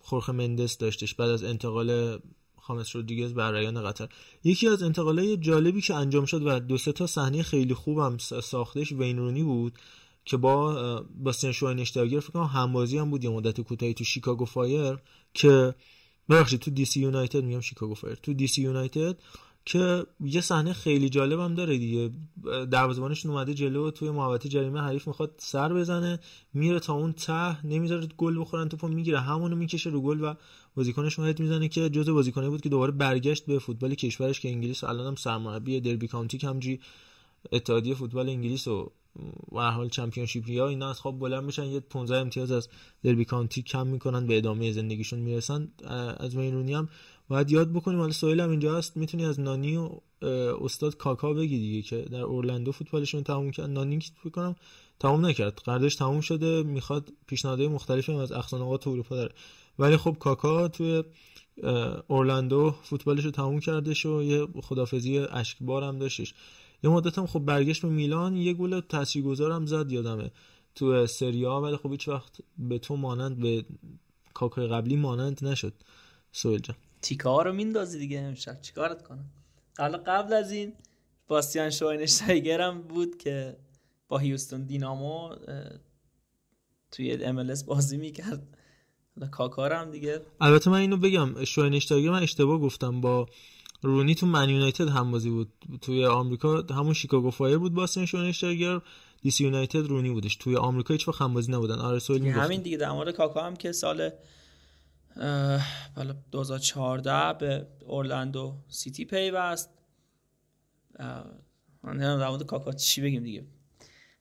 خورخ مندس داشتش بعد از انتقال خامس رودریگز به رایان قطر. یکی از انتقالای جالبی که انجام شد و دو سه تا صحنه خیلی خوبم ساختش وینرونی بود. که با باستین شواینشتایگر فکر کنم همبازی هم بود یه مدت کوتاهی تو شیکاگو فایر که ببخشید تو دی سی یونایتد میگم شیکاگو فایر تو دی سی یونایتد که یه صحنه خیلی جالب هم داره دیگه. دروازه‌بانشون اومده جلو توی محوطه جریمه حریف می‌خواد سر بزنه میره تا اون ته نمی‌ذاره گل بخورن توپو می‌گیره همونو می‌کشه رو گل و بازیکنش هد می‌زنه که جزء بازیکنایی بود که دوباره برگشت به فوتبال کشورش که انگلیس الان هم سرمربی دربی کانتی همجی اتحادیه فوتبال انگلیس و و حال چمپیونشیپ یا اینا از خواب بلند میشن یه 15 امتیاز از دربی کانتی کم می‌کنن به ادامه زندگیشون می‌رسن. از مینونی هم باید یاد بکنیم حالا سویل هم اینجا هست می‌تونی از نانی و استاد کاکا بگی دیگه که در اورلندو فوتبالشون تموم کرد. نانی فکر کنم تموم نکرد قراردادش تموم شده می‌خواد پیشنهادهای مختلفی از اقصانقات اروپا داره. ولی خب کاکا توی اورلندو فوتبالش رو تموم کردش و یه خدافزی اشکبار هم داشتش. یه مدت هم خب برگشت به میلان یه گل تاثیرگذارم زد یادمه تو سریا ولی خب هیچ وقت به تو مانند به کاکای قبلی مانند نشد. سویل جان. تیکه ها رو میندازی دیگه امشب. چیکارت کنم؟ قبل قبل از این باستیان شواینشتایگر هم بود که با هیوستون دینامو توی ام بازی می‌کرد. کاکار هم دیگه البته من اینو بگم شواینشتایگر من اشتباه گفتم با رونی تو من یونایتد هم بازی بود. توی آمریکا همون شیکاگو فایر بود باستیان شواینشتایگر دی سی یونایتد رونی بودش. توی آمریکا هیچ وقت بازی نبودن. آره سویل همین دیگه. در مورد کاکا هم که سال بالا 2014 به اورلندو سیتی پیوست. من نمی‌دونم در مورد کاکا چی بگیم دیگه.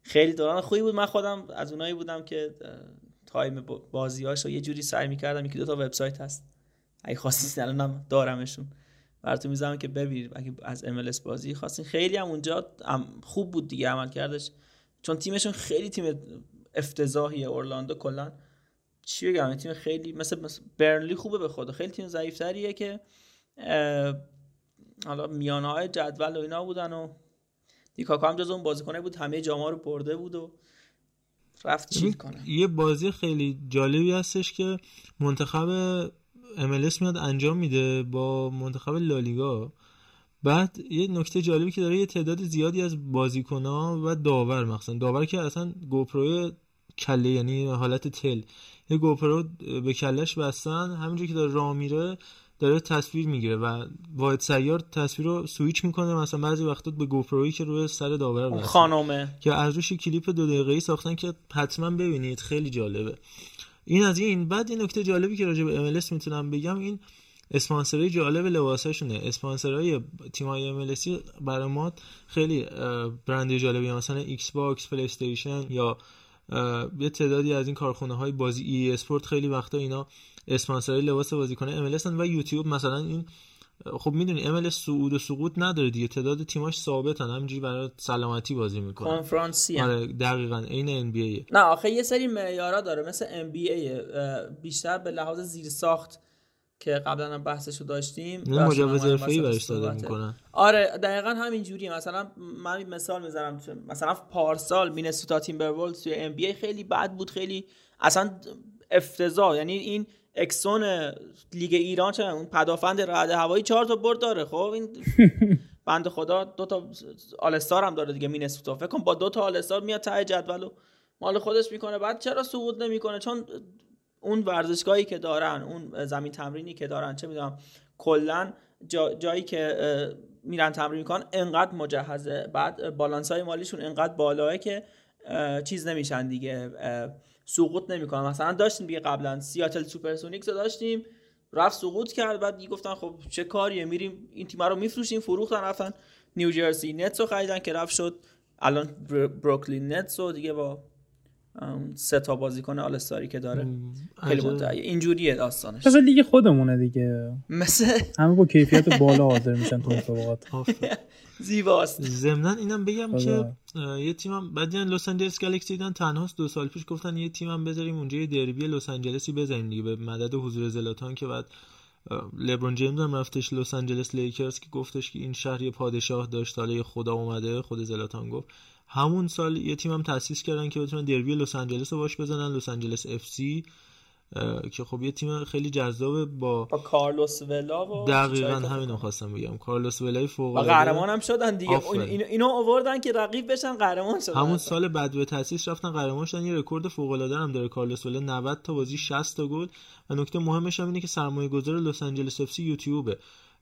خیلی دوران خوبی بود. من خودم از اونایی بودم که تایم بازیاشو یه جوری سعی می‌کردم. یکی دو تا وبسایت هست. اگه خواستین الانم دارمشون. براتون می‌ذارم که ببینید. اگه از MLS بازی خواستین خیلی هم اونجا خوب بود دیگه عمل کردش چون تیمشون خیلی تیم افتضاحیه اورلاندو کلا. چی بگم؟ تیم خیلی مثل, مثل برنلی خوبه به خدا. خیلی تیم ضعیفتریه که حالا میانه های جدول و اینا بودن و دیکاکا هم جز اون بازیکنه بود. همه جاما رو برده بود و رفت چیل کنه. یه بازی خیلی جالبی هستش که منتخب MLS میاد انجام میده با منتخب لالیگا. بعد یه نکته جالبی که داره یه تعداد زیادی از بازیکنها و داور مثلا داور که اصلا گوپرو کله یعنی حالت تل یه گوپرو به کلش بستن همینجور که داره راه میره داره تصویر می‌گیره و واحد سیار تصویر رو سویچ می‌کنه. مثلا بعضی وقتا به گوپرویی که روی سر داور بسته خانومه. که از روش کلیپ دو دقیقه‌ای ساختن که حتما ببینید خیلی جالبه. این از این. بعد یه نکته جالبی که راجع به MLS می‌تونم بگم این اسپانسرای جالب لباساشونه. اسپانسرای تیمای MLS برای ما خیلی برند جالبی. مثلا ایکس باکس پلی استیشن یا یه تعدادی از این کارخونه های بازی e-sport خیلی وقتا اینا اسپانسرای لباس بازیکن MLS و یوتیوب مثلا این خب می‌دونی MLS صعود و سقوط نداره دیگه. تعداد تیماش ثابتن. همینجوری برای سلامتی بازی می‌کنن کنفرانسی آره دقیقاً. عین NBA نه آخه یه سری معیارا داره. مثل NBA بیشتر به لحاظ زیر ساخت که قبلا هم بحثشو داشتیم مجوز حرفه‌ای براش داده می‌کنن. آره دقیقا همین جوریه مثلا من مثال می‌ذارم مثلا پارسال مینسوتا تیمبرولوز توی NBA خیلی بد بود. خیلی اصلا افتضاح. یعنی این اکسین لیگ ایران چه اون پدافند رعد هوایی چهار تا برد داره خب؟ این بند خدا دو تا All-Star هم داره دیگه مینسوتا. فکر کن با دو تا All-Star میاد ته جدول و مال خودش می‌کنه. بعد چرا سقوط نمی‌کنه؟ چون اون ورزشگاهی که دارن اون زمین تمرینی که دارن چه می‌دونم کلا جا، جایی که میرن تمرین می‌کنن انقدر مجهزه. بعد بالانس های مالیشون انقدر بالاه که چیز نمیشن دیگه. سقوط نمی‌کنن. مثلا داشتیم دیگه قبلا سیاتل سوپرسونیکس رو داشتیم رفت سقوط کرد بعد گفتن خب چه کاریه میریم این تیم رو میفروشیم فروختن رفتن نیوجرسی نتس رو خریدن که رفت شد. الان بروکلین نتس رو دیگه با سه تا بازیکن آلستاری که داره. خیلی مدعی اینجوریه داستانش. مثل لیگ خودمونه دیگه. مثل همه با کیفیت بالا حاضر میشن تو مسابقات. زیباست. ضمن اینم بگم که یه تیمم بعد لس آنجلس گالاکسی دیدن تنها دو سال پیش گفتن یه تیمم بذاریم اونجا یه دربی لس آنجلسی بزنیم دیگه. به مدد حضور زلاتان که بعد لبرون جیمز هم رفتش لس آنجلس لیکرز که گفتش که این شهر یه پادشاه داشت. حالا خدا اومده خود زلاتان گفت. همون سال یه تیم هم تاسیس کردن که بتونن دربی لس آنجلس رو باش بزنن لس آنجلس اف سی. که خب یه تیم خیلی جذابه با با کارلوس ولا و دقیقاً همین رو خواستم بگم. کارلوس ولای فوق العاده. قهرمان هم شدن دیگه. این اینو آوردن که رقیب بشن قهرمان شدن. همون سال بعد به تاسیس رفتن قهرمان شدن. یه رکورد فوق العاده هم داره کارلوس ولا. 90 تا بازی 60 تا گل. و نکته مهمش هم اینه که سرمایه گذار لس آنجلس اف سی یوتیوبه.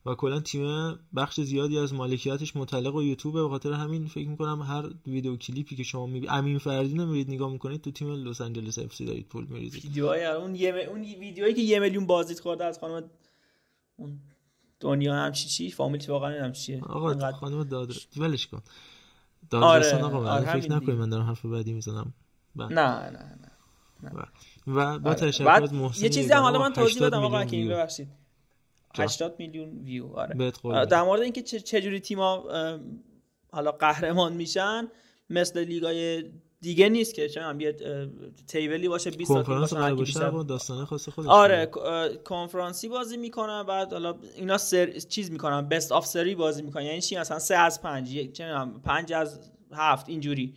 و کلا تیم بخش زیادی از مالکیتش متعلق به یوتیوب به خاطر همین فکر می‌کنم هر ویدیو کلیپی که شما می‌بینید امین فردین رو میرید نگاه می‌کنید تو تیم لس آنجلس اف سی دارید پول میریزید. ویدیوهای اون یه اون ویدیوهایی که یه میلیون بازدید خورده از خانم اون دنیا هم چی؟ چی فامیل واقعا هم چیه آقا خانم داد ولش کن. دادرسان آره، آقا آره فکر نکنید من دارم حرف بعدی می‌زنم. نه نه نه نه. و با تشکر از محسن یه چیزی هم حالا من توضیح بدم آقا که ببخشید. 80 میلیون ویو آره. در مورد اینکه چه جوری تیما حالا قهرمان میشن مثل لیگای دیگه نیست که چه یه تیبلی باشه 20 تا کنفرانس باشه با داستانه خاص خودش آره کنفرانسی بازی می‌کنن بعد حالا اینا سر... چیز می‌کنن بست آف سری بازی می‌کنن. یعنی چی؟ مثلا 3 از 5 چه 5 از 7 اینجوری.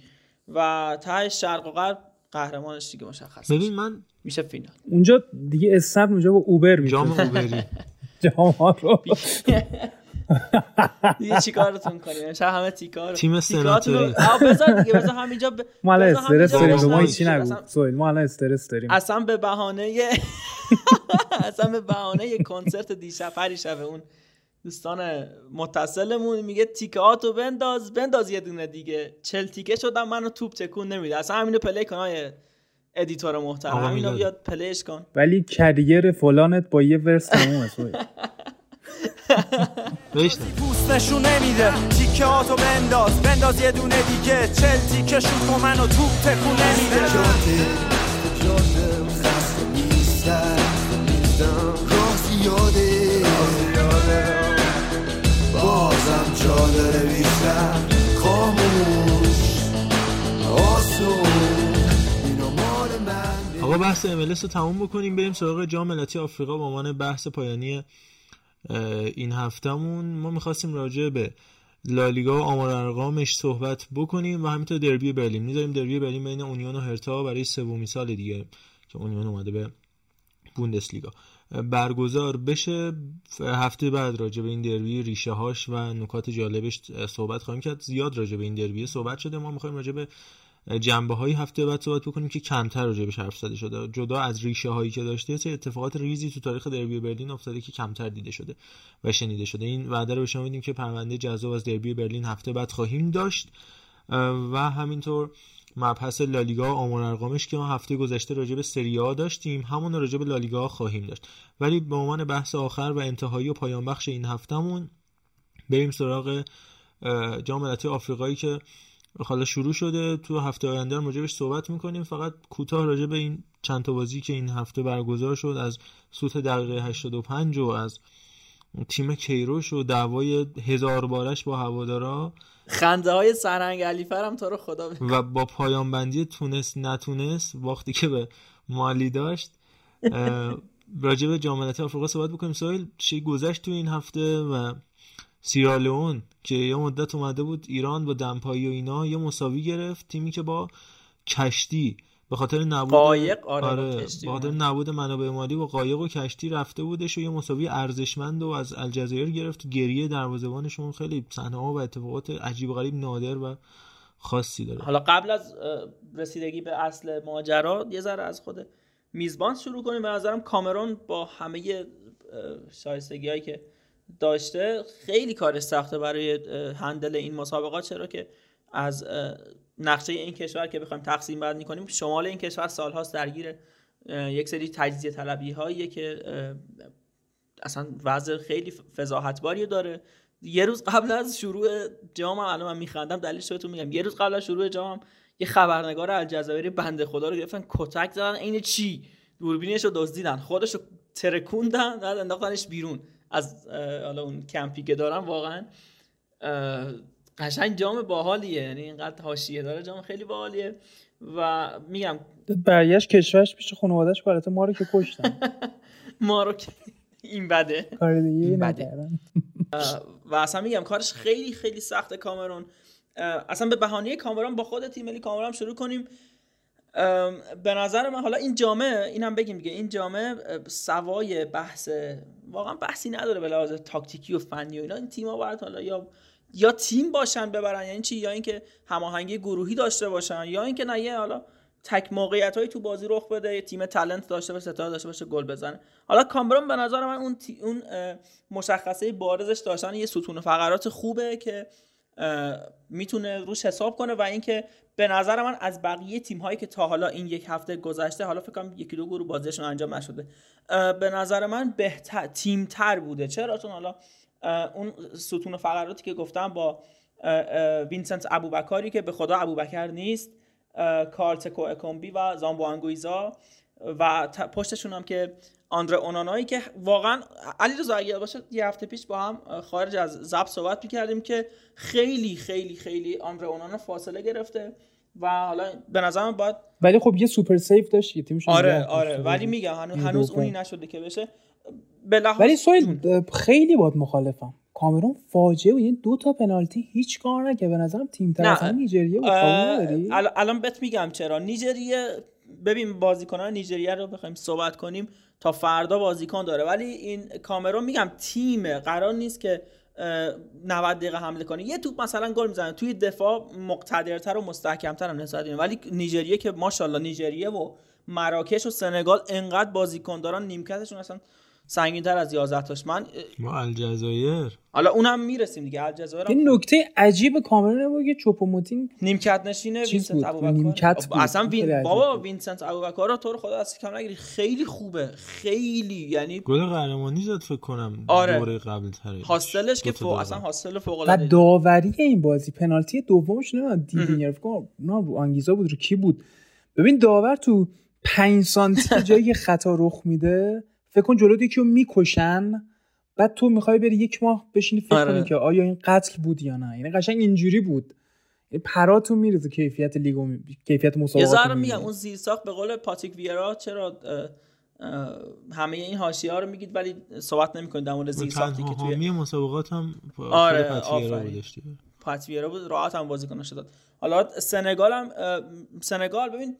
و ته شرق و غرب قهرمانش دیگه مشخص ببین من میشه فینال. اونجا دیگه استاب اونجا با اوبر میشه جام اوبری. جام رو. دیگه چیکارتون کنیم؟ شب همه تیکار تیم سناتوری. بذار دیگه بذار همینجا ب... ما الان استرس داریم. ما چی نگو؟ سویل ما الان استرس داریم. اصلا به بهانه اصلا به بهانه کنسرت دیشب پریشب اون دوستان متصلمون میگه تیکه هاتو بنداز بنداز یه دونه دیگه. چل تیکه شدم منو توپ تکون نمیده. اصلا همینو play کن editor محترم. همینو بیاد play ش کن. ولی career فلانت با یه verse تمومه پوست نشون نمیده. تیکه هاتو بنداز. بنداز یه دونه دیگه. چل تیکه شد با منو توپ تکون نمیده. راه زیاده بازم جا داره بیشتر. خاموش. آسون. بحث MLS رو تموم بکنیم بریم سراغ جام ملتی آفریقا به عنوان بحث پایانی این هفتهمون. ما می‌خواستیم راجع به لالیگا و آمار ارقامش صحبت بکنیم و همینطور دربی برلین. می‌ذاریم دربی برلین بین اونیون و هرتا برای سومین سال دیگه که اونیون اومده به بوندسلیگا. برگزار بشه. هفته بعد راجع به این دربی ریشه هاش و نکات جالبش صحبت خواهیم کرد. زیاد راجع به این دربی صحبت شده. ما می‌خوایم راجع به جنبه های هفته بعد صحبت بکنیم که کمتر راجع بهش حرف زده شده. جدا از ریشه هایی که داشته چه اتفاقات ریزی تو تاریخ دربی برلین افتاده که کمتر دیده شده و شنیده شده. این وعده رو به شما میدیم که پرونده جذاب از دربی برلین هفته بعد خواهیم داشت. و همینطور مبحث لالیگا آمار ارقامش که ما هفته گذشته راجع به سری آ داشتیم همون راجع به لالیگا خواهیم داشت. ولی به عنوان بحث آخر و انتهایی و پایان بخش این هفتهمون بریم سراغ جام ملت‌های آفریقایی که حالا شروع شده تو هفته آینده راجبش صحبت می‌کنیم. فقط کوتاه راجع به این چند تا بازی که این هفته برگزار شد از سوت دقیقه 85 و از تیم کیروش و دعوای هزار بارش با هوادارا. خنده های سرهنگ علیفر هم تو رو خدا و با پایان بندی تونست نتونست وقتی که به مالی داشت. راجع به جامعه آفریقا صحبت بکنیم. سوال چی گذشت تو این هفته و سیرالئون که یه مدت اومده بود ایران با دمپایی و اینا یه مساوی گرفت تیمی که با کشتی به خاطر نبود قایق؟ آره, آره به خاطر نبود منابع مالی با قایق و کشتی رفته بودش و یه مساوی ارزشمند و از الجزایر گرفت. گریه دروازه‌بانشون خیلی صحنه ها و اتفاقات عجیب و غریب نادر و خاصی داره. حالا قبل از رسیدگی به اصل ماجرا یه ذره از خود میزبان شروع کنیم. به نظرم کامرون با همه شایستگی که داشته خیلی کار سخته برای هندل این مسابقات. چرا که از نقشه این کشور که بخوایم تقسیم بندی کنیم شمال این کشور سالهاست درگیر یک سری تجزیه طلبی هاییه که اصلا وضع خیلی فضاحتباری داره. یه روز قبل از شروع جام الان من میخندم دلیلش بهتون میگم. یه روز قبل از شروع جام یه خبرنگار الجزایری بنده خدا رو گرفتن کتک زدن عین چی؟ دوربینش رو دزدیدن خودش رو ترکوندن بعد انداختنش بیرون. از حالا اون کمپی که دارم واقعا قشنگ جام باحالیه. یعنی اینقدر حاشیه داره جام خیلی باحالیه. و میگم برگشت کشورش پیش خانواده‌اش برات ما رو که کشتن. ما رو این بده. کار دیگه این بده. و اصلا میگم کارش خیلی خیلی سخته کامرون. اصلا به بهانه کامرون با خود تیم ملی کامرون شروع کنیم. به نظر من حالا این جامعه اینم بگیم دیگه این جامعه سوای بحث واقعا بحثی نداره به لحاظ تاکتیکی و فنی و اینا. این تیم‌ها باید حالا یا یا تیم باشن ببرن یعنی چی؟ یا اینکه هماهنگی گروهی داشته باشن یا اینکه نه یه حالا تک موقعیت تو بازی رخ بده یه تیم تالنت داشته باشه ستاره داشته باشه گل بزنه. حالا کامبرون به نظر من اون اون مشخصه بارزش داشتن یه ستون فقرات خوبه که می‌تونه روش حساب کنه و اینکه به نظر من از بقیه تیم هایی که تا حالا این یک هفته گذشته حالا فکر کنم یکی دو گروه بازیشون انجام نشده به نظر من بهتر تیم تر بوده. چرا؟ چون حالا اون ستون فقراتی که گفتم با وینسنت ابوبکاری که به خدا ابوبکر نیست کارل توکو اکامبی و زامبو آنگیسا و پشتشون هم که آندره اونانایی که واقعا علی رضا اگه باشه یه هفته پیش با هم خارج از ضبط صحبت می‌کردیم که خیلی خیلی خیلی آندره اونانا فاصله گرفته و حالا به نظر من باید ولی خب یه super save داشت یه تیمش آره آره. ولی میگم هنوز, هنوز اونی نشده که بشه. به ولی سویل خیلی باد مخالفم. کامرون فاجعه و یعنی دو تا پنالتی هیچ کار نکرد. به نظرم تیم تر نیجریه بود. الان بهت میگم چرا. نیجریه ببین بازیکنان نیجریه رو بخوایم صحبت کنیم تا فردا بازیکن داره. ولی این کامرون میگم تیم قرار نیست که 90 دقیقه حمله کنه. یه توپ مثلا گل می‌زنه. توی دفاع مقتدرتر و مستحکمتر هم نسبت ولی نیجریه که ماشاءالله نیجریه و مراکش و سنگال انقدر بازیکن دارن نیمکتشون اصلا سنگین تر از 11 تاش. من ما الجزایر. حالا اونم می‌رسیم دیگه الجزایر این نکته عجیب کامرون بود که چوپوموتینگ نیمکت نشینه وینسنت ابوبکر. اصلا وین... بابا. وینسنت ابوبکر رو تو رو خدا دست کم نگیری. خیلی خوبه. خیلی یعنی گل قهرمانی زد فکر کنم آره. دوره قبل تره هاستلش که فوق دادن. اصلا هاستل فوق و العاده داوری این بازی پنالتی دومش نمی‌دونم دیدین فکر کنم نه رو آنگیزا بود رو کی بود؟ ببین داور تو 5 سانتی جایی که خطا رخ میده فکر کن جلو یکی رو می‌کشن بعد تو می‌خوای بری یک ماه بشینی فکر آره. کنی که آیا این قتل بود یا نه. یعنی قشنگ اینجوری بود. یعنی پراتون میرزه کیفیت لیگو می... کیفیت یه مسابقات ذره میگم اون زیرساخت به قول پاتیک ویرا چرا اه، اه، همه این حاشیه ها رو میگید ولی صحبت نمی‌کنید در مورد زیرساختی که توی مسابقات هم آره،. پاتویرا بود راحت هم بازیکنش داد حالا سنگال هم سنگال ببین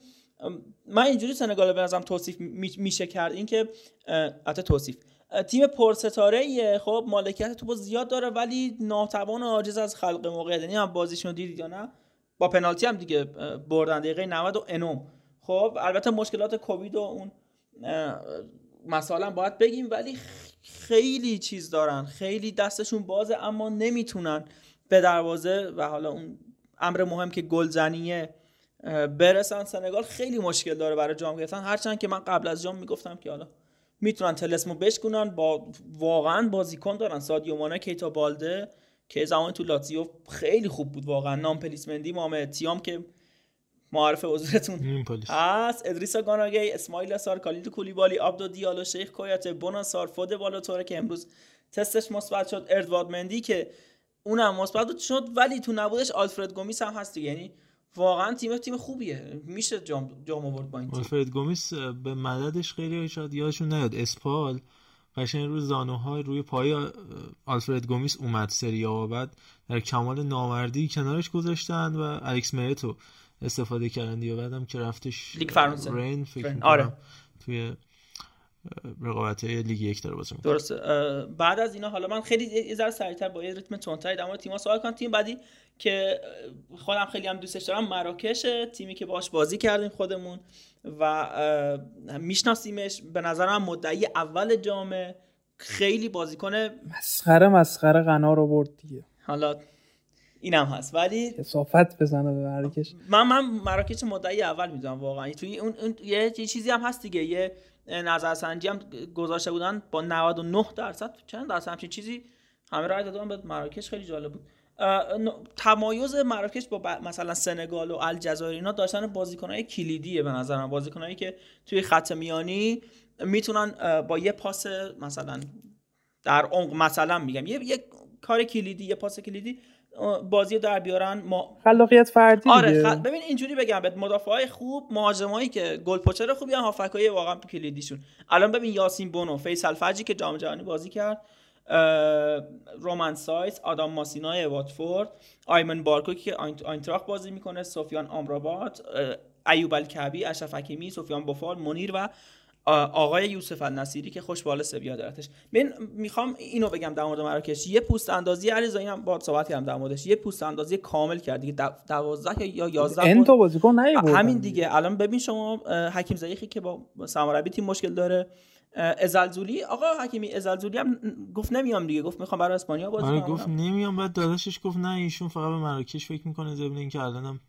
من اینجوری سنگال به نظرم توصیف می- میشه کرد. اینکه البته توصیف. تیم پرستاره ایه خب مالکیت توپ زیاد داره ولی ناتوان و عاجز از خلق موقعیت. یعنی هم بازیشون دیدید یا نه؟ با پنالتی هم دیگه بردن. دقیقه 90 و انوم. خب البته مشکلات کووید و اون هم باید بگیم ولی خیلی چیز دارن. خیلی دستشون بازه اما نمی‌تونن به دروازه و حالا اون امر مهم که گلزنیه برسن سنگال خیلی مشکل داره برای جام گرفتن. هرچند که من قبل از جام می‌گفتم که حالا می‌تونن تلسمو بشکنن با واقعا بازیکن دارن. سادیو مانه کیتا بالده که زمان تو لاتزیو خیلی خوب بود واقعا. نام پلیسمندی مامه تیام که معرف حضورتون. هست. ادریسا گاناگی اسماعیل سار کالیدو کولیبالی عبدو دیالو شیخ کویاته بونا سار فود بالاتوره که امروز تستش مثبت شد. ادوارد مندی که اونم مثبت شد ولی تو نبودش آلفرد گومیس هم هست دیگه. یعنی واقعا تیم تیم خوبیه میشه جام جام آورد با این تیم آلفرد گومیس به مددش خیلی شاید یادشون نیاد اسپال قشنگ روی زانوهای روی پای آلفرد گومیس اومد سری و بعد در کمال نامردی کنارش گذاشتن و الکس مرتو استفاده کردن دیگه بعدم که رفتش لیگ فرانسه. رین فکر آره. توی رقابت لیگ یک داره بازی می‌کنه. درسته بعد از اینا حالا من خیلی یه ذره سریعتر با یه ریتم تندتری در مورد تیم‌ها صحبت کنم تیم بعدی که خودم خیلی هم دوستش دارم مراکش تیمی که باش بازی کردیم خودمون و میشناسیمش. به نظرم مدعی اول جامه خیلی بازیکن مسخره مسخره غنا رو برد دیگه. حالا اینم هست. ولی کسافت بزنه به هرکش من من مراکش مدعی اول می‌دونم واقعا. توی اون, اون یه چیزی هم هست دیگه. یه نظرسنجی هم گذاشته بودن با 99 درصد. چند درصد؟ همچین چیزی. همه رای دادن به مراکش. خیلی جالب بود. تمایز مراکش با مثلا سنگال و الجزایر اینا داشتن بازیکنهای کلیدیه به نظر من بازیکنایی که توی خط میانی می‌تونن با یه پاس مثلا در عمق مثلا میگم یه, یه کار کلیدی یه پاس کلیدی بازی در بیارن ما خلاقیت فردی آره خ... ببین اینجوری بگم بهت مدافعای خوب مهاجمایی که goal poacher خوبی هم هافبکای واقعا کلیدیشون. الان ببین یاسین بونو فیصل فجر که جام جهانی بازی کرد. رومن سایس آدام ماسینای واتفورد آیمن بارکو که آین- آینتراخت بازی می‌کنه سفیان آمرابات ایوب الکعبی اشرف حکیمی سفیان بوفال منیر و آقای یوسف النصیری که خوش به حال سویا دارتش. من می‌خوام اینو بگم در مورد مراکش. یه پوست اندازی علیرضا اینم با صحبت کردم در موردش. یه پوست اندازی کامل کرد دیگه. دو- 12 یا 11 ان تا بازیکن همین دیگه. الان ببین شما حکیم زیخی که با سمربی تیم مشکل داره. ازلزولی؟ آقا حکیمی ازلزولی هم گفت نمیام دیگه گفت می‌خوام برای اسپانیا بازی آره کنم. گفت نمیام بعد داداشش گفت نه ایشون فقط به مراکش فکر می‌کنه ضمن اینکه الانم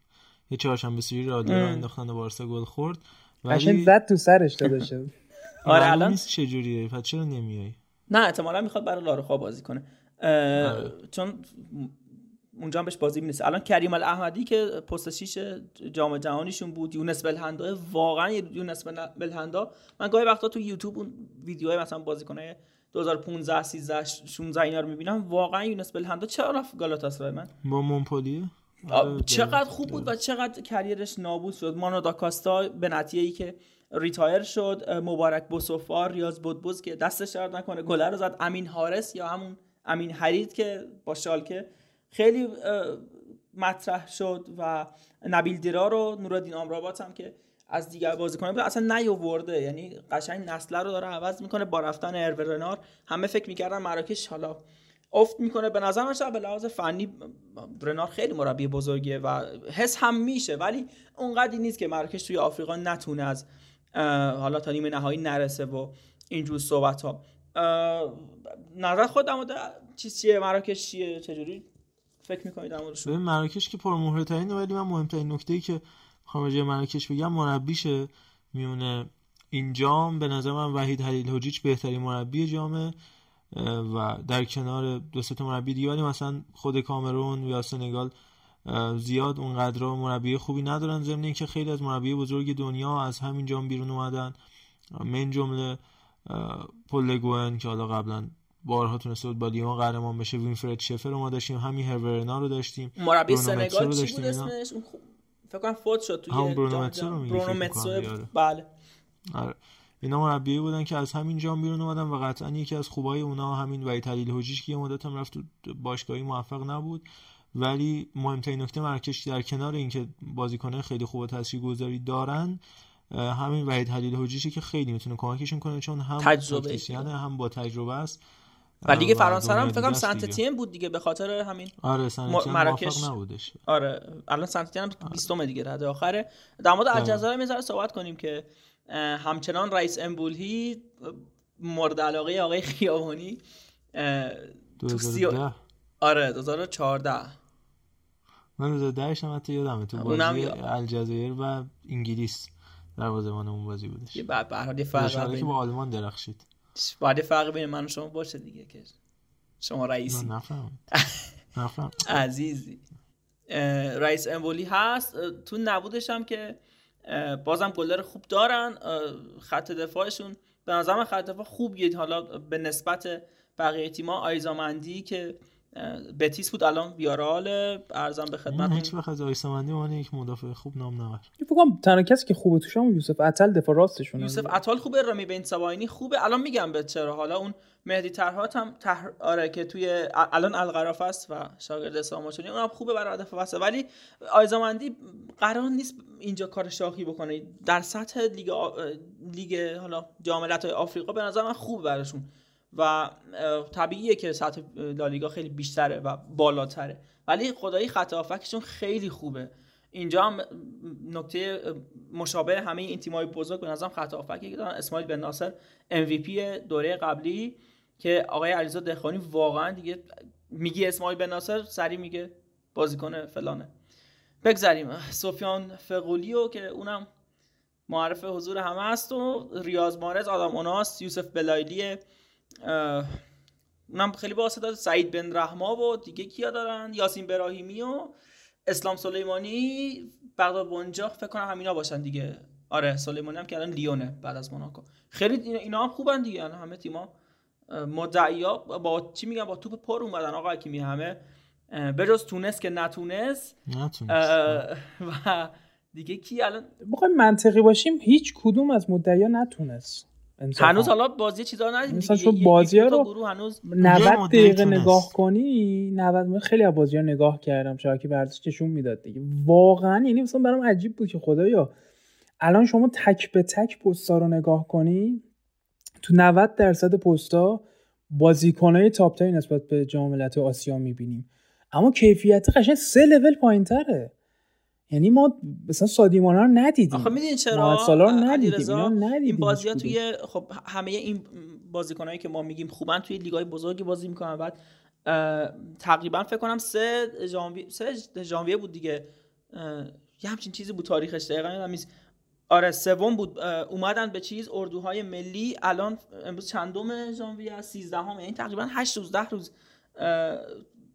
یه چهارشنبه سوری رادیو رو. انداختن و بارسا گل خورد. ولی زد تو سرش داده شد آره الان؟ نیست چجوریه پس چرا نمیای؟ نه احتمالا می‌خواد برای لارخا بازی کنه. اه، آره. چون اونجا هم بهش بازی می‌رسه. الان کریم الاحمدی که پست شیش جام جهانیشون بود یونس بلهندا واقعا یونس بل- بلهندا من گاهی وقتا تو یوتیوب اون ویدیوهای مثلا بازیکنای 2015 13 16 اینا رو می‌بینم. واقعا یونس بلهندا چرا رفت گالاتاسرای من؟ با مونپلیه؟ آ، آره، چقدر. خوب بود و چقدر career ش نابود شد. مانو داکاستا بن‌عطیه ای که retire شد مبارک بوسوفا ریاض بودبوز که دستش درد نکنه گله رو زد. امین حارس یا همون امین حرید که با شالکه خیلی مطرح شد و نبیل دیرار و نورالدین آمرابات هم که از دیگر بازیکنان بود اصلا نیاورده. یعنی قشنگ نسله رو داره عوض می‌کنه با رفتن اروه رنار. همه فکر می‌کردن مراکش حالا افت می‌کنه. به نظر من به لحاظ فنی رنار خیلی مربی بزرگیه و حس هم میشه ولی اونقدری نیست که مراکش توی آفریقا نتونه از حالا تا نیمه نهایی نرسه و اینجور صحبت ها نظر در چیز چیه؟ مراکش چیه؟ چجوری؟ فکر می‌کنید در موردش ببین مراکش که پر ترینه ولی من مهمترین نکته ای که می‌خوام راجع مراکش بگم مربیشه میونه این جام. به نظر من وحید حلیل حجیچ بهترین مربی جامه و در کنار دو سه مربی دیگه مثلا خود کامرون یا سنگال زیاد اونقدر مربی خوبی ندارن ضمن اینکه خیلی از مربی بزرگ دنیا از همین جام بیرون اومدن. من جمله پولگوئن که حالا قبلا بارها تونسته بود با لیون قهرمان بشه. وینفرد شفر رو ما داشتیم همین هرورنا رو داشتیم. مربی سنگال چی بود اسمش؟ اون فکر کنم فوت شد توی هم برونو رو برونو بله. آره. اینا مربی بودن که از همین جام بیرون اومدن و قطعا یکی از خوبای اونا همین وحید تلیل حجیش که یه مدت هم رفت تو باشگاهی موفق نبود. ولی مهمترین نکته مرکش در کنار اینکه بازیکنه خیلی خوب و تاثیرگذاری دارن همین وحید حلیل حجیشی که خیلی می‌تونه کمکشون کنه چون هم تجربه. هم با تجربه است. و لیگ فرانسه هم فکر کنم سنت تیم بود دیگه به خاطر همین. آره سنت مراکش. نبودش. آره الان سنت تیم 20 دیگه رده آخره. در مورد الجزایر می‌ذاره صحبت کنیم که همچنان رئیس امبولهی مورد علاقه آقای خیابانی تو سی... آره 2014 من 2010 هم حتی یادمه تو بازی الجزایر و انگلیس دروازه‌بان اون بازی بودش. یه بعد به هر فرق که با آلمان درخشید. بعد فرق بین من و شما باشه دیگه که شما رئیسی. نفهم نفهم عزیزی. رئیس امبولی هست. تو نبودش هم که بازم گلر خوب دارن. خط دفاعشون به نظرم خط دفاع خوب حالا به نسبت بقیه تیما آیزامندی که بتیس بود الان بیارال ارزم به خدمت هیچ وقت از آیزامندی من یک مدافع خوب نام نبر. فکر کنم تنها کسی که خوبه توش هم یوسف اتل دفاع راستشون یوسف اتل خوبه رامی بین سواینی خوبه. الان میگم به چرا. حالا اون مهدی ترهات هم تر... آره که توی الان القراف است و شاگرد ساماچونی اونم خوبه برای دفاع وسط. ولی آیزامندی قرار نیست اینجا کار شاخی بکنه. در سطح لیگ لیگ حالا جام آفریقا به نظر من خوبه براشون. و طبیعیه که سطح لالیگا خیلی بیشتره و بالاتره. ولی خدایی خط خیلی خوبه. اینجا هم نکته مشابه همه این تیمای بزرگ به نظرم خط که دارن. اسماعیل بن ناصر MVP دوره قبلی که آقای علیزا دخانی واقعا دیگه میگی اسماعیل بن ناصر سری میگه بازیکن فلانه. بگذریم. سفیان فقولیو که اونم معرف حضور همه است و ریاض مارز آدم اوناس یوسف بلایلی اونم خیلی واسه داد سعید بن رحما و دیگه کیا دارن؟ یاسین براهیمی و اسلام سلیمانی. بغداد بنجاق فکر کنم همینا باشن دیگه. آره سلیمانی هم که الان لیونه بعد از موناکو. خیلی اینا هم خوبن دیگه همه تیما مدعیا با چی میگن؟ با توپ پر اومدن آقا می همه. بجز تونس که نتونست. و دیگه کی الان؟ بخوایم منطقی باشیم هیچ کدوم از مدعیا نتونست. هنوز حالا بازی چیزا ندیدیم مثلا شو بازی رو هنوز 90 دقیقه نگاه کنی 90 من خیلی از بازی ها نگاه کردم شاکی ورزش چشون می‌داد دیگه. واقعا یعنی مثلا برام عجیب بود که خدایا الان شما تک به تک پستا رو نگاه کنی تو 90 درصد پستا بازیکنای تاپ نسبت به جام ملت آسیا می‌بینیم. اما کیفیت قشنگ سه لول پایینتره. یعنی ما مثلا سادیمانا رو ندیدیم. آخه می‌دونی چرا؟ رو ندیدیم ندیدیم این بازی ها توی خب همه این بازیکنایی که ما میگیم خوبن توی لیگای بزرگی بازی می‌کنن. بعد تقریبا فکر کنم سه ژانویه سه ژانویه بود دیگه. یه همچین چیزی بود تاریخش. دقیقا یادم آره سوم بود. اومدن به چیز اردوهای ملی. الان امروز چندم ژانویه؟ است 13 هم یعنی تقریبا 8 روز 10 روز.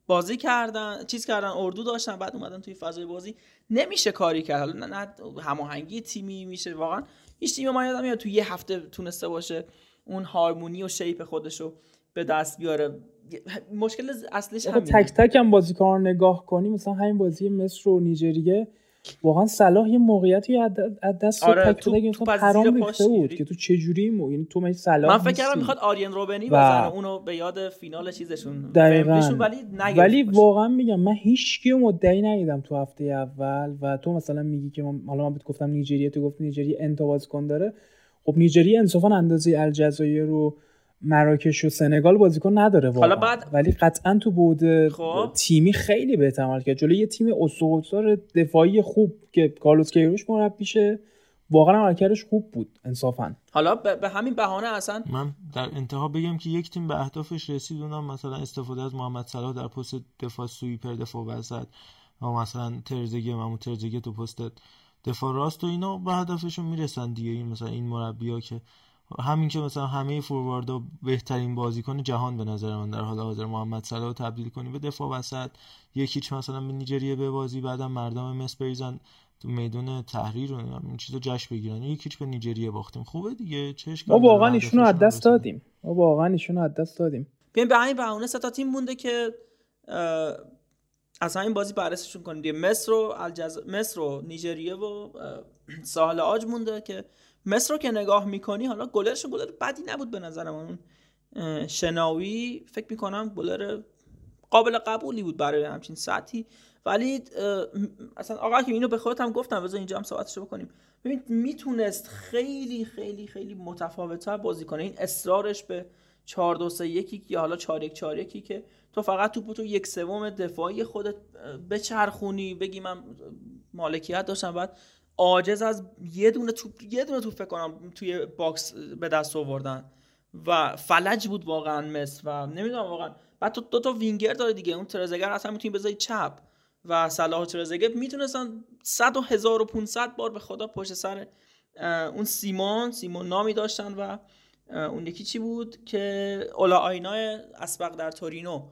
بازی کردن چیز کردن اردو داشتن بعد اومدن توی فضای بازی. نمیشه کاری کرد. نه, نه هماهنگی تیمی میشه واقعا. هیچ تیمی ما یادم میاد تو یه هفته تونسته باشه اون هارمونی و شیپ خودشو به دست بیاره. مشکل اصلیش همینه. تک تک هم بازیکن نگاه کنی مثلا همین بازی مصر و نیجریه واقعا صلاح یه موقعیتی از دست آره تو, تو ریخته بود که تو چه جوری یعنی تو صلاح من فکر کردم می‌خواد آریان روبنی بزنه اونو به یاد فینال چیزشون دقیقاً. ولی ولی واقعا میگم من هیچ کیو مدعی ندیدم تو هفته اول و تو مثلا میگی که حالا من بهت گفتم نیجریه تو گفت نیجریه انتا بازیکن داره. خب نیجریه انصافا اندازه الجزایر رو مراکش و سنگال بازیکن نداره واقعا. حالا بعد ولی قطعا تو بود خب. تیمی خیلی بهتر عمل کرد. جلوی یه تیم اسطوره‌ساز دفاعی خوب که کارلوس کیروش مربیشه واقعا عملکردش خوب بود انصافا. حالا به همین بهانه اصلا من در انتها بگم که یک تیم به اهدافش رسید اونم مثلا استفاده از محمد صلاح در پست دفاع سویپر دفاع وسط و مثلا ترزگی ممو ترزگی تو پست دفاع راست و اینا به هدفشون می‌رسن دیگه. این مثلا این مربیا که همین که مثلا همه فورواردا بهترین بازیکن جهان به نظر من در حال حاضر محمد صلاح تبدیل کنی به دفاع وسط. یکیچ مثلا به نیجریه به بازی بعدم مردم مصر بریزن تو میدون تحریر و این چیزا جشن بگیرن. یکیچ به نیجریه باختیم. خوبه دیگه چش ما واقعا ایشونو از دست دادیم. ما واقعا ایشونو از دست دادیم. بیایم به همین بهونه سه تا تیم مونده که از همین بازی بررسیشون کنیم دیگه مصر و الجز... مصر و نیجریه و ساحل آج مونده که مصر رو که نگاه می‌کنی حالا گلرشون گلر بدی نبود به نظر من شناوی فکر می‌کنم گلر قابل قبولی بود برای همچین سطحی. ولی اصلا آقا که اینو به خودت هم گفتم بذار اینجا هم صحبتشو بکنیم. ببین می‌تونست خیلی خیلی خیلی متفاوتتر بازی کنه. این اصرارش به 4 2 3 1 یا حالا 4 1 4 1 که تو فقط توپو تو یک سوم دفاعی خودت بچرخونی بگی من مالکیت داشتم. بعد عاجز از یه دونه توپ یه دونه توپ فکر کنم توی box به دست آوردن. و فلج بود واقعا مصر و نمی‌دونم واقعا. بعد تو دو تا وینگر داره دیگه. اون ترزگر اصلا می‌تونی بذاری چپ. و صلاح ترزگر می‌تونستن 100 و 1500 بار به خدا پشت سر اون سیمون. سیمون نامی داشتن و اون یکی چی بود که اولا آینای اسبق در تورینو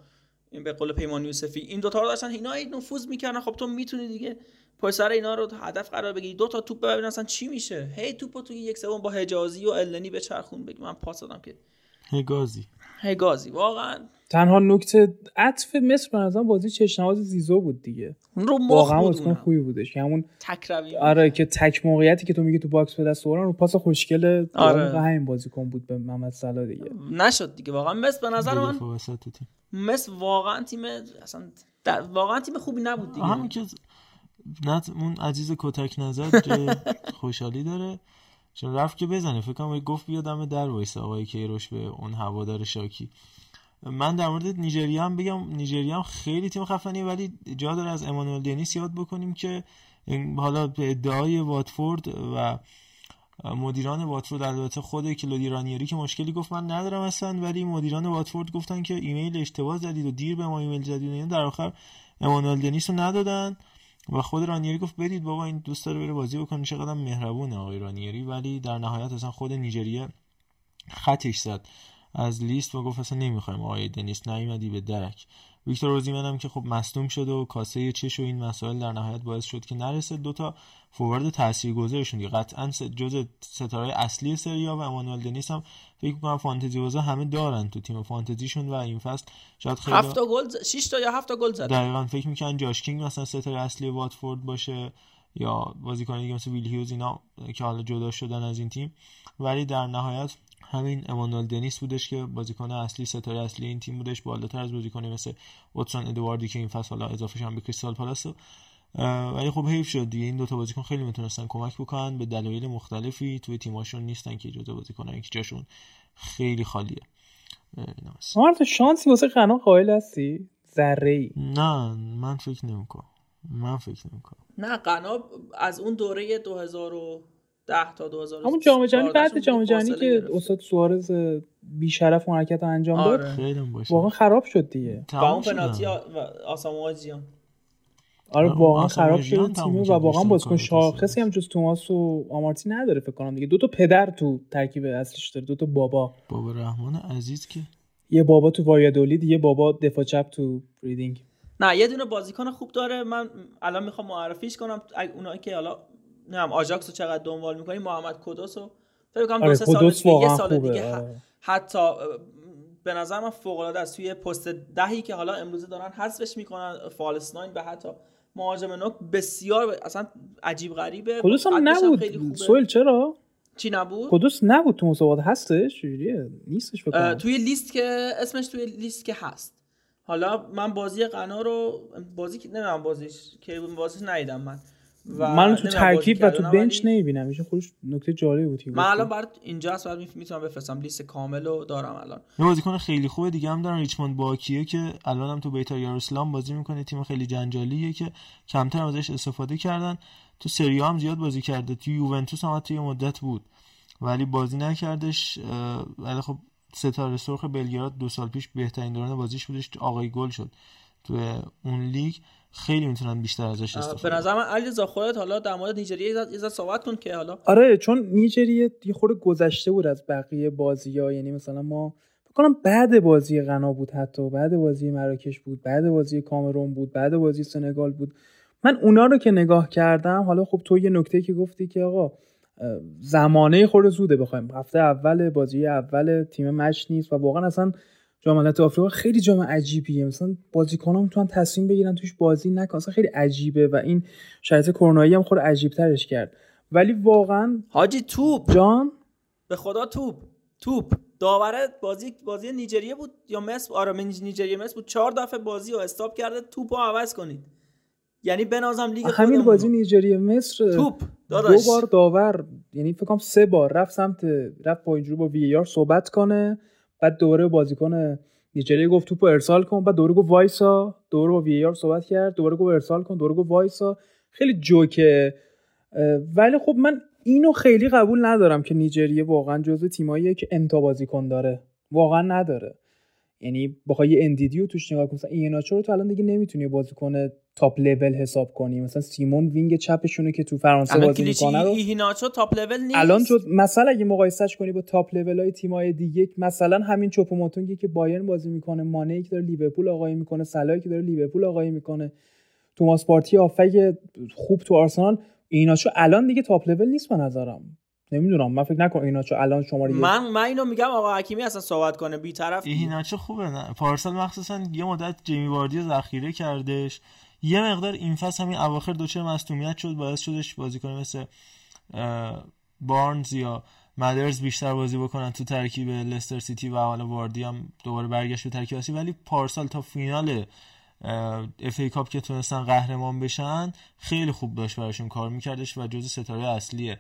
به قول پیمان یوسفی این دوتا رو داشتن. اینا نفوذ می‌کردن. خب تو می‌تونی دیگه پای سر اینا رو هدف قرار بگیری. دو تا توپ ببین اصلا چی میشه. هی توپو توی یک سوم با حجازی و النی به چرخون بگی من پاس دادم که. هگازی هگازی واقعا. تنها نکته عطف مصر به نظرم بازی چشم‌نواز زیزو بود دیگه. رو مخ واقعا بود بازیکن خوبی بودش. همون تک روی آره که تک موقعیتی که تو میگی تو box به دست رو پاس خوشگل آره. همین بازیکن بود به محمد صلاح دیگه. نشد دیگه. واقعا مصر به نظر من مصر واقعا تیم اصلا در- واقعا تیم خوبی نبود دیگه. همین که نه اون عزیز کتک جای خوشحالی داره. چون رفت که بزنه. فکر کنم گفت بیا دم در وایسه آقای کیروش به اون هوادار شاکی. من در مورد نیجریه هم بگم نیجریه هم خیلی تیم خفنیه ولی جا داره از امانوئل دنیس یاد بکنیم که حالا به ادعای واتفورد و مدیران واتفورد البته خود کلودی رانیری که مشکلی گفت من ندارم اصلا ولی مدیران واتفورد گفتن که ایمیل اشتباه زدید و دیر به ما ایمیل زدید و در آخر امانوئل دنیس رو ندادن. و خود رانیری گفت بدید بابا این دوست داره بره بازی بکنه چقدر مهربونه آقای رانیری. ولی در نهایت اصلا خود نیجریه خطش زد. از لیست و گفت اصلا نمی‌خوایم آقای دنیس نیومدی به درک. ویکتور اوزیمن هم که خب مصدوم شد و کاسه چش و این مسائل در نهایت باعث شد که نرسه. دوتا فوارد تاثیرگذارشون دیگه قطعا جز ستاره اصلی سریا و امانوئل دنیس هم فکر می‌کنم فانتزی بازا همه دارن تو تیم فانتزیشون و این فصل شاید خیلی هفت گل ز- شش تا یا هفت تا گل زد دقیقا فکر می‌کنن جاش کینگ مثلا ستاره اصلی واتفورد باشه یا بازیکن دیگه مثل ویل هیوز اینا که حالا جدا شدن از این تیم. ولی در نهایت همین امانوئل دنیس بودش که بازیکن اصلی ستاره اصلی این تیم بودش بالاتر از بازیکنی مثل واتسون ادواردی که این فصل حالا اضافه شدن به کریستال پالاس ولی خب حیف شد دیگه. این دوتا بازیکن خیلی می‌تونستن کمک بکنن به دلایل مختلفی. توی تیماشون نیستن که جدا بازیکنن که جاشون خیلی خالیه. ما تو شانسی واسه غنا قائل هستی؟ ذره ای نه من فکر نمی‌کنم. من فکر نمی‌کنم. نه قنا از اون دوره 2010 تا 2000 همون جام جهانی بعد جام جهانی که استاد سوارز بیشرف اون حرکت رو انجام داد آره. باشه. واقعا خراب شد دیگه. با اون. پنالتی آسامو جیان آره واقعا خراب شد تیم و واقعا بازیکن شاخصی هم. جز توماس و آمارتی نداره فکر کنم دیگه. دو تا پدر تو ترکیب اصلیش داره دو تا بابا. بابا رحمان عزیز که یه بابا تو وایادولید یه بابا دفاع چپ تو ریدینگ. نه یه دونه بازیکن خوب داره. من الان می‌خوام معرفیش کنم. اگه اونایی که حالا نمی‌دونم آژاکس رو چقدر دنبال می‌کنی محمد کدوس رو فکر کنم دو آره سه سال دیگه یه سال دیگه آره. حتی به نظر من فوق العاده است. توی پست دهی که حالا امروزه دارن حذفش می‌کنن false nine به حتی مهاجم نوک بسیار اصلا عجیب غریبه. کدوس هم نبود. سویل چرا؟ چی نبود؟ کدوس نبود تو مسابقات. هستش؟ چجوریه؟ نیستش فکر توی لیست که اسمش توی لیست که هست. حالا من بازی قنا رو بازی نمی‌دونم بازیش که بازیش ندیدم من. و من تو ترکیب و تو بنچ نمی‌بینم. ایشون خودش نکته جالبی بود. من. الان برات اینجا هست بعد می‌تونم بفرستم. لیست کامل رو دارم الان. یه بازیکن خیلی خوبه دیگه هم دارن. ریچموند باکیه که الان هم تو بیتا یاروسلام بازی می‌کنه. تیم خیلی جنجالیه که کمتر ازش استفاده کردن. تو سری هم زیاد بازی کرده. تو یوونتوس هم حتی یه مدت بود. ولی بازی نکردش ولی خب ستاره سرخ بلگراد دو سال پیش بهترین دوران بازیش بودش. آقای گل شد. تو اون لیگ. خیلی می‌تونن بیشتر ازش استفاده به نظر من علیرضا خودت حالا در مورد نیجریه یه صحبت کن که حالا آره چون نیجریه یه خورده گذشته بود از بقیه بازی ها یعنی مثلا ما کنم بعد بازی غنا بود حتی. بعد بازی مراکش بود بعد بازی کامرون بود بعد بازی سنگال بود. من اونا رو که نگاه کردم حالا خب تو یه نکته که گفتی که آقا زمانه خود زوده. بخوایم هفته اول بازی اول تیم مچ نیست و واقعا اصلا جام آفریقا خیلی جام عجیبیه. مثلا بازیکنان می‌تونن تصمیم بگیرن توش بازی نکنن. خیلی عجیبه و این شرایط کرونایی هم خود عجیب ترش کرد. ولی واقعا حاجی توپ. جان؟ به خدا توپ. توپ. داوره بازی بازی نیجریه بود یا مصر؟ آره نیجریه مصر بود. چهار دفعه بازی رو استاپ کرده توپ رو عوض کنید. یعنی بنازم لیگ همین بازی نیجریه مصر توپ. داداش. دو بار داور یعنی فکر کنم سه بار رفت سمت رفت با اینجوری با وی آر صحبت کنه. بعد دوباره بازیکن نیجریه گفت توپو ارسال کن. بعد دوباره گفت وایسا. دوباره با وی آر صحبت کرد. دوباره گفت ارسال کن. دوباره گفت وایسا. خیلی جوکه. ولی خب من اینو خیلی قبول ندارم که نیجریه واقعا جزو تیماییه که انتا بازیکن داره. واقعا نداره. یعنی بخوای اندیدی رو توش نگاه کنی. ایناچو رو تو الان دیگه نمی‌تونی بازیکن top level حساب کنی. مثلا سیمون wing چپشونه که تو فرانسه بازی می‌کنه رو. ایناچو top level نیست. الان جز مثلا اگه مقایسهش کنی با top level های تیم‌های دیگه مثلا همین چوپوموتینگی که بایرن بازی می‌کنه مانه که داره لیورپول آقایی می‌کنه سلایی که داره لیورپول آقایی می‌کنه توماس پارتی هافبک خوب تو آرسنال ایناچو الان دیگه top level نیست به نظرم. نمی‌دونم من فکر نکنم ایناچو الان شماره من من اینو میگم آقا حکیمی اصلا صحبت کنه بی‌طرف ایناچو خوبه نه. پارسال مخصوصا یه مدت جیمی واردی ذخیره کردش. یه مقدار این فصل همین اواخر دچار مصدومیت شد باعث شدش بازیکن مثل بارنز یا مدرز بیشتر بازی بکنن تو ترکیب لستر سیتی و حالا واردی هم دوباره برگشت به ترکیب اصلی ولی پارسال تا فینال FA Cup که تونستن قهرمان بشن خیلی خوب داشت براشون کار میکردش و جز ستاره اصلی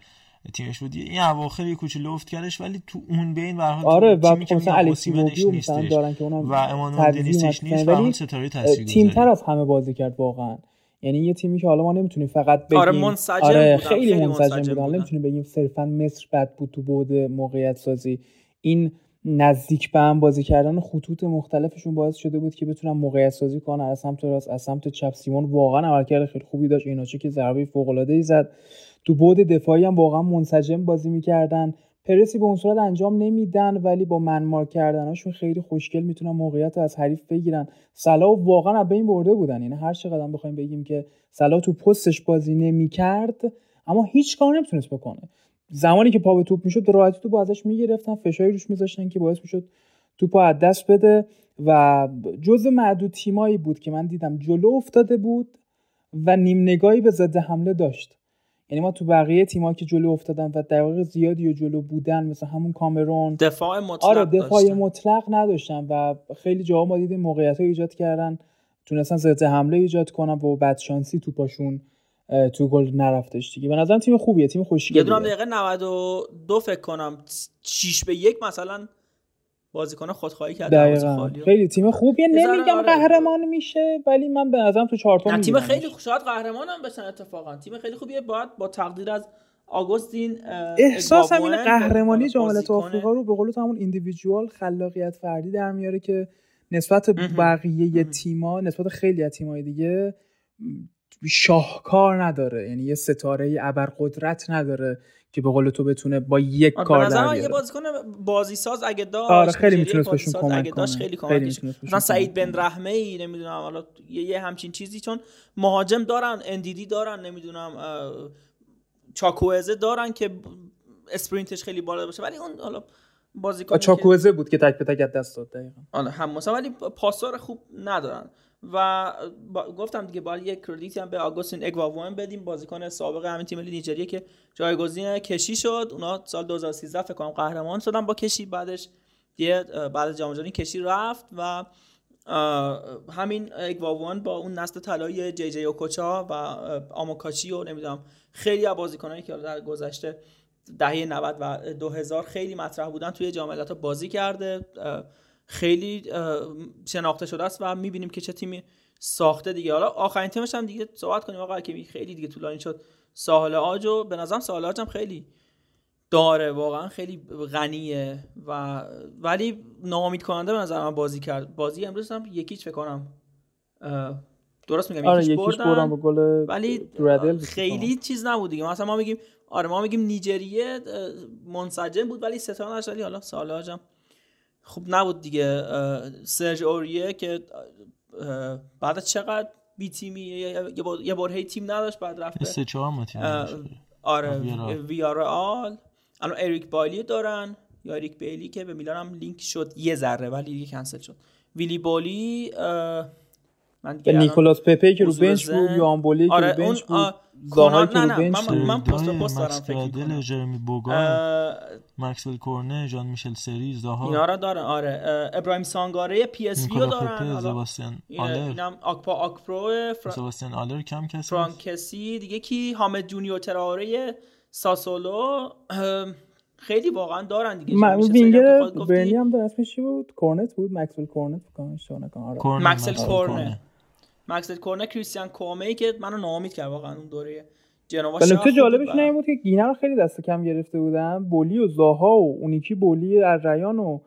تیمش بود این اواخر یه کوچولو افت کردش ولی تو اون بین به آره و مثلا الکسی مثلا دارن که اونم و امانوئل دنیسش نیست و اون ستاره تاثیرگذاری تیم تر از همه بازی کرد واقعا یعنی یه تیمی که حالا ما نمی‌تونیم فقط بگیم آره منسجم آره بودن. خیلی, خیلی منسجم, منسجم بودن بودن. نمی‌تونیم بگیم صرفا مصر بد بود تو بعد موقعیت سازی این نزدیک به هم بازی کردن خطوط مختلفشون باعث شده بود که بتونن موقعیت سازی کنن. از سمت راست از سمت چپ سیمون واقعا عملکرد خیلی خوبی داشت. ایناچه که ضربه فوق العاده ای زد. تو بود دفاعی هم واقعا منسجم بازی می‌کردن. پرسی به اون صورت انجام نمیدن ولی با منمار کردناشون خیلی خوشگل می‌تونن موقعیت از حریف بگیرن. صلاح واقعا از بین برده بودن. یعنی هر چقدر بخوایم بگیم که صلاح تو پستش بازی نمی‌کرد اما هیچ کار نمی‌تونست بکنه. زمانی که پا به توپ می‌شد راحتی توپ ازش می‌گرفتن فشاری روش میذاشتن که باعث می‌شد توپ از دست بده و جزء معدود تیمایی بود که من دیدم جلو افتاده بود و نیم نگاهی به ضد حمله داشت یعنی ما تو بقیه تیمایی که جلو افتادن و دقایق زیادی و جلو بودن مثل همون کامرون دفاع مطلق آره دفاع داشتن. مطلق نداشتن و خیلی جاها ما دیدیم موقعیت ایجاد کردن تونستن ضد حمله ایجاد کنن و بدشانسی تو پاشون اه، تو گل نرفتش دیگه به نظرم تیم خوبیه تیم یه خوشگلیه دونم دقیقه 92 فکر کنم 6 به یک مثلا بازیکن خودخواهی کرد دقیقا. خیلی تیم خوبیه یه نمیگم آره. قهرمان میشه ولی من به نظرم تو چهار تا نه تیم. خیلی خوب شاید قهرمان هم بشن اتفاقا تیم خیلی خوبیه باید با تقدیر از آگوستین احساس همین قهرمانی بازیکن- آفریقا رو به قول تو همون ایندیویدوال خلاقیت فردی در میاره که نسبت. بقیه. تیما نسبت خیلی از تیمای دیگه شاهکار نداره. یعنی یه ستاره ابرقدرت نداره که به قول تو بتونه با یک کار در من یه بیاره. بازیکن بازی ساز اگه داشت آره خیلی می‌تونست بهشون کمک کنه. خیلی مثلا بهشون سعید کمک بن کنه. رحمه ای نمی‌دونم حالا یه, همچین چیزی چون مهاجم دارن اندیدی دارن نمی‌دونم چاکوزه دارن که اسپرینتش خیلی بالا باشه. ولی اون حالا بازیکن چاکوزه بود که تک به تک دست داد دقیقاً. آره هم مثلا ولی پاسدار خوب ندارن. و با... گفتم دیگه باید یک کردیتی هم به آگوستین اگواوون بدیم بازیکن سابق همین تیم نیجریه که جایگزین کشی شد. اونا سال 2013 فکر کنم قهرمان شدن با کشی بعدش یه بعد جام جهانی کشی رفت و همین اگواوون با اون نسل طلایی جی جی اوکوچا و آموکاچی و نمی‌دونم خیلی از بازیکنایی که در گذشته دهه 90 و 2000 خیلی مطرح بودن توی جام بازی کرده. خیلی شناخته شده است و می‌بینیم که چه تیمی ساخته دیگه. حالا آخرین تیمش هم دیگه صحبت کنیم آقا که خیلی دیگه طولانی شد. ساحل آج به نظرم ساحل آج هم خیلی داره واقعا خیلی غنیه و ولی ناامید کننده به نظر من بازی کرد. بازی امروز هم یکیچ فکر کنم درست میگم آره یکیش بردن. گل ولی خیلی چیز نبود دیگه. مثلا ما میگیم آره ما میگیم نیجریه منسجم بود ولی ستانش ولی حالا سالاجم خوب نبود دیگه سرج اوریه که بعد چقدر بی تیمی یه بار هی تیم نداشت بعد رفت سه چهار ما تیم آره ویارال. الان اریک بایلی دارن یا اریک بیلی که به میلان هم لینک شد یه ذره ولی دیگه کنسل شد. ویلی بولی من دیگه نیکولاس پپه که رو بنچ بود یوان بولی آره که رو بنچ بود زاها که رو بنچ من, من پست پست دارم فکر می‌کنم. جرمی بوگان مکسول کورنه جان میشل سری زاها. اینا رو دارن آره. ابراهیم سانگاره پی اس وی رو دارن. زباستیان آلر. اینم آکپا آکپرو فر... زباستیان آلر کم کسی فرانکسی دیگه کی؟ حامد جونیور تراوره ساسولو. خیلی واقعا دارن دیگه من وینگر برنی هم در اسمش چی بود؟ کورنت بود؟ مکسول کورنت فکر آره. مکسل کورنت مکسل کورنر کریستیان کومی که منو ناامید کرد واقعا اون دوره جنوا ولی تو جالبش نه بود که گینه رو خیلی دست کم گرفته بودن. بولی و زاها و اونیکی بولی ریان و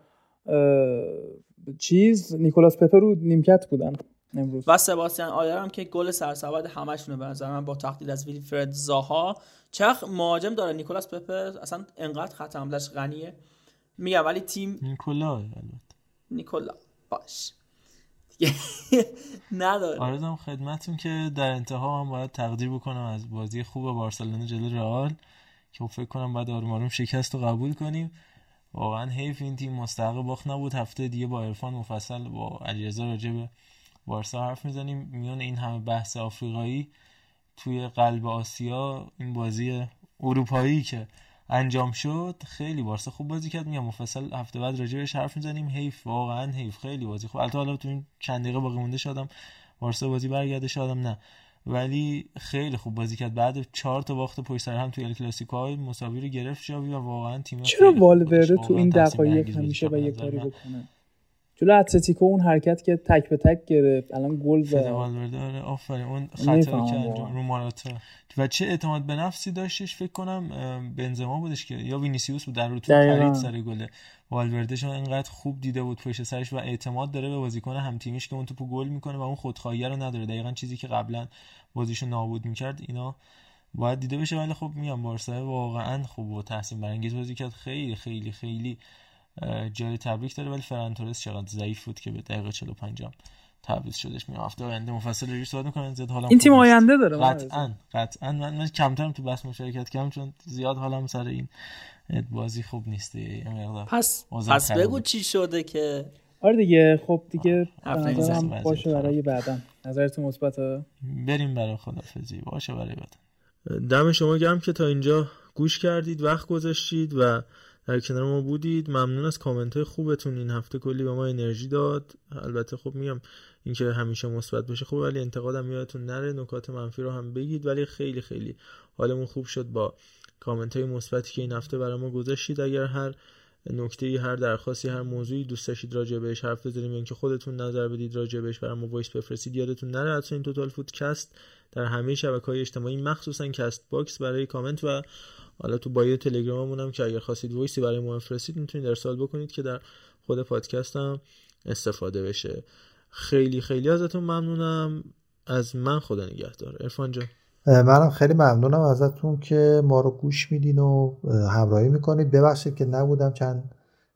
چیز نیکولاس پپه رو نیمکت بودن امروز. و سباستیان آلر هم که گل سرسبد همشونه به نظر من با تقدیر از ویلفرد زاها. چخ مهاجم داره نیکولاس پپه اصلا انقدر خط حملش غنیه. میگم ولی تیم نیکولا نیکولا. باش. نداره. آرزم خدمتون که در انتها هم باید تقدیر بکنم از بازی خوب بارسلونا جلو رئال که فکر کنم بعد آروم شکست رو قبول کنیم. واقعا حیف این تیم مستحق باخت نبود. هفته دیگه با عرفان مفصل با علیرضا راجع به بارسا حرف می‌زنیم. میون این همه بحث آفریقایی توی قلب آسیا این بازی اروپایی که انجام شد خیلی بارسا خوب بازی کرد. میگم مفصل هفته بعد راجع حرف می‌زنیم. حیف واقعا حیف. خیلی بازی خوب. البته حالا تو این چند دقیقه باقی مونده شدم بارسا بازی برگرده شدم نه. ولی خیلی خوب بازی کرد. بعد چهار تا باخت پشت سر هم توی ال کلاسیکو های مساوی رو گرفت جاوی و واقعا تیم چرا والورده تو این دقایق همیشه به یه کاری بکنه. جلو اتلتیکو اون حرکت که تک به تک گرفت. الان گل زد. آره آفرین. اون خطا که رو ماراتا. و چه اعتماد به نفسی داشتش؟ فکر کنم بنزما بودش که یا وینیسیوس بود در رو تو پرید سر گل. والورده شون اینقدر خوب دیده بود پشت سرش و اعتماد داره به بازیکن هم تیمیش که اون توپو گل می‌کنه و اون خودخواهی رو نداره. دقیقا چیزی که قبلا بازیشو نابود می‌کرد اینا باید دیده بشه. ولی خب میگم بارسا واقعا خوب و تحسین برانگیز بازی کرد. خیلی خیلی خیلی جای تبریک داره ولی فران تورس چقدر ضعیف بود که به دقیقه 45 هم تعویض شدش می هفته آینده مفصل روش صحبت می‌کنن زیاد حالا این تیم آینده داره قطعا قطعا. من, من کمترم تو بحث مشارکت کردم چون زیاد حالم سر این بازی خوب نیست پس پس بگو چی شده که آره دیگه خب دیگه نظرم باشه برای بعدا نظرتون مثبت بریم برای خدافظی باشه برای بعدا دم شما گرم که تا اینجا گوش کردید وقت گذاشتید و در کنار ما بودید. ممنون از کامنت های خوبتون. این هفته کلی به ما انرژی داد. البته خب میگم اینکه همیشه مثبت باشه. خوب ولی انتقادم یادتون نره. نکات منفی رو هم بگید. ولی خیلی خیلی حالمون خوب شد با کامنت های مثبتی که این هفته برای ما گذاشتید. اگر هر نکته هر درخواستی هر موضوعی دوست داشتید راجع بهش حرف بزنیم اینکه خودتون نظر بدید راجع بهش برای ما voice بفرستید یادتون نره. حتما این توتال فودکست در همه شبکه های اجتماعی مخصوصا Castbox برای کامنت و حالا تو bio تلگراممون هم که اگر خواستید voice ی برای ما بفرستید می‌تونید ارسال بکنید که در خود پادکست هم استفاده بشه. خیلی خیلی ازتون ممنونم. از من خدا نگهدار. عرفان جان. منم خیلی ممنونم ازتون که ما رو گوش میدین و همراهی می‌کنید. ببخشید که نبودم چند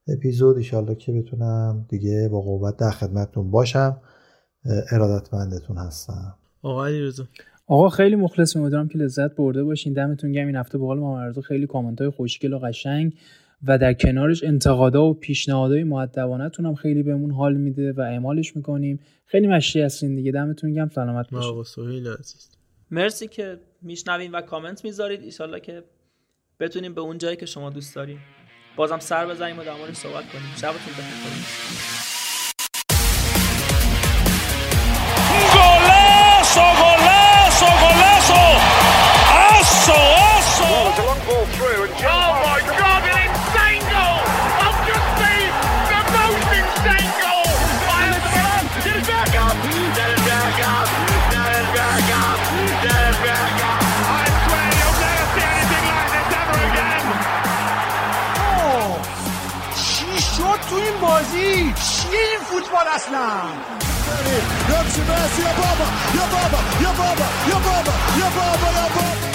اپیزود ایشالله که بتونم دیگه با قوت در خدمتتون باشم. ارادتمندتون هستم. آقا علیرضا. آقا خیلی مخلص امیدوارم که لذت برده باشین. دمتون گرم. این هفته به قول محمد خیلی کامنت های خوشگل و قشنگ و در کنارش انتقادا و پیشنهادهای مؤدبانه‌تون هم خیلی بهمون حال میده و اعمالش می‌کنیم. خیلی مشی هستین دیگه. دمتون گرم. سلامت باشین. عزیز. مرسی که میشنوین و کامنت می‌ذارید. ایشالله که بتونیم به اون جایی که شما دوست دارین. بازم سر بزنیم و در مورد صحبت کنیم. شبتون بخیر. فوتبال اصلا يمشي ميسي يا بابا يا بابا يا بابا يا بابا يا بابا يا بابا